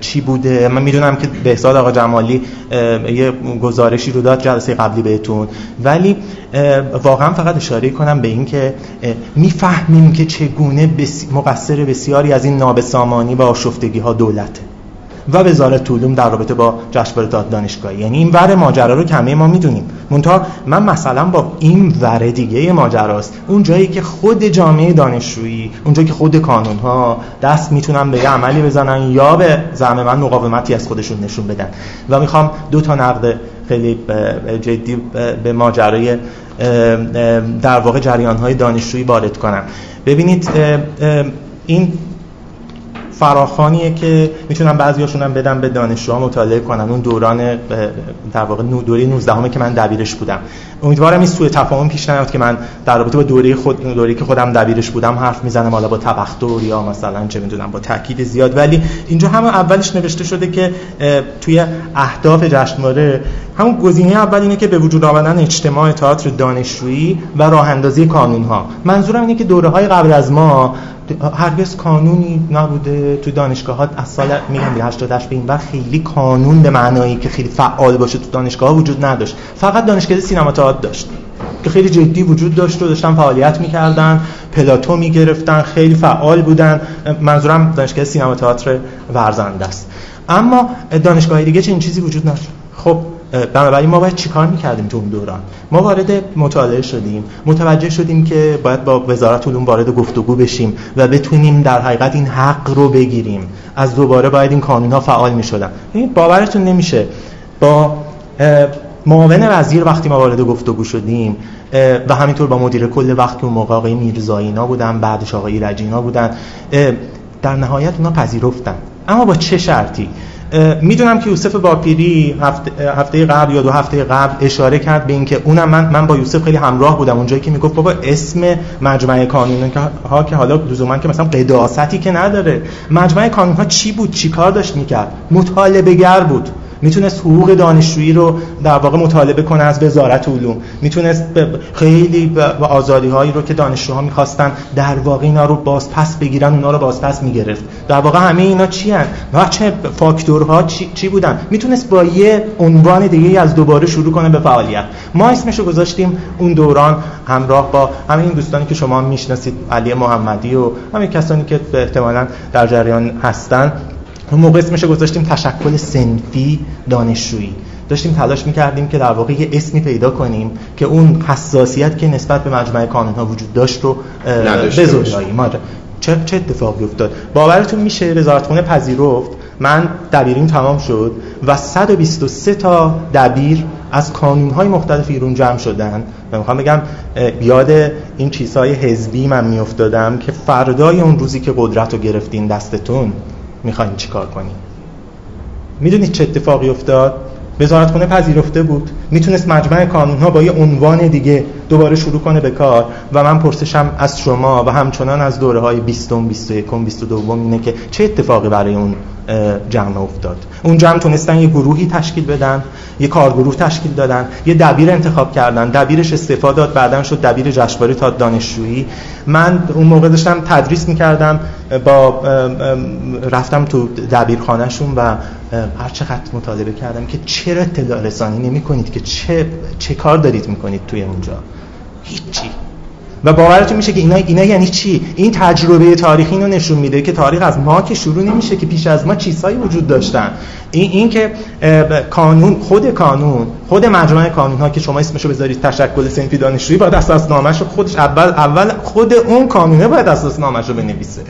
چی بوده. من می‌دونم که بهزاد آقا جمالی یه گزارشی رو داد جلسه قبلی بهتون. ولی واقعا فقط اشاره کنم به این که می‌فهمیم که چگونه مقصر بسیاری از این نابسامانی و آشفتگی ها دولته. و وزارت علوم در رابطه با جشنواره دانشگاهی. یعنی این ور ماجرا رو کمه ما می‌دونیم. منتها من مثلا با این ور دیگه ماجراست. اون جایی که خود جامعه دانشجویی اون جایی که خود کانون ها دست می‌تونن به عملی بزنن یا به زعم من مقاومتی از خودشون نشون بدن. و می‌خوام دو تا نقد خیلی جدی به ماجرای در واقع جریان های دانشجویی وارد کنم. ببینید این فراخانیه که می‌تونم بعضیاشون هم بدم به دانشجوها مطالعه کنن. اون دوران در واقع دوره 19 همه که من دبیرش بودم. امیدوارم این سوء تفاهم پیش نیاد که من در رابطه با دوره خود دوره که خودم دبیرش بودم حرف می‌زنم حالا با تبختر یا مثلا چه می‌دونم با تاکید زیاد. ولی اینجا هم اولش نوشته شده که توی اهداف جشنواره همون گزینه اول اینه که به وجود آوردن اجتماع تئاتر دانشجویی و راه اندازی کانون ها منظورم اینه که دوره های قبل از ما هرگز کانونی نبوده. تو دانشگاه ها از سال میگم 88 به این وقت خیلی کانون به معنایی که خیلی فعال باشه تو دانشگاه ها وجود نداشت. فقط دانشگاه سینما تئاتر داشت که خیلی جدی وجود داشت و داشتن فعالیت می‌کردن پلاتو می‌گرفتن خیلی فعال بودن. منظورم دانشگاه سینما تئاتر ورزنده است. اما دانشگاه دیگه چنین چیزی وجود نداشت. خب بنابراین ما باید چیکار می‌کردیم تو اون دوران؟ ما وارد مطالعه شدیم متوجه شدیم که باید با وزارت علوم وارد گفتگو بشیم و بتونیم در حقیقت این حق رو بگیریم. از دوباره باید این قانون ها فعال می‌شدن. باورتون نمیشه. با معاون وزیر وقتی ما وارد گفتگو شدیم و همینطور با مدیر کل وقت که اون موقع آقای میرزایینا بودن بعدش آقای رجینا بودن در نهایت اونا پذیرفتن. اما با چه شرطی؟ می‌دونم که یوسف باپیری هفته, هفته قبل یا دو هفته قبل اشاره کرد به اینکه اونم من من با یوسف خیلی همراه بودم. اونجایی که می‌گفت بابا اسم مجمع قانون ها که حالا لزوما که مثلا قداستی که نداره. مجمع قانون ها چی بود؟ چی کار داشت می‌کرد؟ مطالبه گر بود. می‌تونست حقوق دانشجویی رو در واقع مطالبه کنه از وزارت علوم. می‌تونست خیلی آزادی هایی رو که دانشجوها می‌خواستن در واقع اینا رو باز پس بگیرن اونا رو باز پس می‌گرفت. در واقع همه اینا چی هن؟ و چه فاکتورها چی, چی بودن؟ می‌تونست با یه عنوان دیگه از دوباره شروع کنه به فعالیت. ما اسمشو گذاشتیم اون دوران همراه با همین دوستانی که شما می‌شناسید علی محمدی و همین کسانی که احتمالا در جریان هستن. اون موقع اسمش گذاشتیم تشکل سنفی دانشجویی. داشتیم تلاش می‌کردیم که در واقع یه اسمی پیدا کنیم که اون حساسیت که نسبت به مجمع قانون ها وجود داشت رو بزرگاییم آره. چه چه اتفاقی افتاد؟ باورتون میشه وزارتخونه پذیرفت من دبیریم تمام شد و 123 تا دبیر از کانون های مختلف ایران جمع شدن. و می‌خوام بگم یاد این چیزهای حزبی من میافتادم که فردای اون روزی که قدرت رو گرفتین دستتون. می‌خواین چیکار کنیم می‌دونید چه اتفاقی افتاد؟ وزارتخونه پذیرفته بود. می‌تونست مجمع کانون ها با یه عنوان دیگه دوباره شروع کنه به کار و من پرسشم از شما و همچنان از دوره های 20 21 22 اینه که چه اتفاقی برای اون جمع افتاد. اون جمع تونستن یه گروهی تشکیل بدن یه کارگروه تشکیل دادن یه دبیر انتخاب کردن. دبیرش استفاده داد بعدا شد دبیر جشنواره تا دانشجویی. من اون موقع داشتم تدریس می‌کردم با رفتم تو دبیرخانهشون و هر چقدر مطالبه کردم که چرا اطلاع رسانی نمی کنید که چه, چه کار دارید می‌کنید توی اونجا. هیچی. و باورتون میشه که اینا اینا یعنی چی؟ این تجربه تاریخی اینو نشون میده که تاریخ از ما که شروع نمیشه که پیش از ما چیزهایی وجود داشتن. این این که قانون خود قانون خود مجموعه قانون ها که شما اسمشو بذارید تشکل صنفی دانشجویی باید اساس نامش خودش اول اول خود اون قانونه باید اساس نامش رو بنویسه.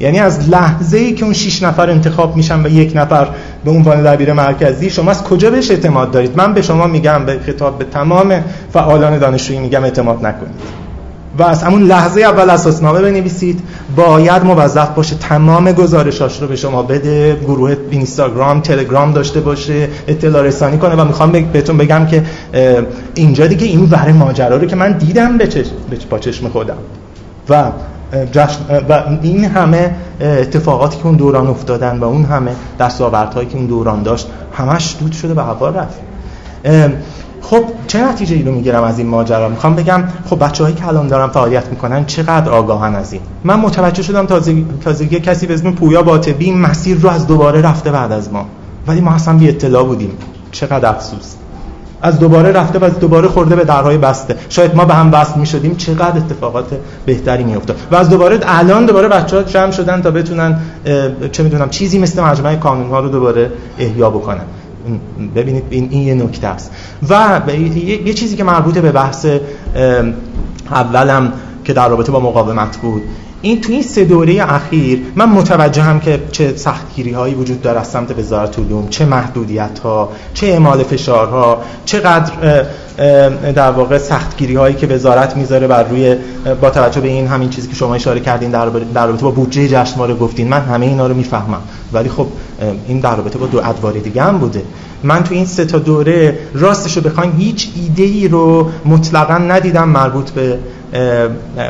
یعنی از لحظه ای که اون 6 نفر انتخاب میشن و یک نفر به عنوان دبیر مرکزی شما از کجا بهش اعتماد دارید؟ من به شما میگم به خطاب به تمام فعالان دانشجویی میگم اعتماد نکنید. و از همون لحظه اول اساسنامه بنویسید. باید موظف باشه تمام گزارشاش رو به شما بده گروه اینستاگرام تلگرام داشته باشه اطلاع رسانی کنه و می‌خوام بهتون بگم که اینجا دیگه این ور ماجرا رو که من دیدم به چشم با چشم خودم. و جشن و این همه اتفاقاتی که اون دوران افتادن و اون همه دستاوردهایی که اون دوران داشت همش دود شده به هوا رفت. خب چه نتیجه ای رو می‌گیرم از این ماجرا؟ می‌خوام بگم خب بچه‌هایی که الان دارن فعالیت می‌کنن چقدر آگاهن از این؟ من متوجه شدم تازگی, تازگی کسی به اسم پویا باطبی مسیر رو از دوباره رفته بعد از ما. ولی ما اصلا بی اطلاع بودیم. چقدر افسوس. از دوباره رفته و از دوباره خورده به درهای بسته. شاید ما به هم وصل می شدیم چقدر اتفاقات بهتری می افتاد و از دوباره الان دوباره بچه ها جمع شدن تا بتونن چه می‌دونم چیزی مثل مجمع کانون ها رو دوباره احیا بکنن. ببینید این, این یه نکته است. و یه چیزی که مربوط به بحث اولم که در رابطه با مقاومت بود این تو این سه دوره اخیر من متوجهم که چه سختگیری هایی وجود داره از سمت وزارت علوم چه محدودیت ها چه اعمال فشارها چقدر در واقع سختگیری هایی که وزارت می‌ذاره بر روی با توجه به این همین چیزی که شما اشاره کردین در رابطه با بودجه جشنواره گفتین من همه اینا رو می‌فهمم. ولی خب این در رابطه با دو ادوار دیگه هم بوده. من تو این سه تا دوره راستش رو بخواین هیچ ایده ای رو مطلقا ندیدم مربوط به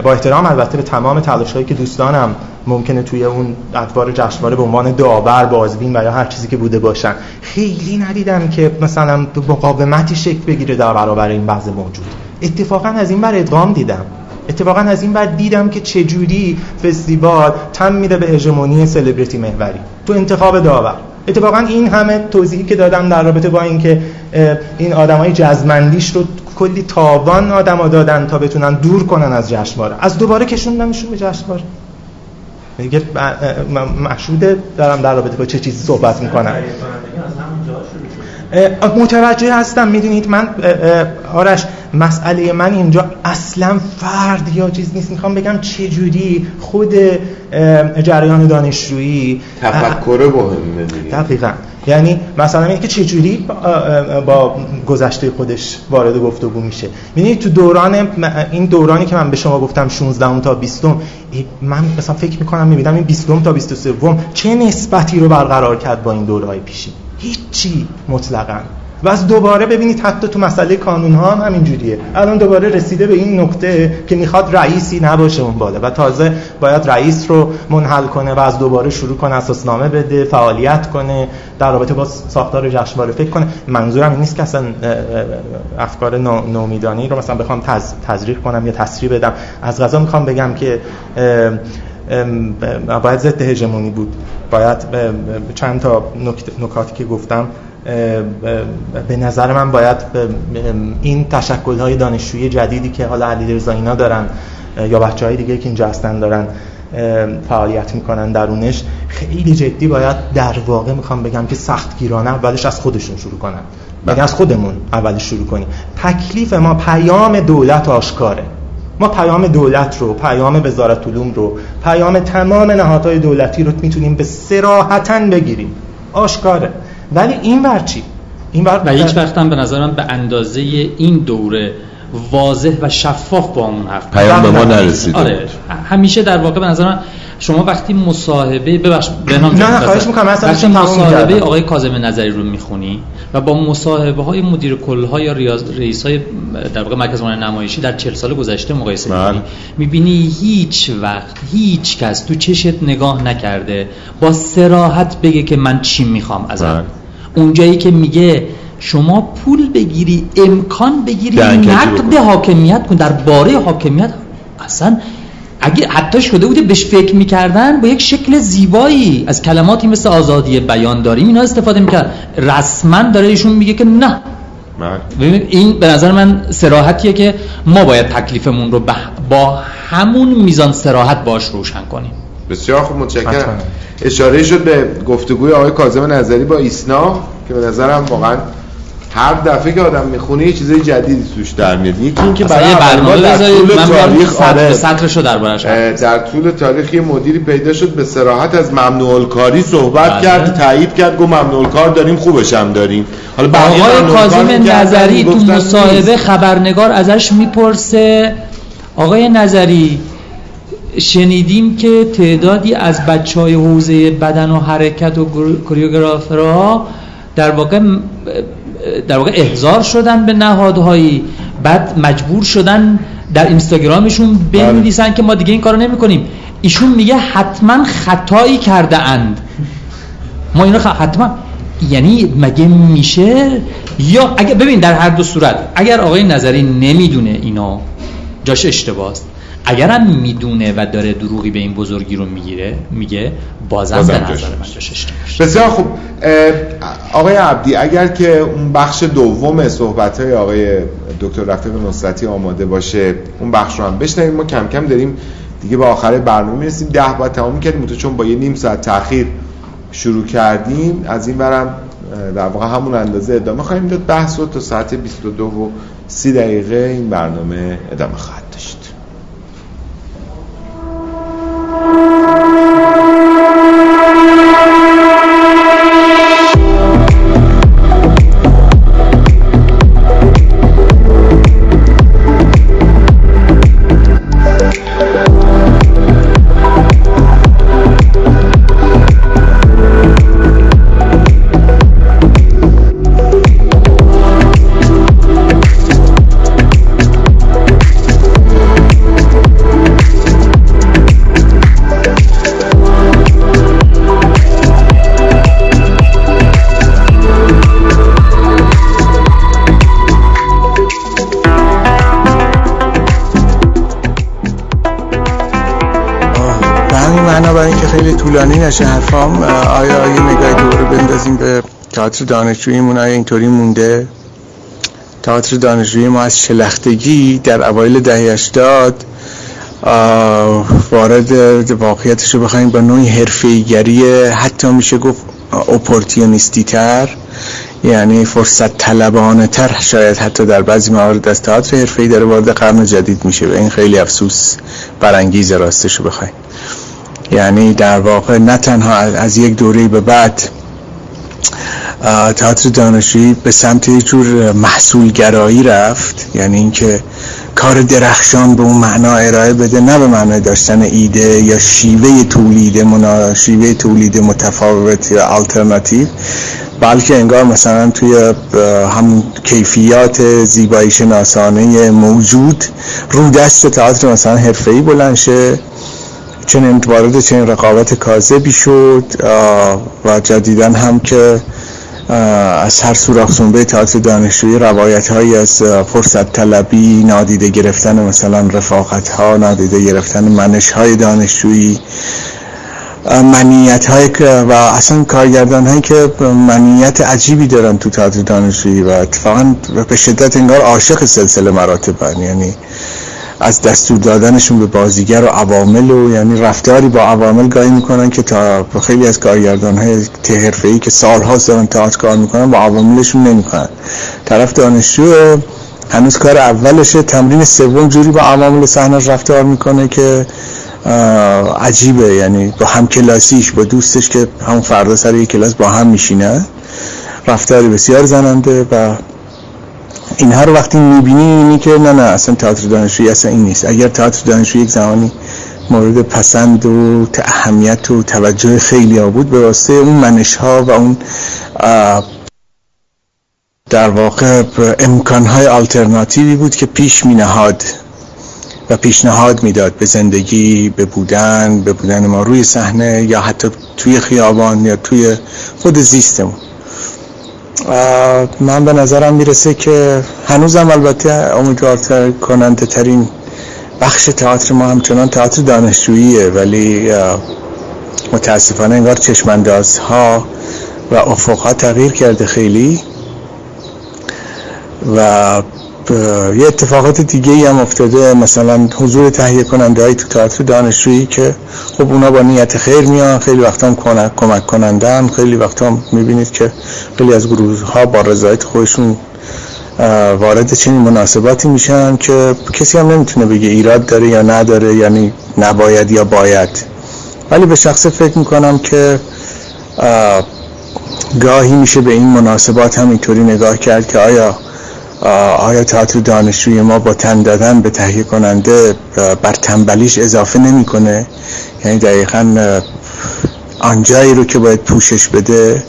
با احترام البته به تمام تلاش هایی که دوستانم ممکنه توی اون ادوار جشنواره به عنوان داور بازبین و یا هر چیزی که بوده باشن. خیلی ندیدم که مثلا مقاومتی شکل بگیره در برابر این وضع موجود. اتفاقا از این بر ادغام دیدم. اتفاقا از این بعد دیدم که چجوری فستیوال تم میده به هژمونی سلبریتی محوری. تو انتخاب داور. اتفاقا این همه توضیحی که دادم در رابطه با اینکه این آدمای جزمندیش رو کلی تاوان آدما دادن تا بتونن دور کنن از جشنواره. از دوباره کشوندنشون به جشنواره. میگه مشهوده دارم در رابطه با چه چیزی صحبت می‌کنم. متوجه هستم می‌دونید من آرش مسئله من اینجا اصلا فرد یا چیز نیست. می‌خوام بگم چه جوری خود جریان دانشجویی تفکر مهمه دقیقا. یعنی مثلا اینکه که چجوری با گذشته خودش وارد گفتگو میشه. می‌دونید تو دوران این دورانی که من به شما گفتم 16 تا 20 من مثلا فکر می‌کنم می‌بینم این 20 تا 23 چه نسبتی رو برقرار کرد با این دورهای پیشین؟ هیچی مطلقا. و از دوباره ببینید حتی تو مسئله کانون ها هم همینجوریه. الان دوباره رسیده به این نکته که می‌خواد رئیسی نباشه اون بالا. و تازه باید رئیس رو منحل کنه و از دوباره شروع کنه اساسنامه بده فعالیت کنه در رابطه با ساختار جشنواره فکر کنه. منظورم نیست که اصلا افکار نومیدانی رو مثلا بخوام تزریق کنم یا تسریع بدم. از غذا می‌خوام بگم که باید ضد هژمونی بود. باید چند تا نکاتی که گفتم به نظر من باید این تشکل های دانشجویی جدیدی که حالا علی رضا اینا دارن یا بچه های دیگه که اینجا هستن دارن فعالیت می‌کنن درونش خیلی جدی باید در واقع می‌خوام بگم که سختگیرانه اولش از خودشون شروع کنن. یعنی بله. از خودمون اولش شروع کنیم. تکلیف ما پیام دولت آشکاره. ما پیام دولت رو پیام وزارت علوم رو پیام تمام نهادهای دولتی رو می‌تونیم به سراحتا بگیریم. آشکاره. ولی این ور چی؟ این ور و هیچ وقت هم به نظر من به اندازه این دوره واضح و شفاف با اون حرف. پیام به ما نرسیده آره همیشه در واقع به نظر من شما وقتی مصاحبه ببخش بهنام نه نه خواهش می‌کنم وقتی مصاحبه آقای کاظم نظری رو می‌خونی و با مصاحبه های مدیر کل ها یا رئیس های در واقع مرکز نمایشی در 40 سال گذشته مقایسه بله. می‌کنی می‌بینی هیچ وقت هیچ کس تو چشت نگاه نکرده با سراحت بگه که من چی می‌خوام ازت بله. اونجایی که میگه شما پول بگیری امکان بگیری نقد حاکمیت کن در باره حاکمیت اصلا اگه حتی شده بوده بهش فکر می‌کردن با یک شکل زیبایی. از کلماتی مثل آزادی بیان داریم اینا استفاده می‌کرد. رسما داره ایشون میگه که نه. بله. این به نظر من سراحتیه که ما باید تکلیفمون رو با همون میزان سراحت باش روشن کنیم. بسیار خوب متشکرم. اشاره شد به گفتگوی آقای کاظم نظری با ایسنا که به نظرم واقعا هر دفعه که آدم می‌خونه یه چیزای جدیدی توش در میاد. یکی اینکه برای برنامه در طول تاریخ آره. سطرشو دربارش در طول تاریخ یه مدیری پیدا شد به صراحت از ممنوع کاری صحبت بله. کرد تایید کرد گفت ممنوع کار داریم خوبش هم داریم. حالا آقای کاظم نظری تو مصاحبه خبرنگار ازش می‌پرسه. آقای نظری شنیدیم که تعدادی از بچه های حوزه بدن و حرکت و کوریوگرافرها در واقع در واقع احضار شدن به نهادهایی بعد مجبور شدن در اینستاگرامشون بنویسن بله. که ما دیگه این کارو نمی کنیم ایشون میگه حتما خطایی کرده اند ما اینو حتما. یعنی مگه میشه؟ یا اگر ببین در هر دو صورت اگر آقای نظری نمی‌دونه اینو جاش اشتباهه اگرم می‌دونه و داره دروغی به این بزرگی رو می‌گیره میگه بازم, بازم به نظر من بسیار خوب. آقای عبدی اگر که اون بخش دوم صحبت های آقای دکتر رفیق نصرتی آماده باشه اون بخش رو هم بشنویم. ما کم کم داریم دیگه به آخر برنامه می‌رسیم. ده باید تمام کردیم تو چون با یه نیم ساعت تاخیر شروع کردیم. از این برم در واقع همون اندازه ادامه خواهیم داد. بحث رو تا ساعت 22 و 30 دقیقه این برنامه ادامه خواهد داشت. طولانی نشه حرفام آیا یه نگاه دوره بندازیم به تئاتر دانشجوییمون؟ آیا اینطوری مونده؟ تئاتر دانشجویی ما از شلختگی در اوایل دهه 80 وارد واقعیتش رو بخوایم با نوعی حرفه‌ایگری حتی میشه گفت اپورتیونیستی تر یعنی فرصت طلبانه تر شاید حتی در بعضی موارد از تئاتر حرفه‌ای داره وارد قرن جدید میشه و این خیلی افسوس برانگیز راستش رو بخوایم. یعنی در واقع نه تنها از یک دوره به بعد تئاتر دانشجویی به سمت یک جور محصولگرایی رفت. یعنی اینکه کار درخشان به اون معنا ارائه بده نه به معنای داشتن ایده یا شیوه تولید منا... شیوه تولید متفاوت یا آلترناتیو بلکه انگار مثلا توی همون کیفیات زیبایی شناسانه موجود رو دست تئاتر مثلا حرفه‌ای بلند شه. چنین وارد چنین رقابت کاذبی شد و جدیدا هم که از هر سوراخ سنبه تئاتر دانشجویی روایت هایی از فرصت طلبی نادیده گرفتن مثلا رفاقت ها نادیده گرفتن منش های دانشجویی منیت های و اصلا کارگردان هایی که منیت عجیبی دارن تو تئاتر دانشجویی و اتفاقا به شدت انگار عاشق سلسله مراتبن یعنی از دستور دادنشون به بازیگر و عوامل و یعنی رفتاری با عوامل گاهی می‌کنن که تا خیلی از کارگردان های ای که سالها دارن تئاتر کار می‌کنن با عواملشون نمی‌کنن. طرف دانشجو هنوز کار اولشه تمرین سوم جوری با عوامل صحنه رفتار می‌کنه که عجیبه. یعنی با هم کلاسیش با دوستش که همون فردا سر یک کلاس با هم میشینه رفتاری بسیار زننده و اینها رو وقتی می‌بینی اینی که نه نه اصلا تئاتر دانشجویی اصلا این نیست. اگر تئاتر دانشجویی یک زمانی مورد پسند و اهمیت و توجه خیلی ها بود به واسطه اون منش ها و اون در واقع امکانهای آلترناتیوی بود که پیش می نهاد و پیشنهاد می‌داد به زندگی به بودن به بودن ما روی صحنه یا حتی توی خیابان یا توی خود زیستمون. من به نظرم می‌رسه که هنوزم البته امیدوارتر کننده ترین بخش تئاتر ما همچنان تئاتر دانشجوییه ولی متاسفانه انگار چشماندازها و افقها تغییر کرده خیلی. و یه اتفاقات دیگه هم افتاده مثلا حضور تهیه کننده های تو تئاتر دانشجویی که خب اونا با نیت خیر میان خیلی وقتا هم کمک کنندن خیلی وقتا هم می‌بینید که خیلی از گروه ها با رضایت خودشون وارد چنین مناسباتی میشن که کسی هم نمی‌تونه بگه ایراد داره یا نداره یعنی نباید یا باید. ولی به شخص فکر می‌کنم که گاهی میشه به این مناسبات هم اینطوری نگاه کرد که آیا آیا تئاتر دانشجوی ما با تن دادن به تهیه کننده بر تنبلیش اضافه نمی‌کنه؟ یعنی دقیقا آنجایی رو که باید پوشش بده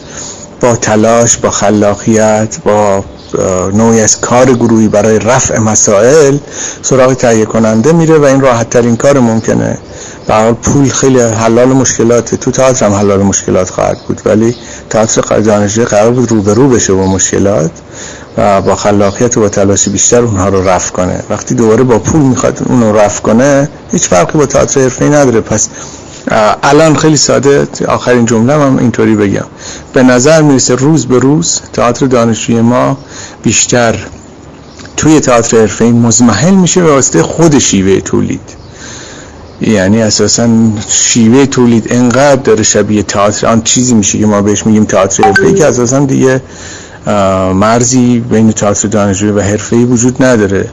با تلاش با خلاقیت با نوعی از کار گروهی برای رفع مسائل سراغ تهیه کننده میره و این راحت ترین کار ممکنه. به پول خیلی حلال مشکلات تو تئاتر هم حلال مشکلات خواهد بود ولی تئاتر دانشجویی قرار بود رو به رو بشه با مشکلات. و با خلاقیت و با تلاش بیشتر اونها رو رفع کنه. وقتی دوباره با پول می‌خواد اون رو رفع کنه هیچ فرقی با تئاتر حرفه‌ای نداره. پس الان خیلی ساده آخرین جمله هم اینطوری بگم. به نظر می‌رسه روز به روز تئاتر دانشجوی ما بیشتر توی تئاتر حرفه‌ای مزمحل میشه به واسطه خود شیوه تولید. یعنی اساسا شیوه تولید انقدر داره شبیه تئاتر آن چیزی میشه که ما بهش میگیم تئاتر حرفه‌ای که اساسا دیگه مرزی بین تئاتر دانشجویی و حرفه‌ای وجود نداره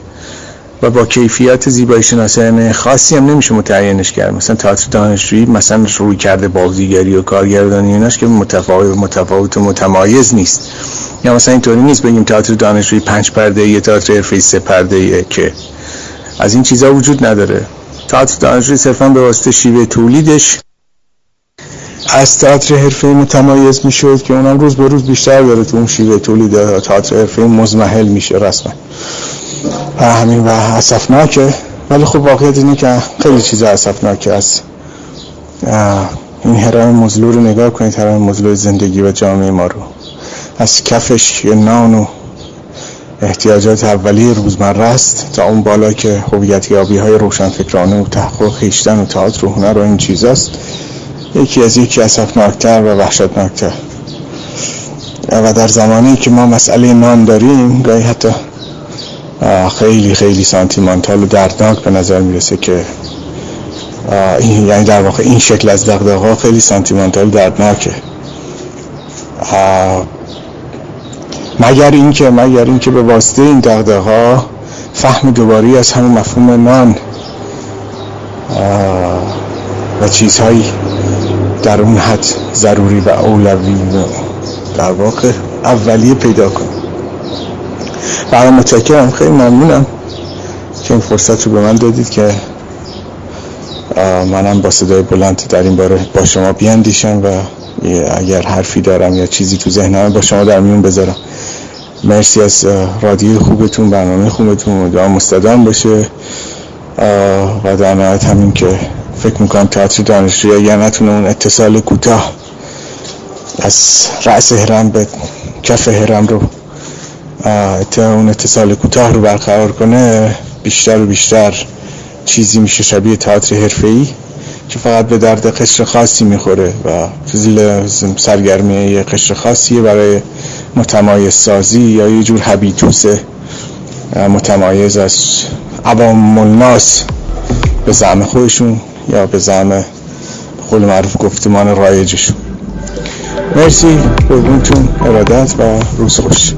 و با کیفیت زیبایی شناسانه خاصی هم نمیشه متعینش کرد. مثلا تئاتر دانشجویی مثلا روی کرده بازیگری و کارگردانی ایناش که متفاوت متفاوت و متمایز نیست. یا مثلا اینطوری نیست بگیم تئاتر دانشجویی پنج پرده یه تئاتر حرفه‌ای سه پرده که از این چیزا وجود نداره. تئاتر دانشجویی صرفا به واسطه شیوه تولیدش از تئاتر حرفه‌ای متمایز می‌شد که اونم روز به روز بیشتر داره تو اون شیوه تولید تئاتر حرفه‌ای مزمحل میشه رسما. و همین و اسفناکه. ولی خب واقعیت اینه که خیلی چیزا اسفناکه از این هرم مزلو رو نگاه کنید هرم مزلو زندگی و جامعه ما رو. از کفش نان و احتیاجات اولیه روزمره است تا اون بالا که هویت یابی های روشنفکرانه و تحقیق خیشتن و تئاتر و هنر و این چیزاست. یکی از یکی اسفناکتر و وحشتناکتر. و در زمانی که ما مسئله نان داریم گاهی حتی خیلی خیلی سانتیمانتال و دردناک به نظر می‌رسه که یعنی در واقع این شکل از دغدغه خیلی سانتیمانتال دردناکه. مگر اینکه مگر اینکه به واسطه این دغدغه فهم دوباری از همون مفهوم نان و چیزهایی در اون حد ضروری و اولوی و در واقع اولیه پیدا کنیم برای متشکرم خیلی ممنونم که این فرصت رو به من دادید که منم با صدای بلند در این باره با شما بیاندیشم و اگر حرفی دارم یا چیزی تو ذهنم با شما در میون بذارم. مرسی از رادیو خوبتون برنامه خوبتون. امیدوارم مستدام باشه و در نهایت همین که فکر می‌کنم تئاتر دانشجویی اگر نتونه اون اتصال کوتاه از رأس هرم به کف هرم رو اون اتصال کوتاه رو برقرار کنه بیشتر و بیشتر چیزی میشه شبیه تئاتر حرفه‌ای که فقط به درد قشر خاصی می‌خوره و سرگرمی یه قشر خاصیه برای متمایز سازی یا یه جور حبیتوس متمایز از عوام الناس به زعم خودشون. یا به زعم قول معروف گفتمان رایجشون مرسی. قربونتون. ارادت و روز خوش.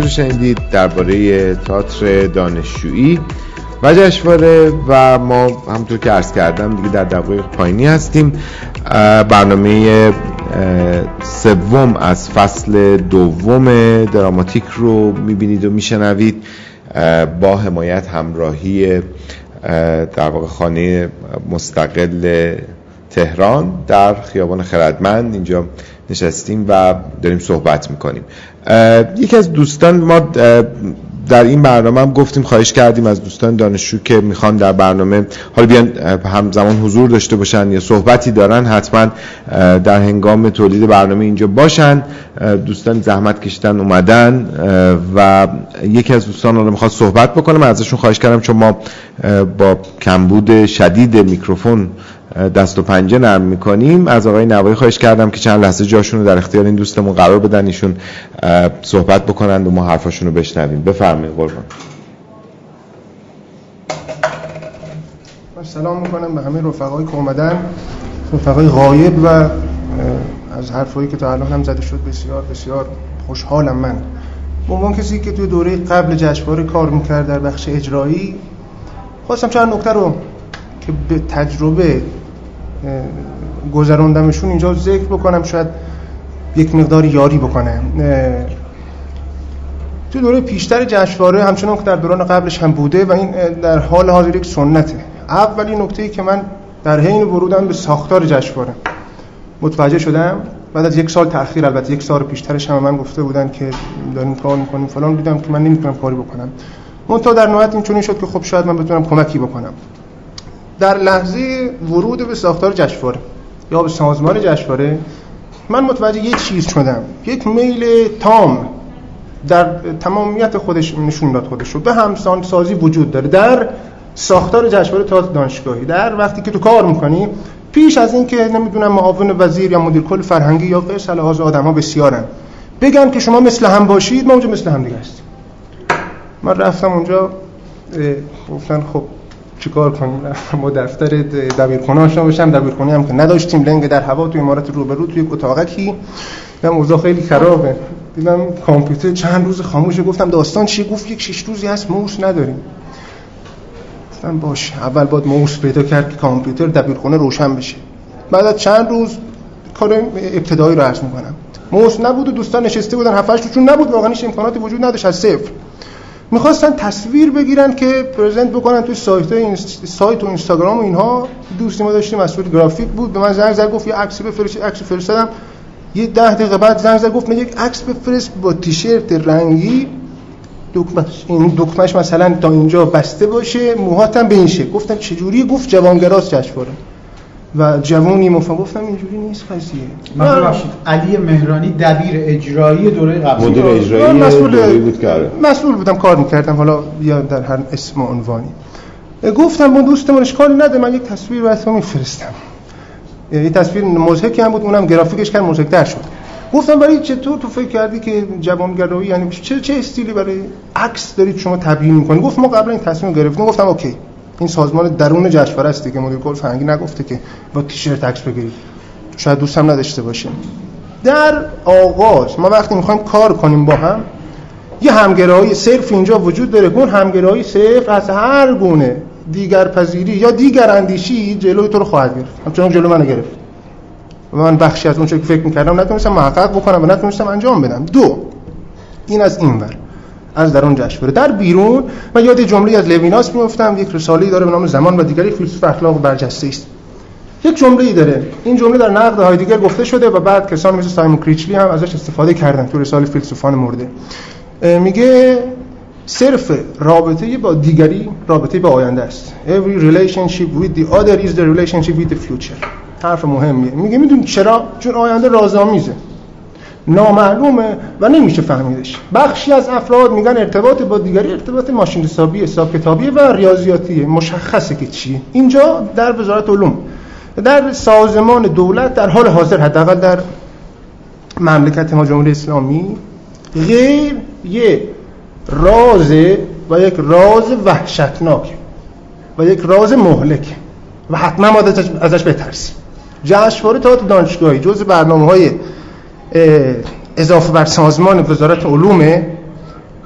رو شنیدید درباره تئاتر دانشجویی. و و ما همونطور که عرض کردم دیگه در دقایق پایینی هستیم. برنامه سوم از فصل دوم دراماتیک رو می‌بینید و میشنوید. با حمایت همراهی در واقع خانه مستقل تهران در خیابان خردمند. اینجا نشستیم و داریم صحبت می‌کنیم. یکی از دوستان ما در این برنامه هم گفتیم خواهش کردیم از دوستان دانشجو که می‌خوان در برنامه حالا بیان همزمان حضور داشته باشن یا صحبتی دارن حتما در هنگام تولید برنامه اینجا باشن. دوستان زحمت کشیدن اومدن و یکی از دوستان رو می‌خواد صحبت بکنم ازشون خواهش کردم چون ما با کمبود شدید میکروفون دست و پنجه نرم می‌کنیم. از آقای نوایی خواهش کردم که چند لحظه جاشون رو در اختیار این دوستمون قرار بدن ایشون صحبت بکنند و ما حرفاشون رو بشنویم. بفرمایید قربان. سلام می‌کنم به همه رفقایی که اومدن. رفقای غایب و از حرفایی که تا الان هم زده شد بسیار بسیار خوشحالم من. عنوان کسی که توی دوره قبل جشنواره کار می‌کرد در بخش اجرایی خواستم چند نکته رو که به تجربه گذراندمشون اینجا ذکر بکنم شاید یک مقدار یاری بکنم. تو دوره پیشتر جشنواره همچنان که در دوران قبلش هم بوده و این در حال حاضر یک سنته. اولی نکته ای که من در حین ورودم به ساختار جشنواره. متوجه شدم. بعد از یک سال تأخیر البته یک سال پیشترش هم من گفته بودن که داریم کار می‌کنیم فلان. دیدم که من نمی‌تونم کاری بکنم. منتها در نهایت این چنین شد که خب شاید من بتونم کمکی بکنم. در لحظه ورود به ساختار جشنواره یا به سازمان جشنواره من متوجه یک چیز شدم. یک میل تام در تمامیت خودش نشون داد خودش رو. به همسان سازی وجود داره. در ساختار جشنواره تا دانشگاهی. در وقتی که تو کار می‌کنی پیش از این که نمی‌دونم معاون وزیر یا مدیر کل فرهنگی یا غیر صلاح آدم ها بسیارن بگن که شما مثل هم باشید ما اونجا مثل هم دیگه هستیم. من رفتم اونجا گفتن خب چیکار کنیم؟ ما دفتر دبیرخونه آشنا بشم دبیرخونه هم که نداشتیم لنگ در هوا توی امارات روبرو توی اتاقکی. دیدم اوضاع خیلی خرابه. دیدم کامپیوتر چند روز خاموشه گفتم داستان چیه گفت یک شش روزی هست موس نداریم. گفتم باش اول باید موس پیدا کرد که کامپیوتر دبیرخونه روشن بشه. بعد از چند روز کار ابتدایی رو عرض می‌کنم. موس نبود و دوستان نشسته بودن. هفتش چون نبود. واقعا امکاناتی وجود نداشت. از صفر. می‌خواستن تصویر بگیرن که پرزنت بکنن توی سایت سایت و اینستاگرام و اینها. دوستی ما داشتیم مسئول گرافیک بود. به من زنگ زد گفت یه عکس بفرست عکس فرستادم. یه ده دقیقه بعد زنگ زد گفت من یک عکس بفرست با تیشرت رنگی. دکمش این دکمش مثلا تا اینجا بسته باشه. موهاتم به این شکل. گفتم چجوری؟ گفت جوانگراس جشنواره. و جوونی مفهم گفتم اینجوری نیست قضیه. من ببخشید علی مهرانی دبیر اجرایی دوره قبلی. مدیر اجرایی مسئول بود کاره مسئول بودم کار می‌کردم. حالا یا در هر اسم و عنوانی. گفتم با دوستمون اشکالی نده من یک تصویر براتون میفرستم. یه تصویر مضحکی هم بود اونم گرافیکش کرد مضحک‌تر شد. گفتم برای چطور تو فکر کردی که جوانگرایی یعنی چه چه استیلی برای عکس دارید شما تبیین می‌کنید؟ گفت ما قبلا این تصمیم گرفتیم. گفتم اوکی. این سازمان درون جشنواره است که مدیر کل فرنگی نگفته که با تیشرت عکس بگیرید. شاید دوستم نداشته باشه در آغاز ما وقتی می‌خوایم کار کنیم با هم یه همگرایی صرف اینجا وجود داره. اون همگرایی صرف از هر گونه دیگر پذیری یا دیگر اندیشی جلوی تو رو خواهد گرفت. همچنان جلو منو گرفت. من بخشی از اون که فکر می‌کردم نتونستم محقق بکنم و نتونستم انجام بدم. دو این از این ور. از درون جشنواره در بیرون من یاد جمله از لویناس میافتم یک رساله‌ای داره به نام زمان و دیگری فیلسوف اخلاق برجسته است. یک جمله ای داره. این جمله در نقد هایدگر گفته شده و بعد کسان مثل سایمون کریچلی هم ازش استفاده کردن تو رساله فیلسوفان مرده. میگه صرف رابطه با دیگری رابطه با آینده است. Every relationship with the other is the relationship with the future. حرف مهمیه. میگه میدون چرا؟ چون آینده رازآمیزه. نامعلومه و نمیشه فهمیدش. بخشی از افراد میگن ارتباط با دیگری ارتباط ماشین حسابی حساب کتابی و ریاضیاتیه. مشخصه که چیه. اینجا در وزارت علوم در سازمان دولت در حال حاضر حداقل در مملکت ما جمهوری اسلامی غیر یه راز و یک راز وحشتناک و یک راز مهلک. و حتما ما ازش بترسیم. جشنواره تئاتر دانشگاهی جز برنامه های اضافه بر سازمان وزارت علومه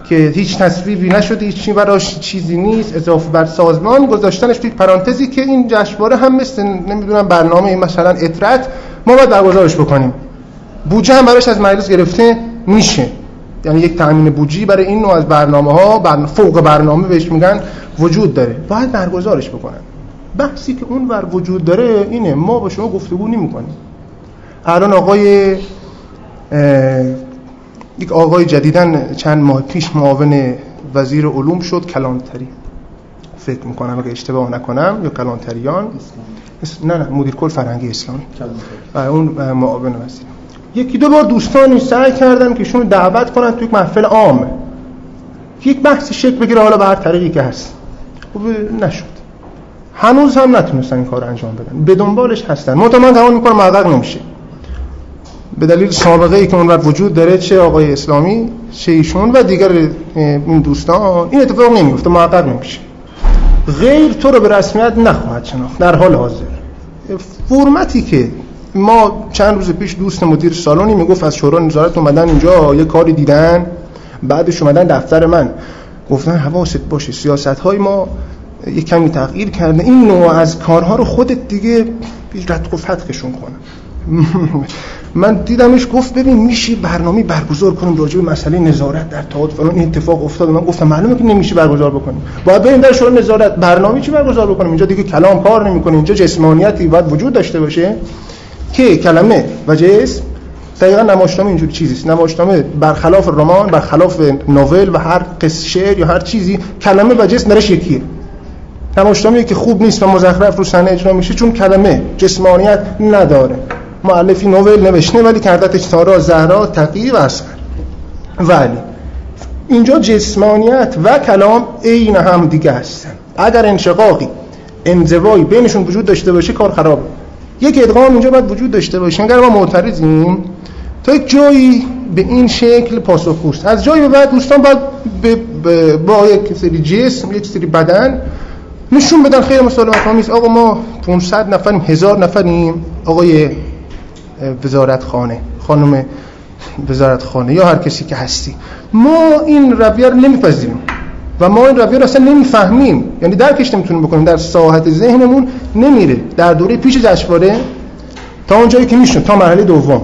که هیچ تصویبی نشده هیچ براش چیزی نیست. اضافه بر سازمان گذاشتنش توی پرانتزی که این جشنواره هم مثل نمی‌دونم برنامه مثلا اطرت ما باید برگزارش بکنیم. بودجه هم براش از مجلس گرفته میشه. یعنی یک تامین بودجه برای این نوع از برنامه ها فوق برنامه بهش میگن وجود داره. باید برگزارش بکنن. بحثی که اون ور وجود داره اینه. ما با شما گفتگو نمی‌کنیم. الان آقای یک آقای جدیدن چند ماه پیش معاون وزیر علوم شد کلانتری. فکر می‌کنم اگه اشتباه نکنم یا کلانتریان؟ نه نه مدیر کل فرهنگی اسلامی اون معاون وزیر. یکی دو بار دوستانی سعی کردن که شون دعوت کنن تو یک محفل عام. یک بحثی شکل بگیره حالا به هر طریقی که هست. خب نشد. هنوز هم نتونستن این کار انجام بدن. به دنبالش هستن. من تمام می‌کنم محقق نمیشه به دلیل سابقه ای که اون وجود داره چه آقای اسلامی چه ایشون و دیگر این دوستان این اتفاق نمیفته محقق نمیشه غیر تو رو به رسمیت نخواهد شناخت در حال حاضر. فرمتی که ما چند روز پیش دوست مدیر سالونی می‌گفت از شورای نظارت اومدن اینجا یه کاری دیدن بعدش اومدن دفتر من. گفتن حواست باشه سیاست های ما یه کمی تغییر کرده این نوع از کارها رو خودت دیگه رد و فتخشون کنه. من دیدمش گفت ببین میشه برنامه برگزار کنیم راجع به مسئله نظارت در تئاتر. فلان این اتفاق افتاد. من گفتم معلومه که نمیشه برگزار بکنیم باید بریم در شورای نظارت برنامه چی برگزار بکنیم؟ اینجا دیگه کلام کار نمی‌کنه. اینجا جسمانیتی باید وجود داشته باشه که کلمه و جسم دقیقا نمایشنامه اینجوری چیزی است نمایشنامه برخلاف رمان برخلاف نوول و هر قصه شعر یا هر چیزی کلمه و جسم درش یکیه. نمایشنامه که خوب نیست و مزخرف رو صحنه اجرا میشه چون کلمه جسمانیت نداره. معلفی نوول نوشته ولی کردتش تارا زهرا تقی و ولی اینجا جسمانیت و کلام عین هم دیگه هستن. اگر انشقاقی انزوایی بینشون وجود داشته باشه کار خرابه یک ادغام اینجا باید وجود داشته باشه. اگر ما معترضیم تا یک جایی به این شکل پاسخگوست از جایی به بعد دوستان باید با یک سری جسم یک سری بدن نشون بدن. خیلی مسالمت آمیز آقا ما 500 نفریم هزار نفریم. آقای وزارت خانه خانم وزارت خانه یا هر کسی که هستی. ما این رویه رو نمیپذیریم و ما این رویه رو اصلا نمی‌فهمیم. یعنی درکش نمی‌تونیم بکنیم در ساحت ذهنمون نمیره. در دوره پیش جشنواره تا اونجایی که میشون تا مرحله دوم.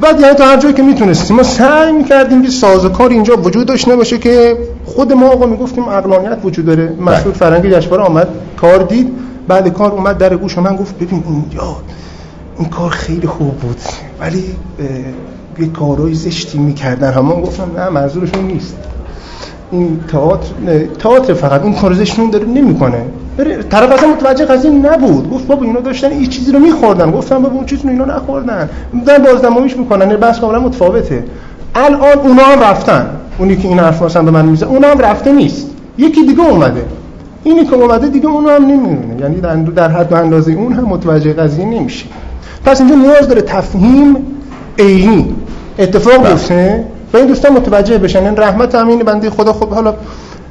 بعد یعنی تا هر جایی که می‌تونستیم. ما سعی می‌کردیم که سازوکار اینجا وجود داشته باشه که خود ما آقا می‌گفتیم عقلانیت وجود داره. مسعود فرنگی جشنواره آمد کار دید. بعد کار اومد در گوش من گفت ببین اینجا این کار خیلی خوب بود. ولی یه کارهای زشتی می‌کردن. همون گفتم نه منظورشون نیست. این تئاتر تئاتر فقط این کارزشون داره نمی‌کنه. طرف اصلا متوجه قضیه نبود. گفت بابا اینا داشتن این چیزی رو میخوردن. گفتم بابا اون چیزی رو اینا نخوردن. دارن بازنماییش می‌کنن. بحث کاملا متفاوته. الان اونا هم رفتن. اونی که این حرف مثلا به من میزه اونا هم رفته نیست. یکی دیگه اومده. اینی که اومده دیگه اونو هم نمی‌دونه. یعنی در حد و اندازه اون هم متوجه قضیه نمیشه. پس اینجا نیاز داره تفهیم عینی. اتفاق بله. بیفته و این دوستان متوجه بشن. این رحمت همین بنده خدا خب حالا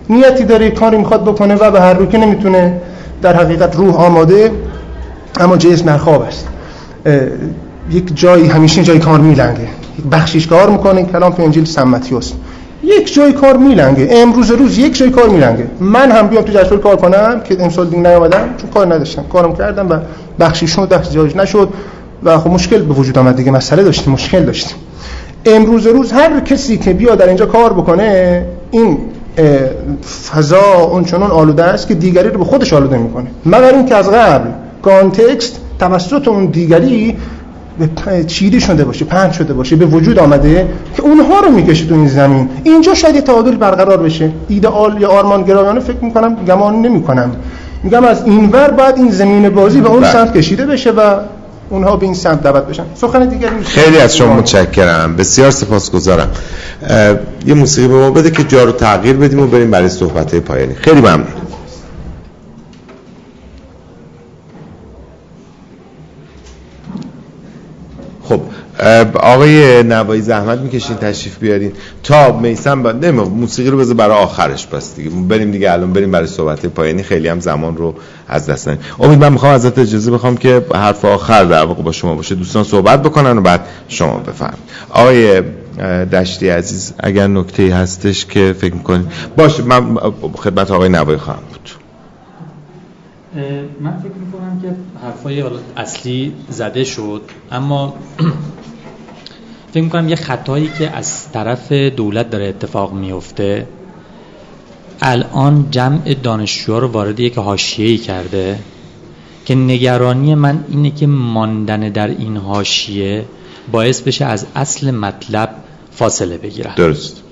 نیتی داره کاری می‌خواد بکنه و به هر رو که نمی‌تونه در حقیقت روح آماده. اما جسم در است. یک جایی همیشه جای کار میلنگه. یک بخشیش کار می‌کنه کلام تو انجیل سمتیوس یک جای کار میلنگه. امروز روز یک جای کار میلنگه. من هم بیام تو جشنواره کار کنم که امسال دیگه نیومدم چون کار نداشتم. کارم کردم و بخشی شد بخشی جایش نشد. و خب مشکل به وجود آمد دیگه مسئله داشتیم مشکل داشتیم. امروز روز هر کسی که بیا در اینجا کار بکنه این فضا اون چنان آلوده است که دیگری رو به خودش آلوده می‌کنه. مگر اینکه از قبل کانتکست توسط اون دیگری چیری شده باشه پنج شده باشه به وجود آمده که اونها رو می‌کشه تو این زمین. اینجا شاید یه تعادل برقرار بشه. ایدئال یا آرمان گرایانه فکر می‌کنم گمان نمی‌کنم. میگم از اینور بعد این زمین بازی به اون بله. سمت کشیده بشه و اونها به این سمت دعوت بشن. سخن دیگری خیلی از شما متشکرم. بسیار سپاسگزارم. یه موسیقی به ما بده که جا رو تغییر بدیم و بریم برای صحبت پایانی. خیلی ممنون خب آقای نوایی زحمت می‌کشین تشریف بیارین. تا میسم با... نه موسیقی رو بذار برای آخرش بس دیگه. بریم دیگه الان بریم برای صحبت پایانی. خیلی هم زمان رو از دست ندیم امید من می‌خوام ازت اجازه بخوام که حرف آخر در واقع با شما باشه. دوستان صحبت بکنن و بعد شما بفرمایید. آقای دشتی عزیز اگر نکته هستش که فکر می‌کنید باشه من خدمت آقای نوایی خواهم بود. من فکر می‌کنم که حرفای اصلی زده شد. اما فکر می‌کنم یه خطایی که از طرف دولت داره اتفاق میفته الان جمع دانشجوها رو وارد یک حاشیه‌ای کرده که نگرانی من اینه که ماندن در این حاشیه باعث بشه از اصل مطلب فاصله بگیرن. درست.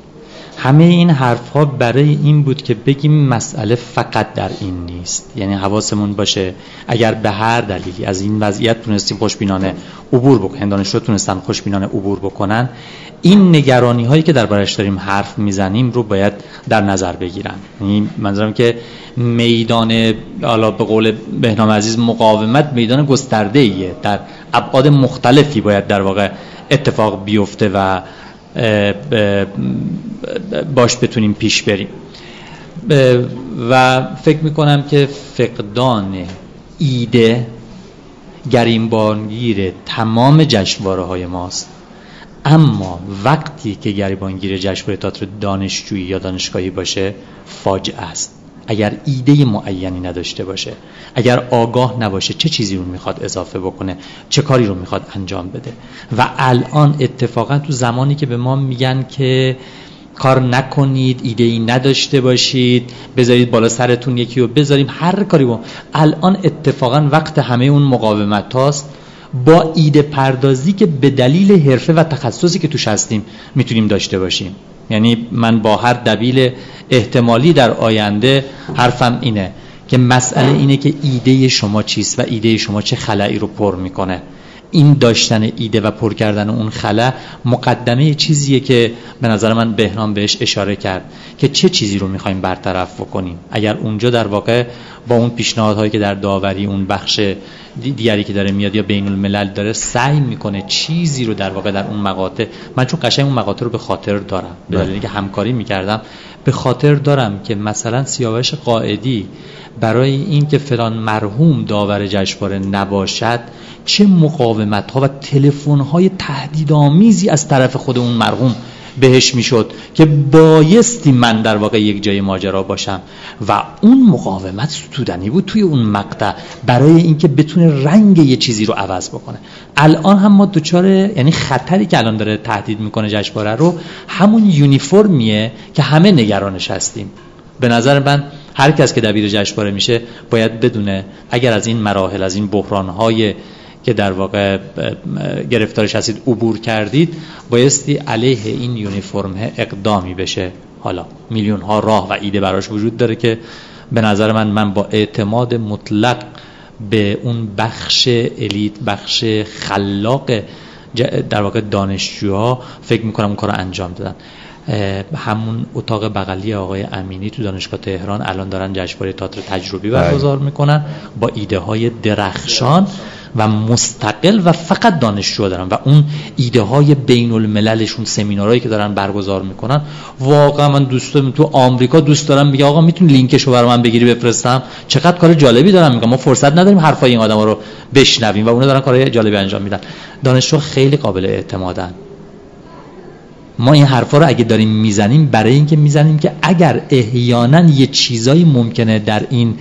همه این حرف ها برای این بود که بگیم مسئله فقط در این نیست. یعنی حواسمون باشه اگر به هر دلیلی از این وضعیت تونستیم خوشبینانه عبور بکنن دانشجو تونستن خوشبینانه عبور بکنن این نگرانی هایی که دربارش داریم حرف می‌زنیم رو باید در نظر بگیرن. یعنی منظورم که میدان حالا به قول بهنام عزیز مقاومت میدان گسترده ایه در ابعاد مختلفی باید در واقع اتفاق بیفته و باش بتونیم پیش بریم. و فکر می‌کنم که فقدان ایده گریبانگیر تمام جشنواره های ماست. اما وقتی که گریبانگیر جشنواره تئاتر دانشجویی یا دانشگاهی باشه فاجعه است. اگر ایده معینی نداشته باشه اگر آگاه نباشه چه چیزی رو می‌خواد اضافه بکنه؟ چه کاری رو می‌خواد انجام بده؟ و الان اتفاقا تو زمانی که به ما میگن که کار نکنید ایده ای نداشته باشید بذارید بالا سرتون یکی رو بذاریم هر کاری با الان اتفاقا وقت همه اون مقاومت هاست با ایده پردازی که به دلیل حرفه و تخصصی که توش هستیم می‌تونیم داشته باشیم. یعنی من با هر دبیل احتمالی در آینده حرفم اینه که مسئله اینه که ایده شما چیست و ایده شما چه خلایی رو پر می‌کنه. این داشتن ایده و پر کردن اون خلا مقدمه چیزیه که به نظر من بهنام بهش اشاره کرد که چه چیزی رو می‌خوایم برطرف بکنیم. اگر اونجا در واقع با اون پیشنهادهایی که در داوری اون بخش دیگری که داره میاد یا بین الملل داره سعی می‌کنه چیزی رو در واقع در اون مقاطع من چون قشنگ اون مقاطع رو به خاطر دارم به دلیلی که همکاری می‌کردم به خاطر دارم که مثلا سیاوش قائدی برای اینکه فلان مرحوم داور جشنواره نباشد چه مقاومت ها و تلفن های تهدیدآمیزی از طرف خود اون مرحوم بهش می‌شد که بایستی من در واقع یک جای ماجرا باشم. و اون مقاومت ستودنی بود توی اون مقطع برای اینکه بتونه رنگ یه چیزی رو عوض بکنه. الان هم ما دوچار یعنی خطری که الان داره تهدید می‌کنه جشنواره رو همون یونیفرمیه که همه نگرانش هستیم. به نظر من هر کس که دبیر جشنواره میشه باید بدونه اگر از این مراحل از این بحرانهای که در واقع گرفتارش هستید عبور کردید بایستی علیه این یونیفرم اقدامی بشه. حالا میلیون ها راه و ایده براش وجود داره که به نظر من من با اعتماد مطلق به اون بخش الیت بخش خلاق در واقع دانشجوها فکر می‌کنم اون کار رو انجام دادن. همون اتاق بغلی آقای امینی تو دانشگاه تهران الان دارن جشنواره تئاتر تجربی برگزار می‌کنن با ایده های درخشان. و مستقل و فقط دانشجو دارن. و اون ایده های بین المللشون سمینارهایی که دارن برگزار می‌کنن واقعا من دوست تو آمریکا دوست دارم میگه آقا می‌تونی لینکشو برای من بگیری بفرستم؟ چقدر کار جالبی دارم میگم ما فرصت نداریم حرفای این آدما رو بشنویم و اونا دارن کارهای جالبی انجام میدن. دانشجو خیلی قابل اعتمادن. ما این حرفا رو اگه داریم می‌زنیم برای اینکه می‌زنیم که اگر احیانا یه چیزایی ممکنه در این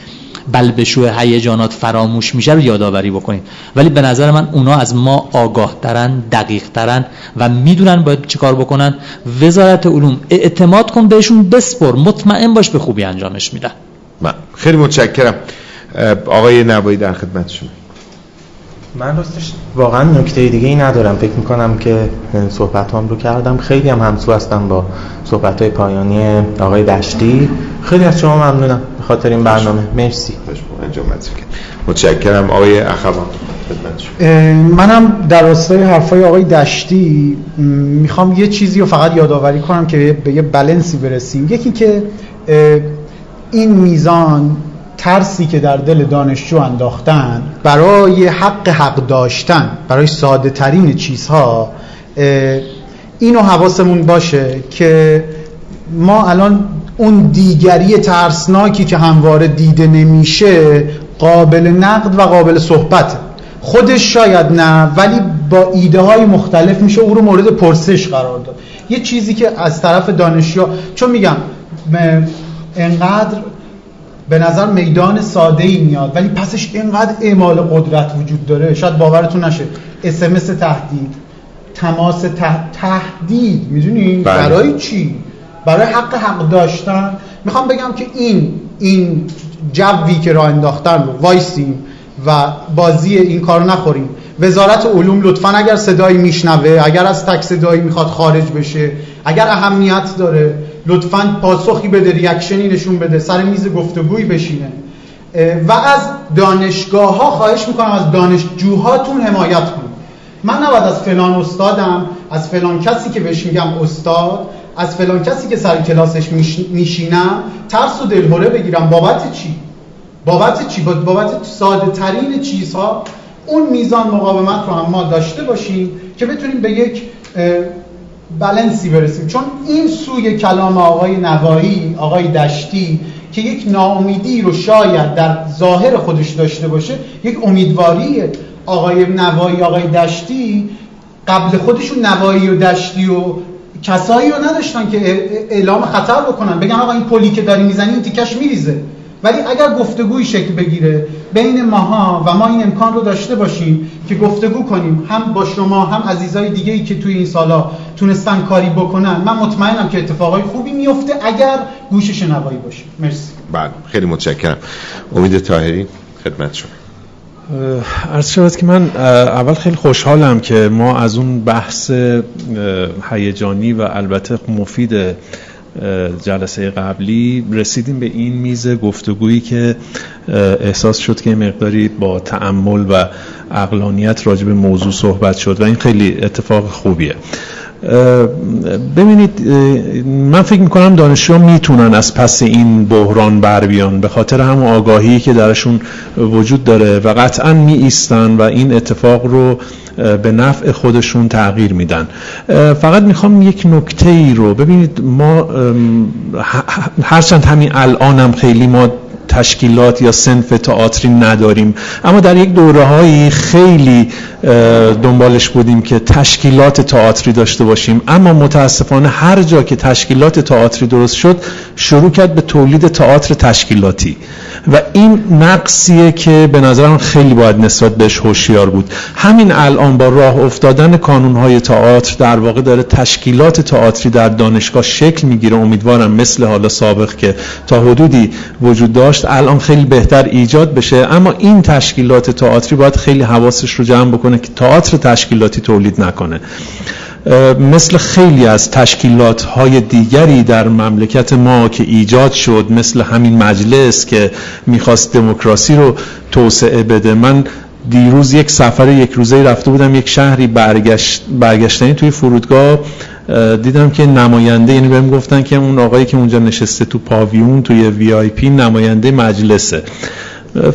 بلبشو هیجانات فراموش میشه رو یادآوری بکنیم ولی به نظر من اونا از ما آگاه ترن دقیق ترن و می‌دونن باید چیکار بکنن. وزارت علوم اعتماد کن بهشون بسپر مطمئن باش به خوبی انجامش میدن. من خیلی متشکرم. آقای نوایی در خدمت شما. من راستش واقعا نکته دیگه ای ندارم. فکر می‌کنم که صحبت هم رو کردم. خیلی هم همسو هستم با صحبت های پایانی آقای دشتی. خیلی از شما ممنونم به خاطر این برنامه. مرسی. متشکرم. آقای اخوان منم در راستای حرفای آقای دشتی می‌خوام یه چیزی رو فقط یادآوری کنم که به یه بلنسی برسیم. یکی که این میزان ترسی که در دل دانشجو انداختن برای حق حق داشتن برای ساده ترین چیزها اینو حواسمون باشه که ما الان اون دیگری ترسناکی که همواره دیده نمیشه قابل نقد و قابل صحبت. خودش شاید نه ولی با ایده های مختلف میشه او رو مورد پرسش قرار داد. یه چیزی که از طرف دانشجو چون میگم انقدر به نظر میدان ساده ای میاد. ولی پسش اینقدر اعمال قدرت وجود داره. شاید باورتون نشه. اسمس تهدید تماس تهدید. می‌دونین بله. برای چی؟ برای حق حق داشتن. می‌خوام بگم که این این جوی که راه انداختن رو وایسیم و بازی این کارو نخوریم وزارت علوم لطفا اگر صدایی میشنوه اگر از تک صدایی می‌خواد خارج بشه اگر اهمیت داره لطفا پاسخی بده ریاکشنی نشون بده سر میز گفتگویی بشینه. و از دانشگاه ها خواهش می‌کنم از دانشجوهاتون حمایت کنید. من نباید از فلان استادم از فلان کسی که بهش میگم استاد از فلان کسی که سر کلاسش میشینم ترس و دلهوره بگیرم. بابت چی؟ بابت چی؟ بابت ساده ترین چیزها. اون میزان مقاومت رو هم ما داشته باشیم که بتونیم به یک بلنسی برسیم. چون این سوی کلام آقای نوایی آقای دشتی که یک ناامیدی رو شاید در ظاهر خودش داشته باشه یک امیدواری آقای نوایی آقای دشتی قبل خودشون نوایی و دشتی و کسایی رو نداشتن که اعلام خطر بکنن. بگن آقا این پلی که داری می‌زنی این تیکش میریزه. ولی اگر گفتگوی شکل بگیره بین ماها و ما این امکان رو داشته باشیم که گفتگو کنیم هم با شما هم عزیزای دیگه ای که توی این سالا تونستن کاری بکنن. من مطمئنم که اتفاقای خوبی میفته اگر گوش شنوایی باشه. مرسی. بله خیلی متشکرم. امید طاهری خدمت شما. عرض شود که من اول خیلی خوشحالم که ما از اون بحث هیجانی و البته مفید جلسه قبلی رسیدیم به این میز گفتگویی که احساس شد که مقداری با تعمل و اقلانیت راجع به موضوع صحبت شد و این خیلی اتفاق خوبیه. ببینید من فکر می‌کنم دانشجو می‌تونن از پس این بحران بر بیان به خاطر همون آگاهی که درشون وجود داره و قطعا می ایستن و این اتفاق رو به نفع خودشون تغییر میدن. فقط می‌خوام یک نکته ای رو ببینید ما هرچند همین الانم خیلی ما تشکیلات یا سنف تئاتری نداریم. اما در یک دوره هایی خیلی دنبالش بودیم که تشکیلات تئاتری داشته باشیم. اما متاسفانه هر جا که تشکیلات تئاتری درست شد شروع کرد به تولید تئاتر تشکیلاتی. و این نقصیه که به نظرم خیلی باید نسبت بهش هوشیار بود. همین الان با راه افتادن کانونهای تئاتر در واقع داره تشکیلات تئاتری در دانشگاه شکل می‌گیره. امیدوارم مثل حالا سابق که تا حدودی وجود داشت الان خیلی بهتر ایجاد بشه. اما این تشکیلات تئاتری باید خیلی حواسش رو جمع بکنه که تئاتر تشکیلاتی تولید نکنه. مثل خیلی از تشکیلات های دیگری در مملکت ما که ایجاد شد مثل همین مجلس که می‌خواست دموکراسی رو توسعه بده. من دیروز یک سفر یک روزه رفته بودم یک شهری برگشت برگشتنی توی فرودگاه دیدم که نماینده یعنی بهم گفتن که اون آقایی که اونجا نشسته تو پاویون توی VIP نماینده مجلسه.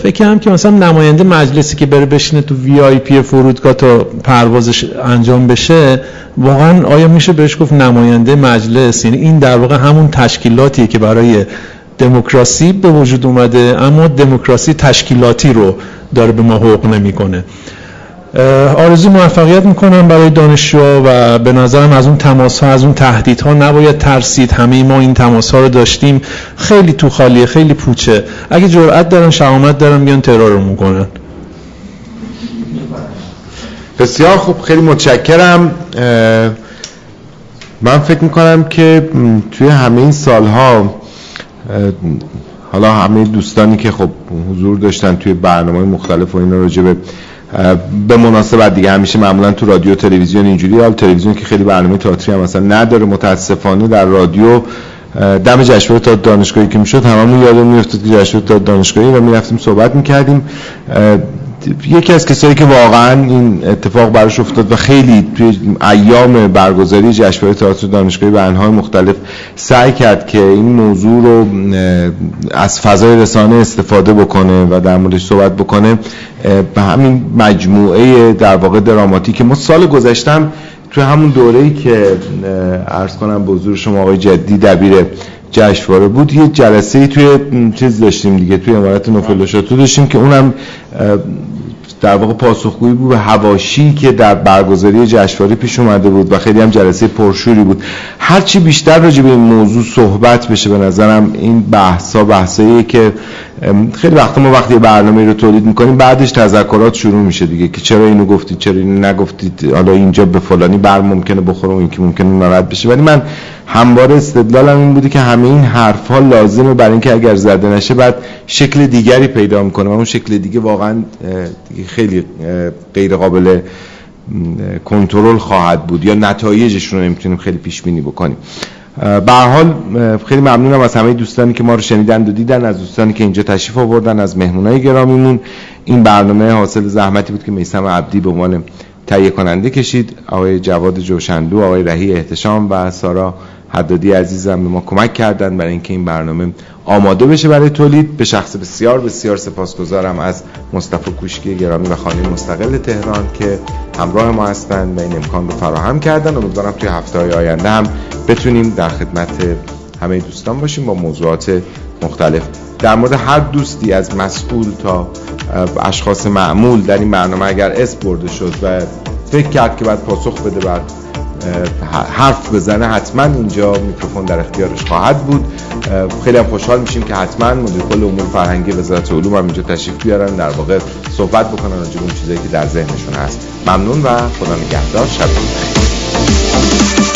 فکر هم که مثلا نماینده مجلسی که بره بشینه تو VIP فرودگاه تا پروازش انجام بشه واقعا آیا میشه بهش گفت نماینده مجلس؟ یعنی این در واقع همون تشکیلاتیه که برای دموکراسی به وجود اومده اما دموکراسی تشکیلاتی رو داره به ما حقوق نمی‌کنه. آرزو موفقیت می‌کنم برای دانشجو و به نظرم از اون تماس ها از اون تهدید ها نباید ترسید. همه ما این تماس ها رو داشتیم. خیلی تو خالیه خیلی پوچه. اگه جرأت دارن شهامت دارن بیان ترور رو می‌کنن. بسیار خوب خیلی متشکرم. من فکر می‌کنم که توی همه این سالها حالا همه دوستانی که خب حضور داشتن توی برنامه مختلف و اینا راجع به مناسبت دیگه همیشه معمولا تو رادیو تلویزیون اینجوری حال تلویزیون که خیلی برنامه تئاتری هم مثلا نداره متاسفانه در رادیو دم جشنواره تا دانشگاهی که می‌شد هممون یادمون میافتاد که جشنواره تا دانشگاهی و می‌رفتیم صحبت می‌کردیم. یکی از کسایی که واقعا این اتفاق براش افتاد و خیلی توی ایام برگزاری جشنواره تئاتر دانشگاهی به انهای مختلف سعی کرد که این موضوع رو از فضای رسانه استفاده بکنه و در موردش صحبت بکنه به همین مجموعه در واقع دراماتیک که ما سال گذشتم توی همون دوره‌ای که عرض کنم به حضور شما آقای جدی دبیر جشنواره بود. یه جلسه توی چیز داشتیم دیگه توی امارت نوفل داشتیم که اونم در واقع پاسخگویی بود به هواشی که در برگزاری جشنواره پیش اومده بود و خیلی هم جلسه پرشوری بود. هرچی بیشتر راجع به این موضوع صحبت بشه به نظرم این بحثا بحثایی که خیلی وقت ما وقتی برنامه رو تولید می‌کنیم بعدش تذکرات شروع میشه دیگه که چرا اینو گفتید چرا اینو نگفتید حالا اینجا به فلانی بر ممکنه بخوره و این که ممکنه ناراحت بشه. ولی من همواره استدلالم این بوده که همه این حرف ها لازمه برای اینکه اگر زده نشه بعد شکل دیگری پیدا می‌کنه و اون شکل دیگه واقعا خیلی غیر قابل کنترل خواهد بود یا نتایجش رو نمی‌تونیم خیلی پیش بینی بکنیم. به حال خیلی ممنونم از همه دوستانی که ما رو شنیدن و دیدن از دوستانی که اینجا تشریف آوردن از مهمونای گرامیمون. این برنامه حاصل زحمتی بود که میسم عبدی به عنوان تهیه کننده کشید. آقای جواد جوشندو آقای رهی احتشام و سارا حدادی عزیزم به ما کمک کردن برای اینکه این برنامه آماده بشه برای تولید. به شخص بسیار بسیار سپاسگزارم از مصطفی کوشکی گرامی و خانه مستقل تهران که همراه ما هستند و این امکان رو فراهم کردن. امیدوارم توی هفته های آینده هم بتونیم در خدمت همه دوستان باشیم با موضوعات مختلف. در مورد هر دوستی از مسئول تا اشخاص معمول در این برنامه اگر اسم برده شد و فکر کرد که باید پاسخ بده بعد حرف بزنه حتما اینجا میکروفون در اختیارش خواهد بود. خیلی هم خوشحال میشیم که حتما مدیر کل امور فرهنگی وزارت علوم هم اینجا تشریف بیارن در واقع صحبت بکنن راجع اون چیزایی که در ذهنشون هست. ممنون و خدا نگهدار. شب بخیر